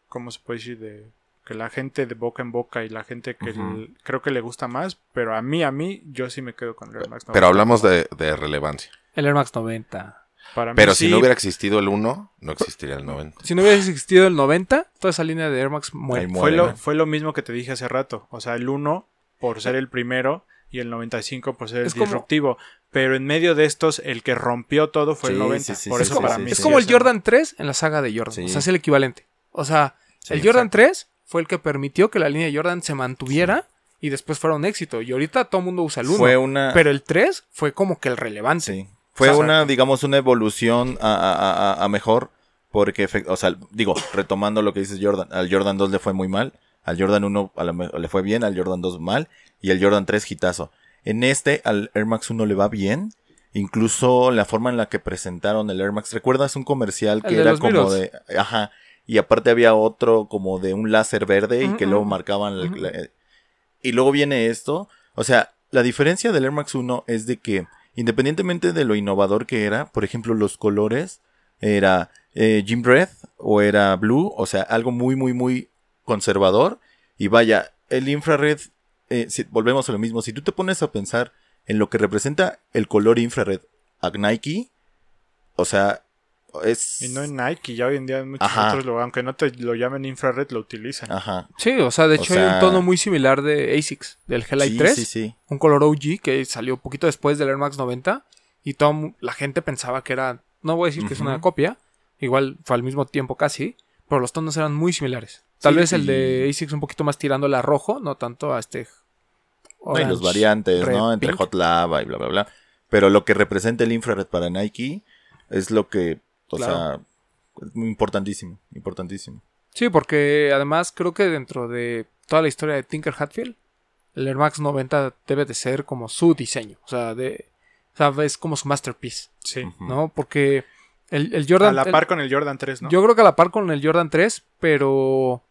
[SPEAKER 4] ¿cómo se puede decir? de que la gente de boca en boca y la gente que
[SPEAKER 3] Ujú.
[SPEAKER 4] el- creo que le gusta más, pero a mí a mí yo sí me quedo con el Air Max 90.
[SPEAKER 3] Pero hablamos de, de relevancia.
[SPEAKER 2] El Air Max 90.
[SPEAKER 4] Para mí
[SPEAKER 3] Pero si
[SPEAKER 4] sí,
[SPEAKER 3] no hubiera existido el 1, no existiría el 90.
[SPEAKER 2] Si no hubiera existido el 90, toda esa línea de Air Max muere.
[SPEAKER 4] Fue lo fue lo mismo que te dije hace rato, o sea, el 1 por ser el primero y el 95 por ser el
[SPEAKER 2] Es como-
[SPEAKER 4] disruptivo, pero en medio de estos el que rompió todo fue el
[SPEAKER 5] Sí,
[SPEAKER 4] 90,
[SPEAKER 5] sí, sí,
[SPEAKER 4] por
[SPEAKER 5] sí,
[SPEAKER 4] eso
[SPEAKER 5] sí,
[SPEAKER 4] para
[SPEAKER 5] sí,
[SPEAKER 4] mí
[SPEAKER 2] Es
[SPEAKER 5] sí,
[SPEAKER 2] como el Jordan 3 en la saga de Jordan.
[SPEAKER 5] Sí.
[SPEAKER 2] O sea, es el equivalente. O sea,
[SPEAKER 5] Sí,
[SPEAKER 2] el Jordan
[SPEAKER 4] exacto.
[SPEAKER 2] 3 fue el que permitió que la línea de Jordan se mantuviera y después fuera un éxito. Y ahorita todo el mundo usa el 1.
[SPEAKER 5] fue una
[SPEAKER 2] Pero el 3 fue como que el relevante.
[SPEAKER 5] Sí. Fue
[SPEAKER 2] O sea,
[SPEAKER 5] una, digamos, una evolución a, a- a- a mejor Porque, o sea, digo, retomando lo que dices Jordan, al Jordan 2 le fue muy mal, al Jordan 1 a lo me- le fue bien, al Jordan 2 mal, y al Jordan 3 hitazo. En este, al Air Max 1 le va bien, incluso la forma en la que presentaron el Air Max. ¿Recuerdas un comercial que era como
[SPEAKER 2] Beatles.
[SPEAKER 5] de... Ajá, y aparte había otro como de un láser verde y que luego marcaban... la-
[SPEAKER 2] Ujú.
[SPEAKER 5] la- y luego viene esto, o sea, la diferencia del Air Max 1 es de que, independientemente de lo innovador que era, por ejemplo, los colores, era eh, Jim Red o era Blue, o sea, algo muy, muy, muy conservador. Y vaya, el infrared, eh, si, volvemos a lo mismo, si tú te pones a pensar en lo que representa el color infrared a Nike, o sea, es...
[SPEAKER 4] Y no en Nike, ya hoy en día en muchos
[SPEAKER 5] Ajá.
[SPEAKER 4] otros lugares, aunque no te lo llamen infrared, lo utilizan.
[SPEAKER 5] Ajá.
[SPEAKER 2] Sí, o sea, de
[SPEAKER 5] O
[SPEAKER 2] hecho hay un tono muy similar de ASICS, del Hellite
[SPEAKER 5] Sí,
[SPEAKER 2] 3,
[SPEAKER 5] sí, sí.
[SPEAKER 2] un color OG que salió poquito después del Air Max 90 y toda la gente pensaba que era, no voy a decir que es una copia, igual fue al mismo tiempo casi, pero los tonos eran muy similares. Tal
[SPEAKER 5] Sí,
[SPEAKER 2] vez el
[SPEAKER 5] y-
[SPEAKER 2] de ASICS un poquito más tirándole a rojo, no tanto a este...
[SPEAKER 5] No, y los
[SPEAKER 2] orange,
[SPEAKER 5] variantes,
[SPEAKER 2] red,
[SPEAKER 5] ¿no? Entre
[SPEAKER 2] pink.
[SPEAKER 5] Hot Lava y bla, bla, bla. Pero lo que representa el infrared para Nike es lo que, o
[SPEAKER 2] Claro.
[SPEAKER 5] sea, es muy importantísimo, importantísimo.
[SPEAKER 2] Sí, porque además creo que dentro de toda la historia de Tinker Hatfield, el Air Max 90 debe de ser como su diseño. O sea, de, o sea, es como su masterpiece,
[SPEAKER 4] Sí.
[SPEAKER 2] ¿no? Porque el, el Jordan...
[SPEAKER 4] a la
[SPEAKER 2] el-
[SPEAKER 4] par con el Jordan 3, ¿no?
[SPEAKER 2] Yo creo que a la par con el Jordan 3, pero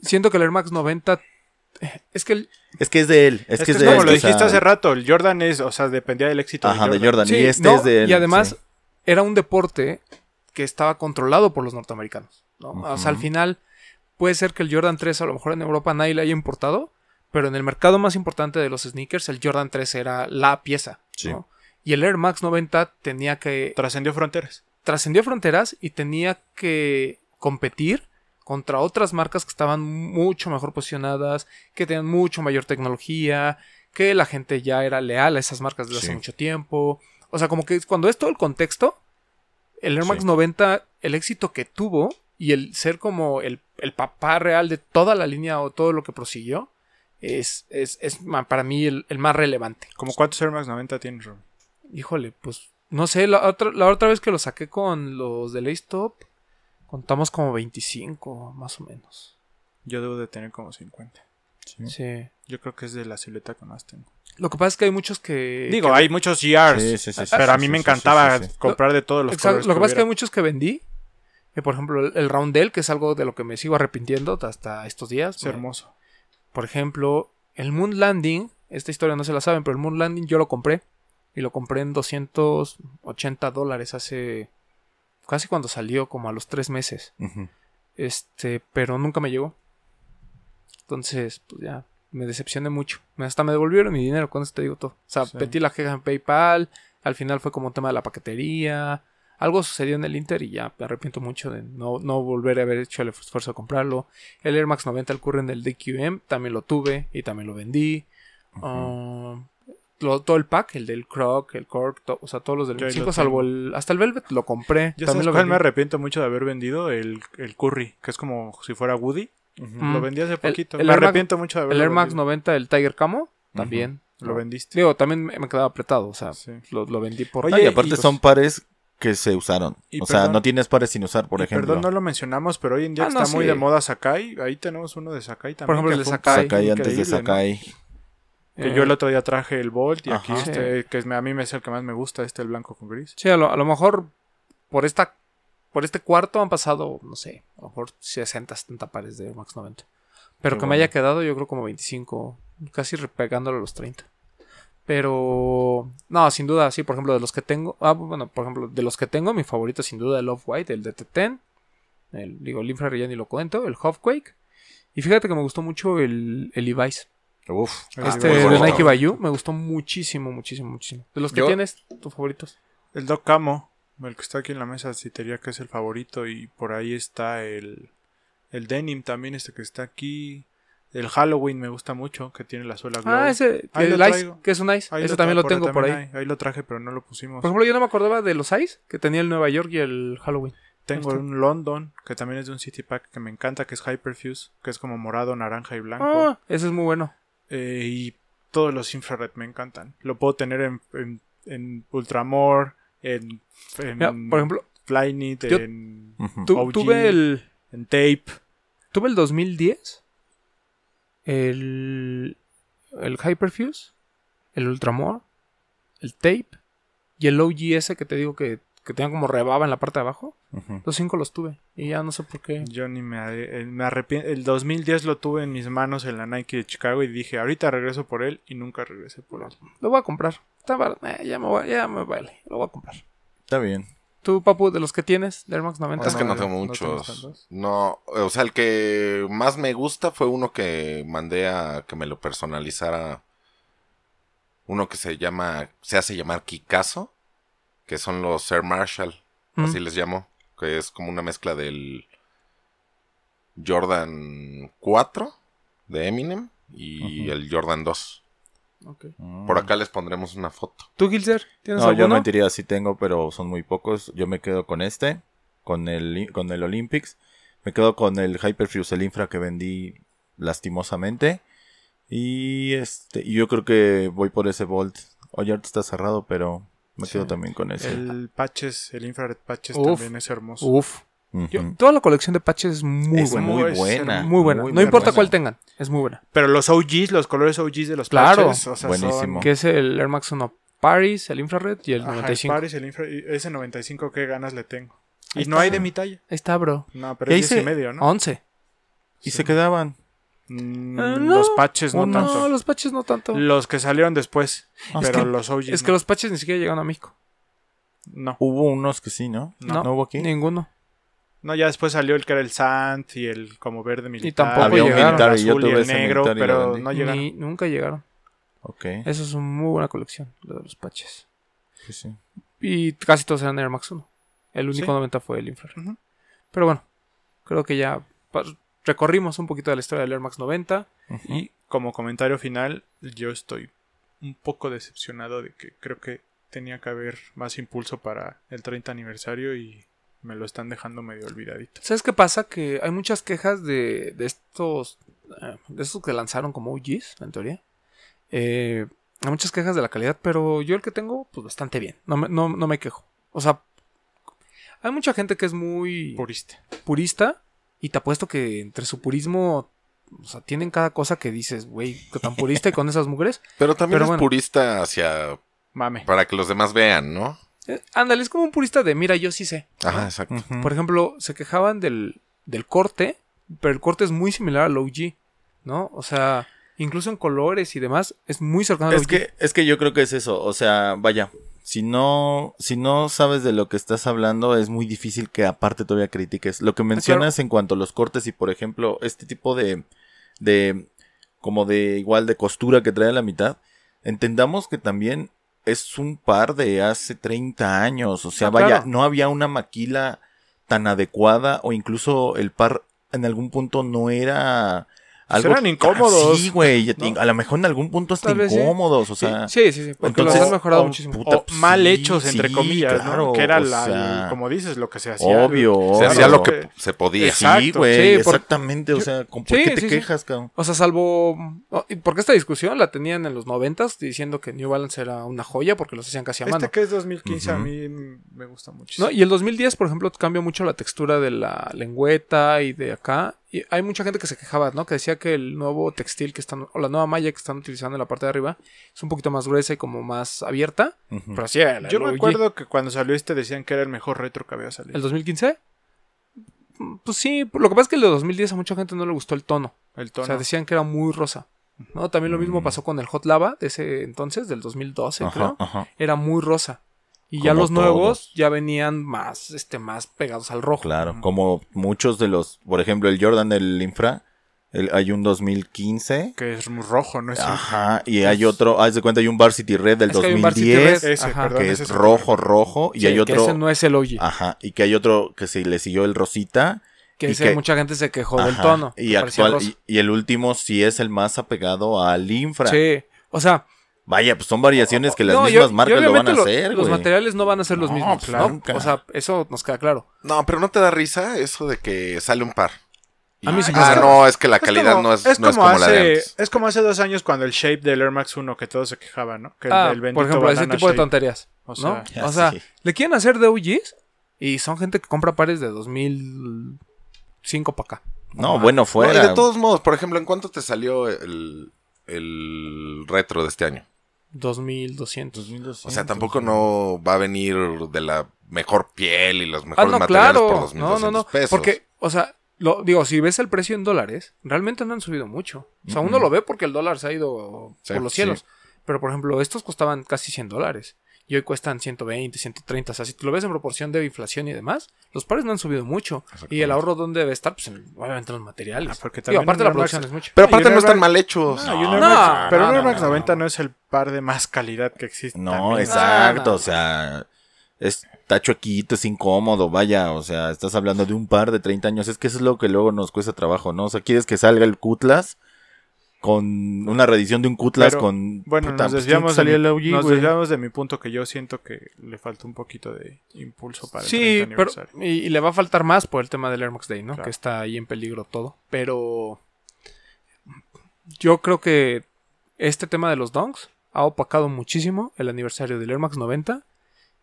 [SPEAKER 2] siento que el Air Max 90... Es que el,
[SPEAKER 5] Es que es de él, es,
[SPEAKER 4] es
[SPEAKER 5] que es de
[SPEAKER 4] como
[SPEAKER 5] él.
[SPEAKER 4] lo
[SPEAKER 5] o sea,
[SPEAKER 4] dijiste hace rato, el Jordan es, o sea, dependía del éxito
[SPEAKER 5] Ajá, de Jordan.
[SPEAKER 2] Sí,
[SPEAKER 5] y este
[SPEAKER 2] no,
[SPEAKER 5] es de él.
[SPEAKER 2] Y además
[SPEAKER 5] sí.
[SPEAKER 2] era un deporte que estaba controlado por los norteamericanos. ¿no? O sea, al final puede ser que el Jordan 3 a lo mejor en Europa nadie le haya importado, pero en el mercado más importante de los sneakers el Jordan 3 era la pieza.
[SPEAKER 5] Sí.
[SPEAKER 2] ¿no? Y el Air Max 90 tenía que...
[SPEAKER 4] Trascendió fronteras.
[SPEAKER 2] trascendió fronteras y tenía que competir contra otras marcas que estaban mucho mejor posicionadas, que tenían mucho mayor tecnología, que la gente ya era leal a esas marcas desde
[SPEAKER 5] Sí.
[SPEAKER 2] hace mucho tiempo. O sea, como que cuando es todo el contexto, el Air Max
[SPEAKER 5] Sí.
[SPEAKER 2] 90, el éxito que tuvo y el ser como el, el papá real de toda la línea o todo lo que prosiguió, es, es, es para mí el, el más relevante.
[SPEAKER 4] ¿Como cuántos Air Max 90 tienes, Rob?
[SPEAKER 2] Híjole, pues no sé, la otra, la otra vez que lo saqué con los de Stop, contamos como 25, más o menos.
[SPEAKER 4] Yo debo de tener como 50.
[SPEAKER 2] Sí.
[SPEAKER 4] Yo creo que es de la silueta que más tengo.
[SPEAKER 2] Lo que pasa es que hay muchos que.
[SPEAKER 4] Digo,
[SPEAKER 2] que-
[SPEAKER 4] hay muchos GRs,
[SPEAKER 5] Sí, sí, sí, sí,
[SPEAKER 4] pero a mí
[SPEAKER 5] sí,
[SPEAKER 4] me encantaba
[SPEAKER 5] sí, sí, sí.
[SPEAKER 4] comprar de todos los
[SPEAKER 2] Exacto,
[SPEAKER 4] colores
[SPEAKER 2] Lo que pasa es que hay muchos que vendí. Que, por ejemplo, el, el Roundel, que es algo de lo que me sigo arrepintiendo hasta estos días.
[SPEAKER 4] Es
[SPEAKER 2] Me-
[SPEAKER 4] hermoso.
[SPEAKER 2] Por ejemplo, el Moon Landing. Esta historia no se la saben, pero el Moon Landing yo lo compré. Y lo compré en 280 dólares hace. Casi cuando salió, como a los tres meses. Este, pero nunca me llegó. Entonces, pues ya, me decepcioné mucho. Me- Hasta me devolvieron mi dinero, con eso te digo todo. O sea,
[SPEAKER 4] Sí.
[SPEAKER 2] metí la queja en PayPal, al final fue como un tema de la paquetería. Algo sucedió en el Inter y ya me arrepiento mucho de no, no volver a haber hecho el esfuerzo de comprarlo. El Air Max 90 el Current del DQM también lo tuve y también lo vendí. Lo- todo el pack, el del Croc, el Cork, to- o sea, todos los del
[SPEAKER 4] Yo ahí lo
[SPEAKER 2] 25, salvo el. Hasta el Velvet lo compré.
[SPEAKER 4] Ya
[SPEAKER 2] también
[SPEAKER 4] sabes
[SPEAKER 2] lo
[SPEAKER 4] cuál me arrepiento mucho de haber vendido el, el Curry, que es como si fuera Woody. Lo vendí hace poquito.
[SPEAKER 2] el
[SPEAKER 4] me
[SPEAKER 2] Air Max-
[SPEAKER 4] arrepiento mucho de haberlo
[SPEAKER 2] El Air Max
[SPEAKER 4] vendido.
[SPEAKER 2] 90, el Tiger Camo, también.
[SPEAKER 4] Lo vendiste.
[SPEAKER 2] Digo, también me me quedaba apretado, o sea,
[SPEAKER 4] Sí.
[SPEAKER 2] lo, lo vendí por...
[SPEAKER 4] Oye,
[SPEAKER 5] y aparte
[SPEAKER 4] y-
[SPEAKER 5] son pares que se usaron.
[SPEAKER 4] Y
[SPEAKER 5] o sea, no tienes pares sin usar, por ejemplo.
[SPEAKER 4] Perdón, no lo mencionamos, pero hoy en día
[SPEAKER 2] Ah,
[SPEAKER 4] está
[SPEAKER 2] no,
[SPEAKER 4] muy
[SPEAKER 2] sí.
[SPEAKER 4] de moda Sakai. Ahí tenemos uno de Sakai también.
[SPEAKER 2] ejemplo,
[SPEAKER 4] que
[SPEAKER 2] el de Sakai.
[SPEAKER 5] Sakai antes de
[SPEAKER 4] ¿no? Que
[SPEAKER 2] eh,
[SPEAKER 4] yo el otro día traje el Bolt y aquí este, que es, a mí me es el que más me gusta, este el blanco con gris.
[SPEAKER 2] Sí, a lo, a lo mejor por esta por este cuarto han pasado, no sé, a lo mejor 60, 70 pares de Max 90. Pero
[SPEAKER 5] Qué
[SPEAKER 2] que me haya quedado, yo creo como 25, casi pegándolo a los 30. Pero, no, sin duda, sí, por ejemplo, de los que tengo, ah, bueno, por ejemplo, de los que tengo, mi favorito sin duda el Off-White, el DT10, el, digo, el Infrared ya ni lo cuento, el Halfquake. Y fíjate que me gustó mucho el, el Levi's.
[SPEAKER 5] Uf.
[SPEAKER 4] Ah,
[SPEAKER 2] este de. Nike Bayou me gustó muchísimo, muchísimo, muchísimo. De los que
[SPEAKER 3] Yo-
[SPEAKER 2] tienes, tus favoritos.
[SPEAKER 4] El Doc Camo, el que está aquí en la mesa, sí te diría que es el favorito. Y por ahí está el, el Denim también, este que está aquí. El Halloween me gusta mucho, que tiene la suela glow.
[SPEAKER 2] Ah, ese,
[SPEAKER 4] Ahí
[SPEAKER 2] el Ice, que es un Ice.
[SPEAKER 4] Ahí
[SPEAKER 2] ese
[SPEAKER 4] lo
[SPEAKER 2] también lo tengo por ahí.
[SPEAKER 4] Ahí lo traje, pero no lo pusimos.
[SPEAKER 2] Por ejemplo, yo no me acordaba de los Ice que tenía el Nueva York y el Halloween.
[SPEAKER 4] Tengo
[SPEAKER 2] está.
[SPEAKER 4] un London, que también es de un City Pack que me encanta, que es Hyperfuse, que es como morado, naranja y blanco.
[SPEAKER 2] Ah, ese es muy bueno.
[SPEAKER 4] Eh, y todos los infrared me encantan. Lo puedo tener en, en, en Ultramore, en, en
[SPEAKER 2] Mira, por ejemplo,
[SPEAKER 4] Flyknit,
[SPEAKER 2] Yo-
[SPEAKER 4] en,
[SPEAKER 5] Ujú.
[SPEAKER 2] Tu-
[SPEAKER 4] OG.
[SPEAKER 2] tuve el.
[SPEAKER 4] en Tape.
[SPEAKER 2] Tuve el 2010. El. El Hyperfuse. El Ultramore. El Tape. Y el OGS que te digo que, que tenía como rebaba en la parte de abajo. Los cinco los tuve. Y ya no sé por qué.
[SPEAKER 4] Yo ni me, eh, me arrepiento. El 2010 lo tuve en mis manos en la Nike de Chicago y dije, ahorita regreso por él y nunca regresé por él.
[SPEAKER 2] Lo voy a comprar. Está eh, ya, me voy- ya me vale. Lo voy a comprar.
[SPEAKER 5] Está bien.
[SPEAKER 2] ¿Tú, Papu, de los que tienes? De Air Max 90.
[SPEAKER 3] Es que no tengo muchos. No, o sea, el que más me gusta fue uno que mandé a que me lo personalizara. Uno que se llama, se hace llamar Kikazo, que son los Air Marshall,
[SPEAKER 2] Mm.
[SPEAKER 3] así les llamo, que es como una mezcla del Jordan 4 de Eminem y el Jordan 2.
[SPEAKER 2] Ok.
[SPEAKER 3] Por acá les pondremos una foto.
[SPEAKER 2] ¿Tú, Gilser? ¿Tienes
[SPEAKER 5] No, yo mentiría, sí tengo, pero son muy pocos. Yo me quedo con este, con el, con el Olympics. Me quedo con el Hyperfuse, el Infra que vendí lastimosamente. Y este, y yo creo que voy por ese Volt. Oye, ahorita está cerrado, pero me
[SPEAKER 2] Sí.
[SPEAKER 5] quedo también con ese.
[SPEAKER 4] El Patches, el Infrared Patches
[SPEAKER 2] Uf.
[SPEAKER 4] también es hermoso.
[SPEAKER 2] Uf. Yo- toda la colección de patches es muy
[SPEAKER 5] es
[SPEAKER 2] buena.
[SPEAKER 5] muy
[SPEAKER 4] Es
[SPEAKER 5] buena.
[SPEAKER 2] muy buena. no importa cuál tengan, es muy buena.
[SPEAKER 4] Pero los OGs, los colores OGs de los
[SPEAKER 2] Claro.
[SPEAKER 4] patches, o sea,
[SPEAKER 5] Buenísimo.
[SPEAKER 4] son...
[SPEAKER 2] Que es el Air Max 1 Paris, el Infrared y el
[SPEAKER 4] Ajá, el
[SPEAKER 2] 95.
[SPEAKER 4] Paris, el infra- y ese 95, qué ganas le tengo. Y
[SPEAKER 2] Ahí
[SPEAKER 4] no
[SPEAKER 2] está.
[SPEAKER 4] hay de mi talla.
[SPEAKER 2] Ahí está, bro.
[SPEAKER 4] No, pero es 10 y medio, ¿no?
[SPEAKER 2] 11.
[SPEAKER 5] Y se quedaban.
[SPEAKER 4] Mm,
[SPEAKER 2] no,
[SPEAKER 4] los patches no
[SPEAKER 5] uno.
[SPEAKER 4] tanto.
[SPEAKER 2] No, los patches no tanto.
[SPEAKER 4] Los que salieron después.
[SPEAKER 5] Ah,
[SPEAKER 4] pero
[SPEAKER 2] es que-
[SPEAKER 4] los OGs
[SPEAKER 2] es que
[SPEAKER 4] no.
[SPEAKER 2] los patches ni siquiera llegaron a México.
[SPEAKER 4] no.
[SPEAKER 5] Hubo unos que sí, ¿no?
[SPEAKER 2] No,
[SPEAKER 5] ¿No hubo aquí?
[SPEAKER 2] Ninguno.
[SPEAKER 4] No, ya después salió el que era el Sant y el como verde militar.
[SPEAKER 2] tampoco
[SPEAKER 5] Había un
[SPEAKER 2] llegaron.
[SPEAKER 5] militar
[SPEAKER 4] el
[SPEAKER 5] y yo
[SPEAKER 4] azul y el negro,
[SPEAKER 5] y
[SPEAKER 4] pero no llegaron.
[SPEAKER 2] Ni- nunca llegaron.
[SPEAKER 5] Ok,
[SPEAKER 2] Eso es una muy buena colección, lo de los patches.
[SPEAKER 5] sí, sí.
[SPEAKER 2] Y casi todos eran Air Max 1. El único
[SPEAKER 4] Sí.
[SPEAKER 2] 90 fue el Infrared. Pero bueno, creo que ya recorrimos un poquito de la historia del Air Max 90.
[SPEAKER 5] Ujú.
[SPEAKER 4] Y como comentario final, yo estoy un poco decepcionado de que creo que tenía que haber más impulso para el 30 aniversario y me lo están dejando medio olvidadito.
[SPEAKER 2] ¿Sabes qué pasa? Que hay muchas quejas de, de estos eh, de estos que lanzaron como OGs, en teoría. Eh, hay muchas quejas de la calidad, pero yo el que tengo, pues bastante bien. No me, no, no me quejo. O sea, hay mucha gente que es muy
[SPEAKER 4] Purista.
[SPEAKER 2] purista y te apuesto que entre su purismo, o sea, tienen cada cosa que dices, güey, que tan purista y con esas mujeres.
[SPEAKER 3] Pero también
[SPEAKER 2] Pero
[SPEAKER 3] es
[SPEAKER 2] bueno.
[SPEAKER 3] purista hacia...
[SPEAKER 4] Mame.
[SPEAKER 3] para que los demás vean, ¿no?
[SPEAKER 2] Eh, ándale, es como un purista de, mira, yo sí sé.
[SPEAKER 3] Ajá, exacto.
[SPEAKER 2] Por ejemplo, se quejaban del, del corte, pero el corte es muy similar al OG, ¿no? O sea, incluso en colores y demás, es muy cercano al
[SPEAKER 5] Es
[SPEAKER 2] OG.
[SPEAKER 5] que, es que yo creo que es eso, o sea, vaya, si no, si no sabes de lo que estás hablando, es muy difícil que aparte todavía critiques. Lo que mencionas en cuanto a los cortes y, por ejemplo, este tipo de, de, como de igual de costura que trae a la mitad, entendamos que también es un par de hace 30 años, o sea,
[SPEAKER 2] Ah,
[SPEAKER 5] vaya,
[SPEAKER 2] claro.
[SPEAKER 5] no había una maquila tan adecuada o incluso el par en algún punto no era algo
[SPEAKER 4] eran incómodos,
[SPEAKER 5] Sí, güey,
[SPEAKER 4] ¿no?
[SPEAKER 5] a lo mejor en algún punto hasta
[SPEAKER 2] sí.
[SPEAKER 5] incómodos, o sea,
[SPEAKER 2] sí, sí, sí, porque
[SPEAKER 5] entonces-
[SPEAKER 2] los han mejorado
[SPEAKER 4] o-
[SPEAKER 2] muchísimo.
[SPEAKER 5] puta,
[SPEAKER 4] O mal
[SPEAKER 5] sí,
[SPEAKER 4] hechos, entre
[SPEAKER 5] sí,
[SPEAKER 4] comillas,
[SPEAKER 5] claro,
[SPEAKER 4] ¿no? Que era
[SPEAKER 5] o
[SPEAKER 4] la,
[SPEAKER 5] sea,
[SPEAKER 4] como dices, lo que se hacía.
[SPEAKER 5] obvio,
[SPEAKER 3] Se hacía lo
[SPEAKER 4] que-
[SPEAKER 3] se podía.
[SPEAKER 4] Exacto.
[SPEAKER 5] Sí, güey,
[SPEAKER 2] por-
[SPEAKER 5] exactamente, o sea, ¿con ¿por
[SPEAKER 2] Sí,
[SPEAKER 5] qué te
[SPEAKER 2] sí, sí.
[SPEAKER 5] quejas, cabrón?
[SPEAKER 2] O sea, salvo... oh, Porque esta discusión la tenían en los noventas diciendo que New Balance era una joya porque los hacían casi a mano.
[SPEAKER 4] Este que es 2015 a
[SPEAKER 5] Ujú.
[SPEAKER 4] mí me gusta mucho.
[SPEAKER 2] ¿No? Y el 2010, por ejemplo, cambia mucho la textura de la lengüeta y de acá. Y hay mucha gente que se quejaba, ¿no? Que decía que el nuevo textil que están, o la nueva malla que están utilizando en la parte de arriba es un poquito más gruesa y como más abierta. Pero así era.
[SPEAKER 4] Yo me acuerdo que cuando salió este decían que era el mejor retro que había salido.
[SPEAKER 2] ¿El 2015? Mm, Pues sí, lo que pasa es que el de 2010 a mucha gente no le gustó el tono.
[SPEAKER 4] El
[SPEAKER 2] O
[SPEAKER 4] tono.
[SPEAKER 2] sea, decían que era muy rosa. ¿no? También lo mismo
[SPEAKER 5] Mm.
[SPEAKER 2] pasó con el Hot Lava de ese entonces, del 2012,
[SPEAKER 5] Ajá,
[SPEAKER 2] creo.
[SPEAKER 5] ajá,
[SPEAKER 2] Era muy rosa. Y ya los nuevos ya venían más, este, más pegados al rojo.
[SPEAKER 5] claro, como muchos de los, por ejemplo, el Jordan del Infra, el- hay un 2015,
[SPEAKER 4] que es muy rojo, ¿no es?
[SPEAKER 5] ajá, y hay otro, haz de cuenta, hay un Varsity Red del
[SPEAKER 2] Es que hay un Varsity
[SPEAKER 5] 2010,
[SPEAKER 2] Red.
[SPEAKER 4] Ese,
[SPEAKER 2] Ajá.
[SPEAKER 4] perdón,
[SPEAKER 5] que es
[SPEAKER 4] el
[SPEAKER 5] rojo,
[SPEAKER 4] que-
[SPEAKER 5] rojo, y
[SPEAKER 2] Sí,
[SPEAKER 5] hay
[SPEAKER 2] que
[SPEAKER 5] otro,
[SPEAKER 2] ese no es el OG.
[SPEAKER 5] ajá, y que hay otro que se le siguió el Rosita,
[SPEAKER 2] que ese
[SPEAKER 5] que-
[SPEAKER 2] mucha gente se quejó del tono.
[SPEAKER 5] Y,
[SPEAKER 2] que
[SPEAKER 5] actual, y, y el último sí es el más apegado al infra.
[SPEAKER 2] Sí. O sea,
[SPEAKER 5] Vaya, pues son variaciones que las
[SPEAKER 2] no,
[SPEAKER 5] mismas marcas lo van a hacer,
[SPEAKER 2] Los materiales no van a ser los
[SPEAKER 5] No,
[SPEAKER 2] mismos,
[SPEAKER 5] pues
[SPEAKER 2] ¿no?
[SPEAKER 5] nunca.
[SPEAKER 2] O sea, eso nos queda claro.
[SPEAKER 3] No, pero no te da risa eso de que sale un par.
[SPEAKER 2] A mí sí me
[SPEAKER 3] ah, no, es que la
[SPEAKER 4] Es
[SPEAKER 3] calidad
[SPEAKER 4] como-
[SPEAKER 3] no es, no es como la de antes.
[SPEAKER 4] Es como hace dos años cuando el shape del Air Max 1 que todos se quejaban, ¿no? Que
[SPEAKER 2] Ah,
[SPEAKER 4] el
[SPEAKER 2] por ejemplo, ese tipo de tonterías.
[SPEAKER 4] O sea,
[SPEAKER 2] o sea,
[SPEAKER 5] sí.
[SPEAKER 2] le quieren hacer de OGs Y son gente que compra pares de 2005 para acá.
[SPEAKER 5] No, bueno,
[SPEAKER 3] No,
[SPEAKER 5] fuera.
[SPEAKER 3] y de todos modos, por ejemplo, ¿en cuánto te salió el, el retro de este año?
[SPEAKER 2] 2200.
[SPEAKER 3] O sea, tampoco no va a venir de la mejor piel y los
[SPEAKER 2] Ah,
[SPEAKER 3] mejores
[SPEAKER 2] no,
[SPEAKER 3] materiales por
[SPEAKER 2] claro.
[SPEAKER 3] 2.200
[SPEAKER 2] No, no, no.
[SPEAKER 3] pesos.
[SPEAKER 2] Porque, o sea, lo, digo, si ves el precio en dólares, realmente no han subido mucho. O sea, uno lo ve porque el dólar se ha ido
[SPEAKER 3] Sí,
[SPEAKER 2] por los
[SPEAKER 3] sí.
[SPEAKER 2] cielos. Pero, por ejemplo, estos costaban casi 100 dólares. Y hoy cuestan 120, 130. O sea, si tú lo ves en proporción de inflación y demás, los pares no han subido mucho. Y el ahorro, ¿dónde debe estar? Pues, en- obviamente, en los materiales.
[SPEAKER 4] Ah, porque
[SPEAKER 2] Digo,
[SPEAKER 4] también
[SPEAKER 2] aparte la producción
[SPEAKER 4] Max-
[SPEAKER 2] es mucho.
[SPEAKER 3] Pero aparte no están mal hechos.
[SPEAKER 4] No, pero un
[SPEAKER 2] no,
[SPEAKER 4] Air Max
[SPEAKER 2] no,
[SPEAKER 4] 90 no. es el par de más calidad que existe.
[SPEAKER 5] No,
[SPEAKER 4] también.
[SPEAKER 5] exacto,
[SPEAKER 2] no.
[SPEAKER 5] o sea, está chuequito, es incómodo, vaya, o sea, estás hablando de un par de 30 años, es que eso es lo que luego nos cuesta trabajo, ¿no? O sea, quieres que salga el Cutlass con una reedición de un Cutlass
[SPEAKER 4] Pero,
[SPEAKER 5] con...
[SPEAKER 4] Bueno,
[SPEAKER 5] puta,
[SPEAKER 4] nos
[SPEAKER 5] pues
[SPEAKER 4] desviamos,
[SPEAKER 5] el OG,
[SPEAKER 4] nos desviamos de mi punto que yo siento que le falta un poquito de impulso para el
[SPEAKER 2] Sí,
[SPEAKER 4] 30
[SPEAKER 2] pero
[SPEAKER 4] aniversario.
[SPEAKER 2] y, y le va a faltar más por el tema del Air Max Day, ¿no?
[SPEAKER 4] Claro.
[SPEAKER 2] Que está ahí en peligro todo. Pero yo creo que este tema de los donks ha opacado muchísimo el aniversario del Air Max 90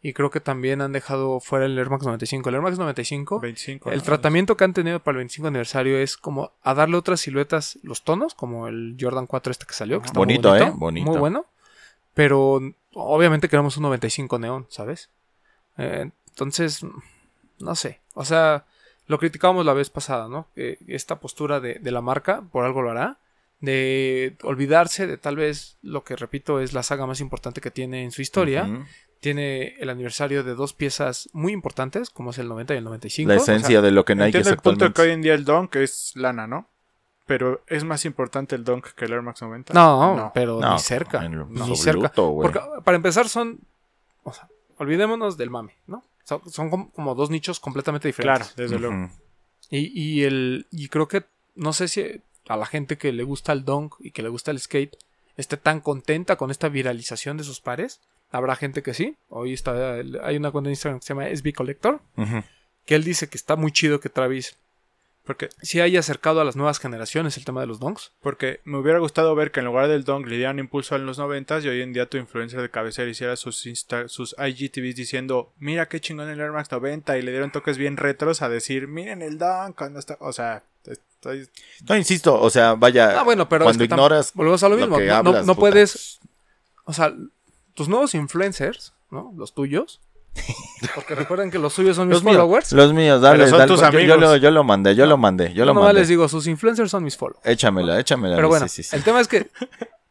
[SPEAKER 2] y creo que también han dejado fuera el Air Max 95. El Air Max 95,
[SPEAKER 4] 25.
[SPEAKER 2] el
[SPEAKER 4] ¿no?
[SPEAKER 2] tratamiento que han tenido para el 25 aniversario es como a darle otras siluetas, los tonos, como el Jordan 4 este que salió, que está
[SPEAKER 5] Bonito,
[SPEAKER 2] muy
[SPEAKER 5] ¿eh?
[SPEAKER 2] bonito, muy bueno. Pero obviamente queremos un 95 neón, ¿sabes? Eh, entonces, no sé. O sea, lo criticábamos la vez pasada, ¿no? Que esta postura de, de la marca, por algo lo hará, de olvidarse de tal vez lo que, repito, es la saga más importante que tiene en su historia. Tiene el aniversario de dos piezas muy importantes, como es el 90 y el 95.
[SPEAKER 5] La
[SPEAKER 2] O sea,
[SPEAKER 5] esencia de lo que Nike es
[SPEAKER 4] Entiendo el punto que hoy en día el Dunk es lana, ¿no? Pero es más importante el Dunk que el Air Max 90.
[SPEAKER 2] no, pero
[SPEAKER 5] No,
[SPEAKER 2] ni cerca.
[SPEAKER 5] en lo
[SPEAKER 2] ni
[SPEAKER 5] absoluto,
[SPEAKER 2] cerca. Porque para empezar son... O sea, olvidémonos del mame, ¿no? Son, son como, como dos nichos completamente diferentes.
[SPEAKER 4] Claro, desde luego.
[SPEAKER 2] Y, y el, y creo que, no sé si a la gente que le gusta el dunk y que le gusta el skate esté tan contenta con esta viralización de sus pares. Habrá gente que sí. Hoy está, hay una cuenta de Instagram que se llama SB Collector, que él dice que está muy chido que Travis
[SPEAKER 4] Porque,
[SPEAKER 2] sí haya acercado a las nuevas generaciones el tema de los dunks.
[SPEAKER 4] porque me hubiera gustado ver que en lugar del Dunk le dieran impulso en los 90 y hoy en día tu influencer de cabecera hiciera sus, Insta, sus IGTVs diciendo, mira qué chingón el Air Max 90 y le dieron toques bien retros a decir, miren el Dunk cuando está... O sea, estoy...
[SPEAKER 5] No, insisto, o sea, vaya,
[SPEAKER 2] Ah, bueno, pero
[SPEAKER 5] cuando
[SPEAKER 2] es que tam-
[SPEAKER 5] ignoras
[SPEAKER 2] Volvemos a lo
[SPEAKER 5] lo
[SPEAKER 2] mismo.
[SPEAKER 5] que
[SPEAKER 2] no, no-
[SPEAKER 5] hablas,
[SPEAKER 2] no puedes. O sea, tus nuevos influencers, ¿no? Los tuyos. Porque recuerden que los suyos son mis
[SPEAKER 5] Los míos,
[SPEAKER 2] followers.
[SPEAKER 5] los míos, dale,
[SPEAKER 4] Pero son
[SPEAKER 5] dale,
[SPEAKER 4] tus
[SPEAKER 5] yo- Yo,
[SPEAKER 4] amigos.
[SPEAKER 5] lo, yo lo mandé, yo lo mandé, yo
[SPEAKER 2] Yo
[SPEAKER 5] lo mandé.
[SPEAKER 2] les digo, sus influencers son mis followers.
[SPEAKER 5] Échamela, échamela.
[SPEAKER 2] Pero bueno,
[SPEAKER 5] sí, sí, sí.
[SPEAKER 2] el tema es que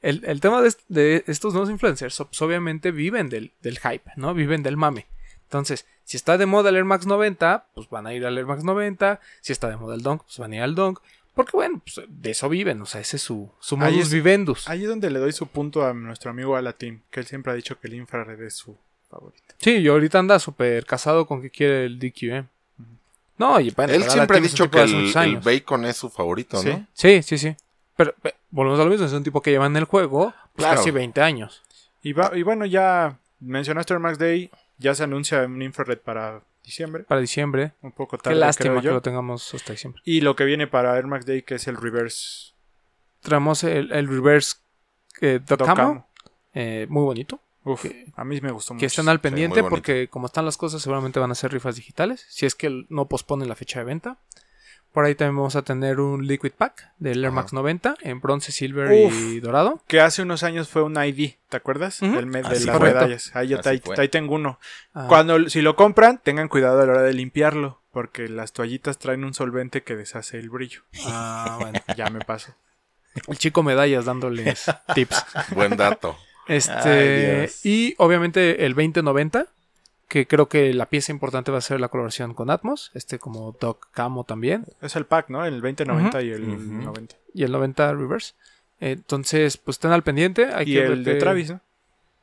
[SPEAKER 2] el, el tema de, est- de estos nuevos influencers pues, obviamente viven del, del hype, ¿no? Viven del mame. Entonces, si está de moda el Air Max 90, pues van a ir al Air Max 90. Si está de moda el Dunk, pues van a ir al Dunk. Porque bueno, pues de eso viven, o sea, ese es su, su
[SPEAKER 4] Ahí
[SPEAKER 2] modus
[SPEAKER 4] es-
[SPEAKER 2] vivendus.
[SPEAKER 4] Ahí es donde le doy su punto a nuestro amigo Alatim, que él siempre ha dicho que el infrared es su favorito.
[SPEAKER 2] Sí, y ahorita anda súper casado con que quiere el DQM. No, y bueno,
[SPEAKER 3] Él
[SPEAKER 2] pero
[SPEAKER 3] siempre ha dicho que el, el bacon es su favorito,
[SPEAKER 4] Sí.
[SPEAKER 3] ¿no?
[SPEAKER 2] Sí, sí, sí. Pero eh, volvemos a lo mismo, es un tipo que lleva en el juego pues,
[SPEAKER 3] Claro.
[SPEAKER 2] casi 20 años.
[SPEAKER 4] Y, va- y bueno, ya mencionaste Air Max Day, ya se anuncia un infrared para diciembre,
[SPEAKER 2] Para diciembre.
[SPEAKER 4] un poco
[SPEAKER 2] Qué
[SPEAKER 4] tarde,
[SPEAKER 2] lástima
[SPEAKER 4] creo
[SPEAKER 2] que lo tengamos hasta diciembre.
[SPEAKER 4] Y lo que viene para Air Max Day, que es el reverse
[SPEAKER 2] Traemos el, el reverse eh, eh, muy bonito.
[SPEAKER 4] Uf,
[SPEAKER 2] Que-
[SPEAKER 4] a mí me gustó mucho.
[SPEAKER 2] Que estén al pendiente porque como están las cosas seguramente van a ser rifas digitales. Si es que no posponen la fecha de venta. Por ahí también vamos a tener un Liquid Pack del Air
[SPEAKER 3] Ajá.
[SPEAKER 2] Max 90 en bronce, silver
[SPEAKER 4] Uf.
[SPEAKER 2] y dorado.
[SPEAKER 4] Que hace unos años fue un ID, ¿te acuerdas? El mes de las medallas. Ahí, yo ahí- ahí tengo uno.
[SPEAKER 2] Ah,
[SPEAKER 4] Cuando si lo compran, tengan cuidado a la hora de limpiarlo, porque las toallitas traen un solvente que deshace el brillo.
[SPEAKER 2] ah, bueno.
[SPEAKER 4] Ya me paso.
[SPEAKER 2] El chico medallas dándoles tips.
[SPEAKER 3] Buen dato.
[SPEAKER 2] Este,
[SPEAKER 5] Ay,
[SPEAKER 2] y obviamente el 2090, que creo que la pieza importante va a ser la colaboración con Atmos, este como Doc Camo también,
[SPEAKER 4] Es el pack, ¿no? El 2090 y el
[SPEAKER 5] Ujú.
[SPEAKER 4] 90.
[SPEAKER 2] y el 90 Reverse. Entonces, pues estén al pendiente. Hay
[SPEAKER 4] Y
[SPEAKER 2] que
[SPEAKER 4] el de Travis, ¿no?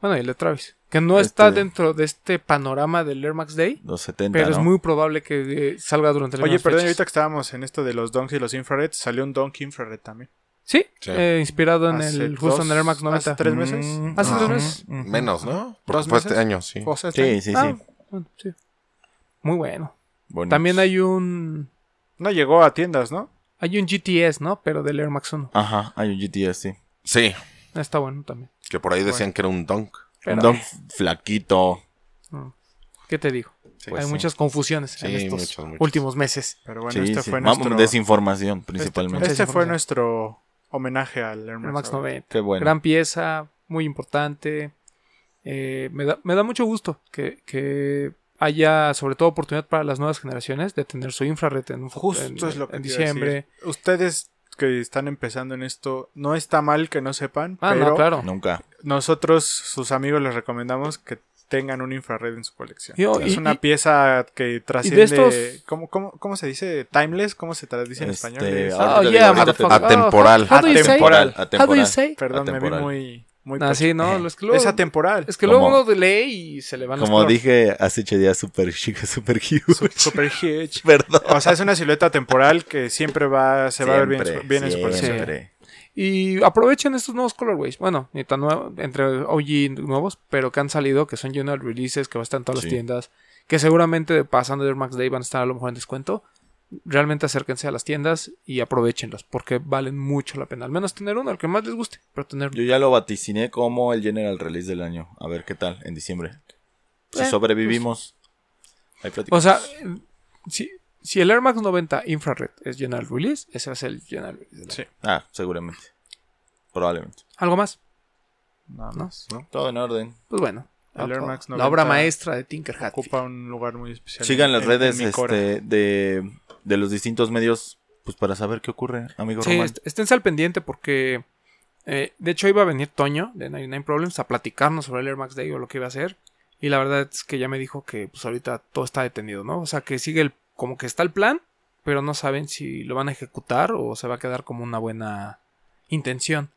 [SPEAKER 2] Bueno, y el de Travis. Que no
[SPEAKER 5] Este-
[SPEAKER 2] está dentro de este panorama del Air Max Day,
[SPEAKER 5] Los 70,
[SPEAKER 2] pero
[SPEAKER 5] ¿no?
[SPEAKER 2] es muy probable que eh, salga durante las
[SPEAKER 4] Oye, perdón,
[SPEAKER 2] fechas.
[SPEAKER 4] ahorita que estábamos en esto de los donks y los infrared, salió un donk infrared también.
[SPEAKER 2] Sí,
[SPEAKER 3] Sí.
[SPEAKER 2] eh, inspirado en
[SPEAKER 4] Hace
[SPEAKER 2] el justo en el Air Max
[SPEAKER 4] dos-
[SPEAKER 2] 90.
[SPEAKER 4] hace tres meses.
[SPEAKER 5] Mm,
[SPEAKER 2] ¿Hace tres
[SPEAKER 5] ujú,
[SPEAKER 2] meses?
[SPEAKER 3] Menos, ¿no?
[SPEAKER 4] ¿Dos
[SPEAKER 3] fue
[SPEAKER 4] meses?
[SPEAKER 3] este año, sí.
[SPEAKER 4] O sea, está-
[SPEAKER 5] Sí, sí,
[SPEAKER 2] Ah,
[SPEAKER 5] sí.
[SPEAKER 2] bueno, sí. Muy bueno.
[SPEAKER 5] Bonitos.
[SPEAKER 2] También hay un
[SPEAKER 4] No llegó a tiendas, ¿no?
[SPEAKER 2] hay un GTS, ¿no? Pero del Air Max 1.
[SPEAKER 5] Ajá, hay un GTS, sí.
[SPEAKER 3] Sí,
[SPEAKER 2] Está bueno también.
[SPEAKER 3] que por ahí decían que era un dunk.
[SPEAKER 2] Pero,
[SPEAKER 5] un dog flaquito.
[SPEAKER 2] mm, ¿Qué te digo?
[SPEAKER 5] Pues
[SPEAKER 2] Hay
[SPEAKER 5] sí.
[SPEAKER 2] muchas confusiones en estos últimos meses.
[SPEAKER 4] Pero bueno,
[SPEAKER 5] Sí,
[SPEAKER 4] este
[SPEAKER 5] sí.
[SPEAKER 4] fue
[SPEAKER 5] Vamos,
[SPEAKER 4] nuestro...
[SPEAKER 5] desinformación principalmente.
[SPEAKER 4] Este fue nuestro homenaje al Air Max
[SPEAKER 2] Max 90.
[SPEAKER 5] Qué bueno.
[SPEAKER 2] Gran pieza, muy importante. Eh, me, da, me da mucho gusto que, que haya, sobre todo, oportunidad para las nuevas generaciones de tener su infrared en, un
[SPEAKER 4] Justo
[SPEAKER 2] en-
[SPEAKER 4] es lo que
[SPEAKER 2] en
[SPEAKER 4] decir.
[SPEAKER 2] diciembre.
[SPEAKER 4] Ustedes que están empezando en esto, no está mal que no sepan,
[SPEAKER 2] Ah,
[SPEAKER 4] pero
[SPEAKER 2] no, claro.
[SPEAKER 5] Nunca.
[SPEAKER 4] nosotros, sus amigos, les recomendamos que tengan un infrared en su colección.
[SPEAKER 2] Yo-
[SPEAKER 4] es
[SPEAKER 2] y-
[SPEAKER 4] una
[SPEAKER 2] y-
[SPEAKER 4] pieza que trasciende...
[SPEAKER 2] estos-
[SPEAKER 4] ¿cómo, cómo, cómo se dice? ¿Timeless? ¿Cómo se traduce en
[SPEAKER 5] Este,
[SPEAKER 4] español?
[SPEAKER 2] Oh, yeah.
[SPEAKER 3] Atemporal.
[SPEAKER 2] Say?
[SPEAKER 4] Atemporal.
[SPEAKER 5] Atemporal.
[SPEAKER 4] Perdón, me vi
[SPEAKER 5] atemporal.
[SPEAKER 4] muy... muy
[SPEAKER 2] Ah, sí, no, es que luego,
[SPEAKER 4] Es atemporal.
[SPEAKER 2] es que luego
[SPEAKER 5] Como-
[SPEAKER 2] uno lee y se le van los
[SPEAKER 5] Como
[SPEAKER 2] colores.
[SPEAKER 5] dije hace ocho días, super chica, super huge.
[SPEAKER 4] Su- Super huge.
[SPEAKER 5] Perdón.
[SPEAKER 4] O sea, es una silueta temporal que siempre va, se va a ver bien,
[SPEAKER 5] Siempre,
[SPEAKER 4] bien en su colección.
[SPEAKER 5] siempre.
[SPEAKER 2] Y aprovechen estos nuevos colorways. Bueno, ni tan nuevos, entre OG nuevos, pero que han salido, que son general releases, que van a estar en todas
[SPEAKER 5] Sí.
[SPEAKER 2] las tiendas. Que seguramente pasando de Max Day van a estar a lo mejor en descuento. Realmente acérquense a las tiendas y aprovechenlos, porque valen mucho la pena. Al menos tener uno, el que más les guste, pero tener
[SPEAKER 5] Yo ya lo vaticiné como el general release del año. A ver qué tal en diciembre. Si
[SPEAKER 2] Eh,
[SPEAKER 5] sobrevivimos. Ahí
[SPEAKER 2] O sea, eh, si, el Air Max 90 Infrared es general release, ese va a ser el general release. del.
[SPEAKER 4] Sí,
[SPEAKER 5] Ah, seguramente. Probablemente.
[SPEAKER 2] ¿Algo más?
[SPEAKER 4] nada
[SPEAKER 2] ¿No?
[SPEAKER 4] más.
[SPEAKER 5] Todo en orden.
[SPEAKER 2] Pues bueno.
[SPEAKER 4] El Air
[SPEAKER 2] la-
[SPEAKER 4] Max
[SPEAKER 2] la
[SPEAKER 4] 90
[SPEAKER 2] obra maestra de Tinker Hat.
[SPEAKER 4] Ocupa un lugar muy especial.
[SPEAKER 5] Sigan
[SPEAKER 4] en-
[SPEAKER 5] las
[SPEAKER 4] en-
[SPEAKER 5] redes
[SPEAKER 4] en
[SPEAKER 5] este, de, de los distintos medios pues para saber qué ocurre, amigo
[SPEAKER 2] Sí, est- esténse al pendiente porque eh, de hecho iba a venir Toño de 99 Problems a platicarnos sobre el Air Max Day o lo que iba a hacer. Y la verdad es que ya me dijo que pues ahorita todo está detenido, ¿no? O sea que sigue el, como que está el plan, pero no saben si lo van a ejecutar o se va a quedar como una buena intención.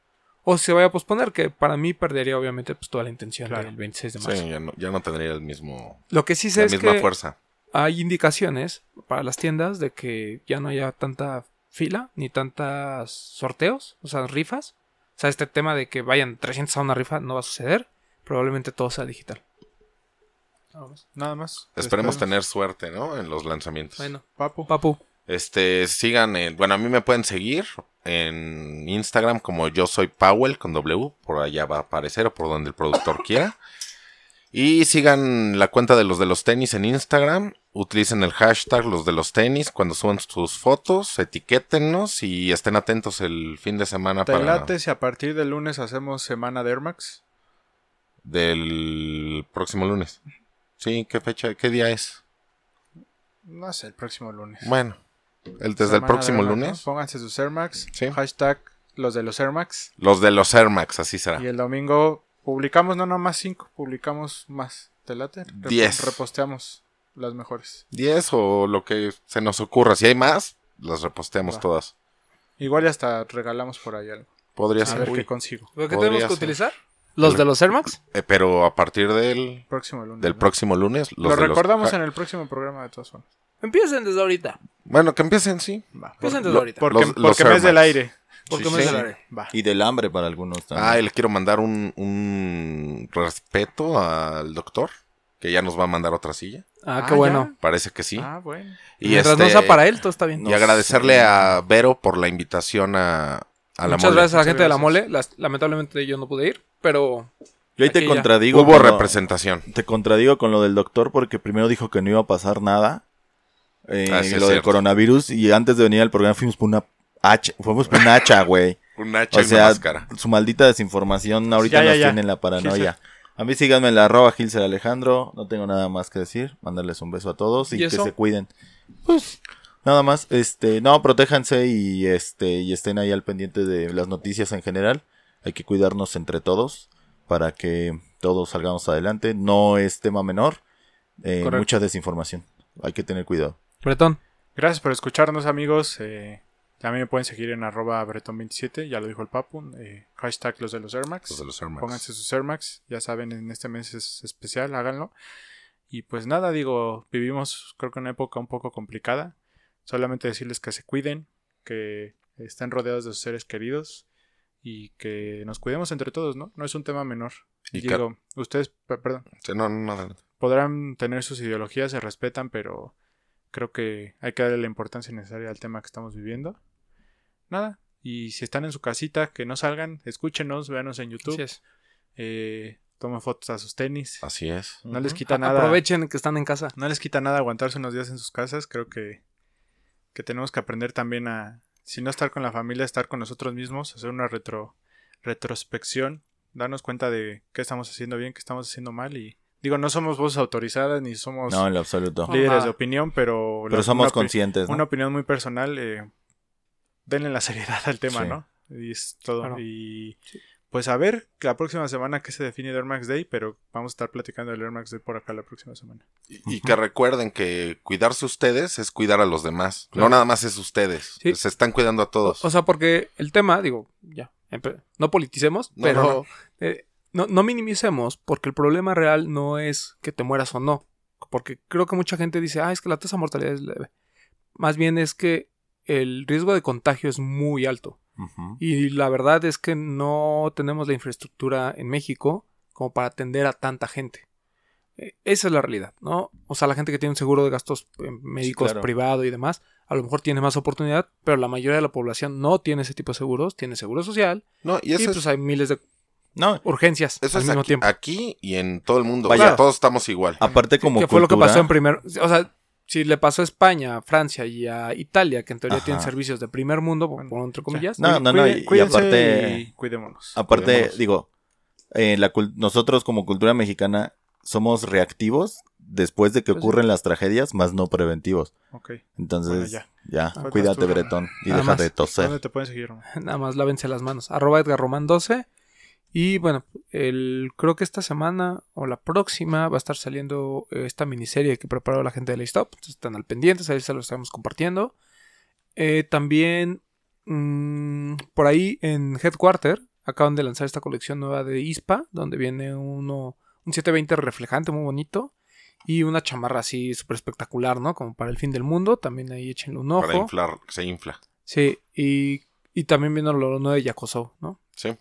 [SPEAKER 2] O se vaya a posponer, que para mí perdería obviamente pues toda la intención
[SPEAKER 4] Claro.
[SPEAKER 2] del 26 de marzo.
[SPEAKER 3] Sí, ya no, ya no tendría el mismo,
[SPEAKER 2] Lo que sí sé
[SPEAKER 3] la
[SPEAKER 2] es
[SPEAKER 3] misma
[SPEAKER 2] que
[SPEAKER 3] fuerza.
[SPEAKER 2] hay indicaciones para las tiendas de que ya no haya tanta fila ni tantas sorteos, o sea, rifas. O sea, este tema de que vayan 300 a una rifa no va a suceder. Probablemente todo sea digital.
[SPEAKER 4] Nada más.
[SPEAKER 3] Esperemos tener suerte, ¿no? En los lanzamientos.
[SPEAKER 2] Bueno,
[SPEAKER 4] Papu.
[SPEAKER 2] Papu,
[SPEAKER 3] Este, sigan, en- bueno, a mí me pueden seguir en Instagram como yo soy Powell con W, por allá va a aparecer o por donde el productor quiera. Y sigan la cuenta de los de los tenis en Instagram, utilicen el hashtag los de los tenis cuando suban sus fotos, etiquétennos y estén atentos el fin de semana
[SPEAKER 4] ¿Te
[SPEAKER 3] para
[SPEAKER 4] late si a partir del lunes hacemos semana de Air Max?
[SPEAKER 3] del próximo lunes. Sí, ¿qué fecha, qué día es?
[SPEAKER 4] No sé, el próximo lunes.
[SPEAKER 3] Bueno, el, desde el próximo lunes.
[SPEAKER 4] ¿no? Pónganse sus Air Max.
[SPEAKER 3] Sí.
[SPEAKER 4] Hashtag los de los Air Max.
[SPEAKER 3] Los de los Air Max, así será.
[SPEAKER 4] Y el domingo publicamos, no nomás cinco, publicamos más. ¿Te late? Rep-
[SPEAKER 3] Diez.
[SPEAKER 4] Reposteamos las mejores.
[SPEAKER 3] 10 o lo que se nos ocurra. Si hay más, las reposteamos
[SPEAKER 4] Va.
[SPEAKER 3] todas.
[SPEAKER 4] Igual y hasta regalamos por ahí algo.
[SPEAKER 3] Podría
[SPEAKER 4] A
[SPEAKER 3] ser.
[SPEAKER 4] ver
[SPEAKER 3] Uy.
[SPEAKER 4] qué consigo.
[SPEAKER 2] ¿pero qué tenemos que
[SPEAKER 3] ser.
[SPEAKER 2] utilizar? ¿Los
[SPEAKER 3] El-
[SPEAKER 2] de los Air Max?
[SPEAKER 3] Eh, pero a partir del,
[SPEAKER 4] Próximo lunes.
[SPEAKER 3] del
[SPEAKER 4] ¿no?
[SPEAKER 3] próximo lunes. Los
[SPEAKER 4] Lo
[SPEAKER 3] de
[SPEAKER 4] recordamos en el próximo programa de todas formas.
[SPEAKER 2] Empiecen desde ahorita.
[SPEAKER 3] Bueno, que empiecen, sí.
[SPEAKER 4] Va.
[SPEAKER 2] Empiecen desde
[SPEAKER 3] lo-
[SPEAKER 2] ahorita.
[SPEAKER 4] Porque,
[SPEAKER 3] Los- los
[SPEAKER 4] porque mes del aire.
[SPEAKER 2] Porque
[SPEAKER 3] sí,
[SPEAKER 2] haré.
[SPEAKER 4] Va.
[SPEAKER 5] Y del hambre para algunos también.
[SPEAKER 3] Ah, y le quiero mandar un, un respeto al doctor, que ya nos va a mandar otra silla.
[SPEAKER 2] Ah, qué
[SPEAKER 4] Ah,
[SPEAKER 2] bueno.
[SPEAKER 3] Parece que sí.
[SPEAKER 4] Ah, bueno.
[SPEAKER 3] y
[SPEAKER 2] Mientras no
[SPEAKER 3] este-
[SPEAKER 2] sea para él, todo está bien.
[SPEAKER 3] Y agradecerle a Vero por la invitación a, a la
[SPEAKER 2] Muchas
[SPEAKER 3] mole.
[SPEAKER 2] gracias a la gente de la mole. Las- lamentablemente yo no pude ir, pero
[SPEAKER 5] Yo ahí te contradigo.
[SPEAKER 3] Hubo
[SPEAKER 5] con lo-
[SPEAKER 3] representación.
[SPEAKER 5] Te contradigo con lo del doctor porque primero dijo que no iba a pasar nada. eh,
[SPEAKER 3] Ah, sí,
[SPEAKER 5] lo del coronavirus. Y antes de venir al programa fuimos por una hacha. Fuimos por una hacha, güey.
[SPEAKER 3] Un hacha
[SPEAKER 5] O
[SPEAKER 3] y una
[SPEAKER 5] sea,
[SPEAKER 3] máscara.
[SPEAKER 5] su maldita desinformación ahorita
[SPEAKER 4] Ya, ya,
[SPEAKER 5] nos
[SPEAKER 4] ya.
[SPEAKER 5] tiene en la paranoia. A mí síganme en la arroba Gilser Alejandro. No tengo nada más que decir. Mandarles un beso a todos y,
[SPEAKER 2] ¿Y
[SPEAKER 5] que se cuiden. Pues nada más. Este, no, protéjanse y este y estén ahí al pendiente de las noticias en general. Hay que cuidarnos entre todos para que todos salgamos adelante. No es tema menor. Eh, mucha desinformación. Hay que tener cuidado.
[SPEAKER 2] Bretón.
[SPEAKER 4] Gracias por escucharnos, amigos. Eh, también me pueden seguir en arroba bretón27, ya lo dijo el Papu. eh, hashtag los de los Air Max.
[SPEAKER 3] Los de los Air Max.
[SPEAKER 4] Pónganse sus Air Max. Ya saben, en este mes es especial, háganlo. Y pues nada, digo, vivimos creo que una época un poco complicada. Solamente decirles que se cuiden, que estén rodeados de sus seres queridos y que nos cuidemos entre todos, ¿no? No es un tema menor.
[SPEAKER 3] Y que-
[SPEAKER 4] digo, ustedes, pe- perdón,
[SPEAKER 3] Sí, no, no, no,
[SPEAKER 4] podrán tener sus ideologías, se respetan, pero creo que hay que darle la importancia necesaria al tema que estamos viviendo. Nada. Y si están en su casita, que no salgan, escúchenos, véanos en YouTube.
[SPEAKER 2] Así es.
[SPEAKER 4] Eh, tomen fotos a sus tenis.
[SPEAKER 3] Así es.
[SPEAKER 4] No les quita nada.
[SPEAKER 2] Aprovechen que están en casa.
[SPEAKER 4] No les quita nada aguantarse unos días en sus casas. Creo que, que tenemos que aprender también a, si no estar con la familia, estar con nosotros mismos, hacer una retro, retrospección, darnos cuenta de qué estamos haciendo bien, qué estamos haciendo mal y digo, no somos voces autorizadas ni somos
[SPEAKER 5] No, en lo absoluto.
[SPEAKER 2] No.
[SPEAKER 4] líderes
[SPEAKER 2] Ajá.
[SPEAKER 4] de opinión, pero,
[SPEAKER 5] Pero
[SPEAKER 4] la-
[SPEAKER 5] somos
[SPEAKER 4] una
[SPEAKER 5] conscientes, ¿no?
[SPEAKER 4] Una opinión muy personal, eh, denle la seriedad al tema,
[SPEAKER 5] Sí.
[SPEAKER 4] ¿no? Y es todo.
[SPEAKER 2] Claro.
[SPEAKER 4] Y pues a ver la próxima semana qué se define de Air Max Day, pero vamos a estar platicando del Air Max Day por acá la próxima semana.
[SPEAKER 3] Y, y que recuerden que cuidarse ustedes es cuidar a los demás.
[SPEAKER 2] Claro.
[SPEAKER 3] No nada más es ustedes.
[SPEAKER 2] Sí.
[SPEAKER 3] Se están cuidando a todos.
[SPEAKER 2] O sea, porque el tema, digo, ya, no politicemos,
[SPEAKER 3] No,
[SPEAKER 2] pero
[SPEAKER 3] no, no.
[SPEAKER 2] eh, no, no minimicemos, porque el problema real no es que te mueras o no. Porque creo que mucha gente dice, ah, es que la tasa de mortalidad es leve. Más bien es que el riesgo de contagio es muy alto. Y la verdad es que no tenemos la infraestructura en México como para atender a tanta gente. Eh, Esa es la realidad, ¿no? O sea, la gente que tiene un seguro de gastos eh, médicos
[SPEAKER 5] claro.
[SPEAKER 2] privado y demás, a lo mejor tiene más oportunidad, pero la mayoría de la población no tiene ese tipo de seguros, tiene seguro social
[SPEAKER 3] No, y
[SPEAKER 2] y,
[SPEAKER 3] eso
[SPEAKER 2] pues
[SPEAKER 3] es,
[SPEAKER 2] hay miles de
[SPEAKER 5] No,
[SPEAKER 2] urgencias
[SPEAKER 3] eso
[SPEAKER 2] al
[SPEAKER 3] es
[SPEAKER 2] mismo
[SPEAKER 3] aquí,
[SPEAKER 2] tiempo.
[SPEAKER 3] aquí y en todo el mundo.
[SPEAKER 5] Vaya.
[SPEAKER 3] O sea, todos estamos igual.
[SPEAKER 5] aparte como
[SPEAKER 2] que fue lo que pasó en primer, o sea, si le pasó a España, a Francia y a Italia, que en teoría
[SPEAKER 5] Ajá.
[SPEAKER 2] tienen servicios de primer mundo, por,
[SPEAKER 4] Bueno,
[SPEAKER 2] por entre comillas,
[SPEAKER 5] No, no, no, y- y
[SPEAKER 4] cuídense
[SPEAKER 5] aparte-
[SPEAKER 4] y cuidémonos.
[SPEAKER 5] Aparte,
[SPEAKER 3] Cuidémonos.
[SPEAKER 5] digo, eh, la cul- nosotros como cultura mexicana somos reactivos después de que
[SPEAKER 2] Pues sí.
[SPEAKER 5] ocurren las tragedias, más no preventivos.
[SPEAKER 4] Ok.
[SPEAKER 5] Entonces,
[SPEAKER 4] Bueno, ya.
[SPEAKER 5] ya, cuídate,
[SPEAKER 4] tú.
[SPEAKER 5] Bretón, y
[SPEAKER 2] Nada
[SPEAKER 5] deja
[SPEAKER 2] más.
[SPEAKER 5] de toser.
[SPEAKER 4] ¿Dónde te pueden seguir?
[SPEAKER 2] Nada más lávense las manos. Arroba Edgar Román 12. Y bueno, el, creo que esta semana o la próxima va a estar saliendo eh, esta miniserie que preparó la gente de la Stop. Entonces están al pendiente, ahí se lo estamos compartiendo. Eh, también mm, por ahí en Headquarter acaban de lanzar esta colección nueva de ISPA, donde viene uno, un 720 reflejante muy bonito. Y una chamarra así súper espectacular, ¿no? Como para el fin del mundo. También ahí échenle un ojo.
[SPEAKER 3] Para inflar, se infla.
[SPEAKER 2] Sí, y, y también viene lo nuevo de Yakoso, ¿no?
[SPEAKER 3] Sí.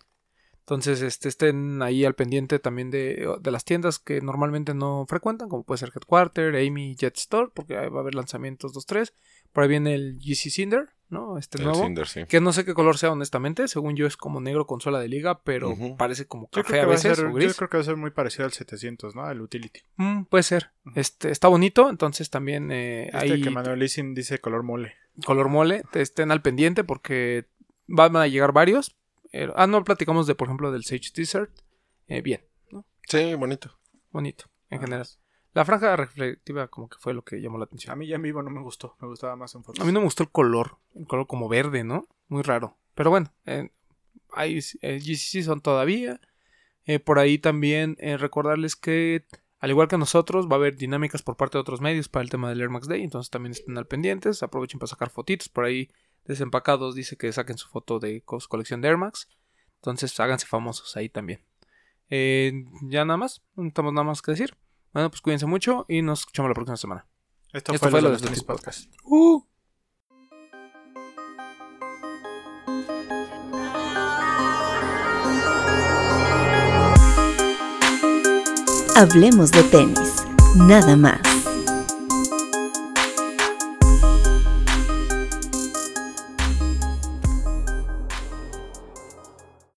[SPEAKER 2] Entonces, este, estén ahí al pendiente también de, de las tiendas que normalmente no frecuentan, como puede ser Headquarter, Amy, Jet Store, porque ahí va a haber lanzamientos 2-3. Por ahí viene el GC Cinder, ¿no? Este
[SPEAKER 3] El
[SPEAKER 2] nuevo.
[SPEAKER 3] Cinder, sí.
[SPEAKER 2] Que no sé qué color sea, honestamente. Según yo, es como negro con suela de liga, pero parece como café
[SPEAKER 4] creo, que
[SPEAKER 2] a
[SPEAKER 4] va a
[SPEAKER 2] veces
[SPEAKER 4] ser,
[SPEAKER 2] o
[SPEAKER 4] yo creo que va a ser muy parecido al 700, ¿no? Al Utility.
[SPEAKER 2] Mm, puede ser. Este, está bonito, entonces también eh,
[SPEAKER 4] Este
[SPEAKER 2] ahí
[SPEAKER 4] que Manuel Leasing dice color mole.
[SPEAKER 2] color mole, te estén al pendiente porque van a llegar varios. Eh, ah, no platicamos de, por ejemplo, del Sage Desert. Eh, bien,
[SPEAKER 3] Sí, bonito.
[SPEAKER 2] bonito, en
[SPEAKER 4] Ah.
[SPEAKER 2] general. La franja reflectiva como que fue lo que llamó la
[SPEAKER 4] A
[SPEAKER 2] atención.
[SPEAKER 4] mí ya en vivo no me gustó. Me gustaba más en fotos.
[SPEAKER 2] A mí no me gustó el color, el color como verde, ¿no? Muy raro. Pero bueno, eh, hay eh, GCC son todavía. Eh, por ahí también eh, recordarles que, al igual que nosotros, va a haber dinámicas por parte de otros medios para el tema del Air Max Day. Entonces también estén al pendientes. Aprovechen para sacar fotitos. Por ahí, desempacados, dice que saquen su foto de su colección de Air Max. Entonces háganse famosos ahí también. Eh, ya nada más, no tenemos nada más que decir. Bueno, pues cuídense mucho y nos escuchamos la próxima semana.
[SPEAKER 4] Esto,
[SPEAKER 2] Esto
[SPEAKER 4] fue,
[SPEAKER 2] fue lo
[SPEAKER 4] de
[SPEAKER 2] de
[SPEAKER 4] Tenis
[SPEAKER 2] Tenis
[SPEAKER 4] Podcast.
[SPEAKER 2] Uh.
[SPEAKER 1] Hablemos de tenis, nada más.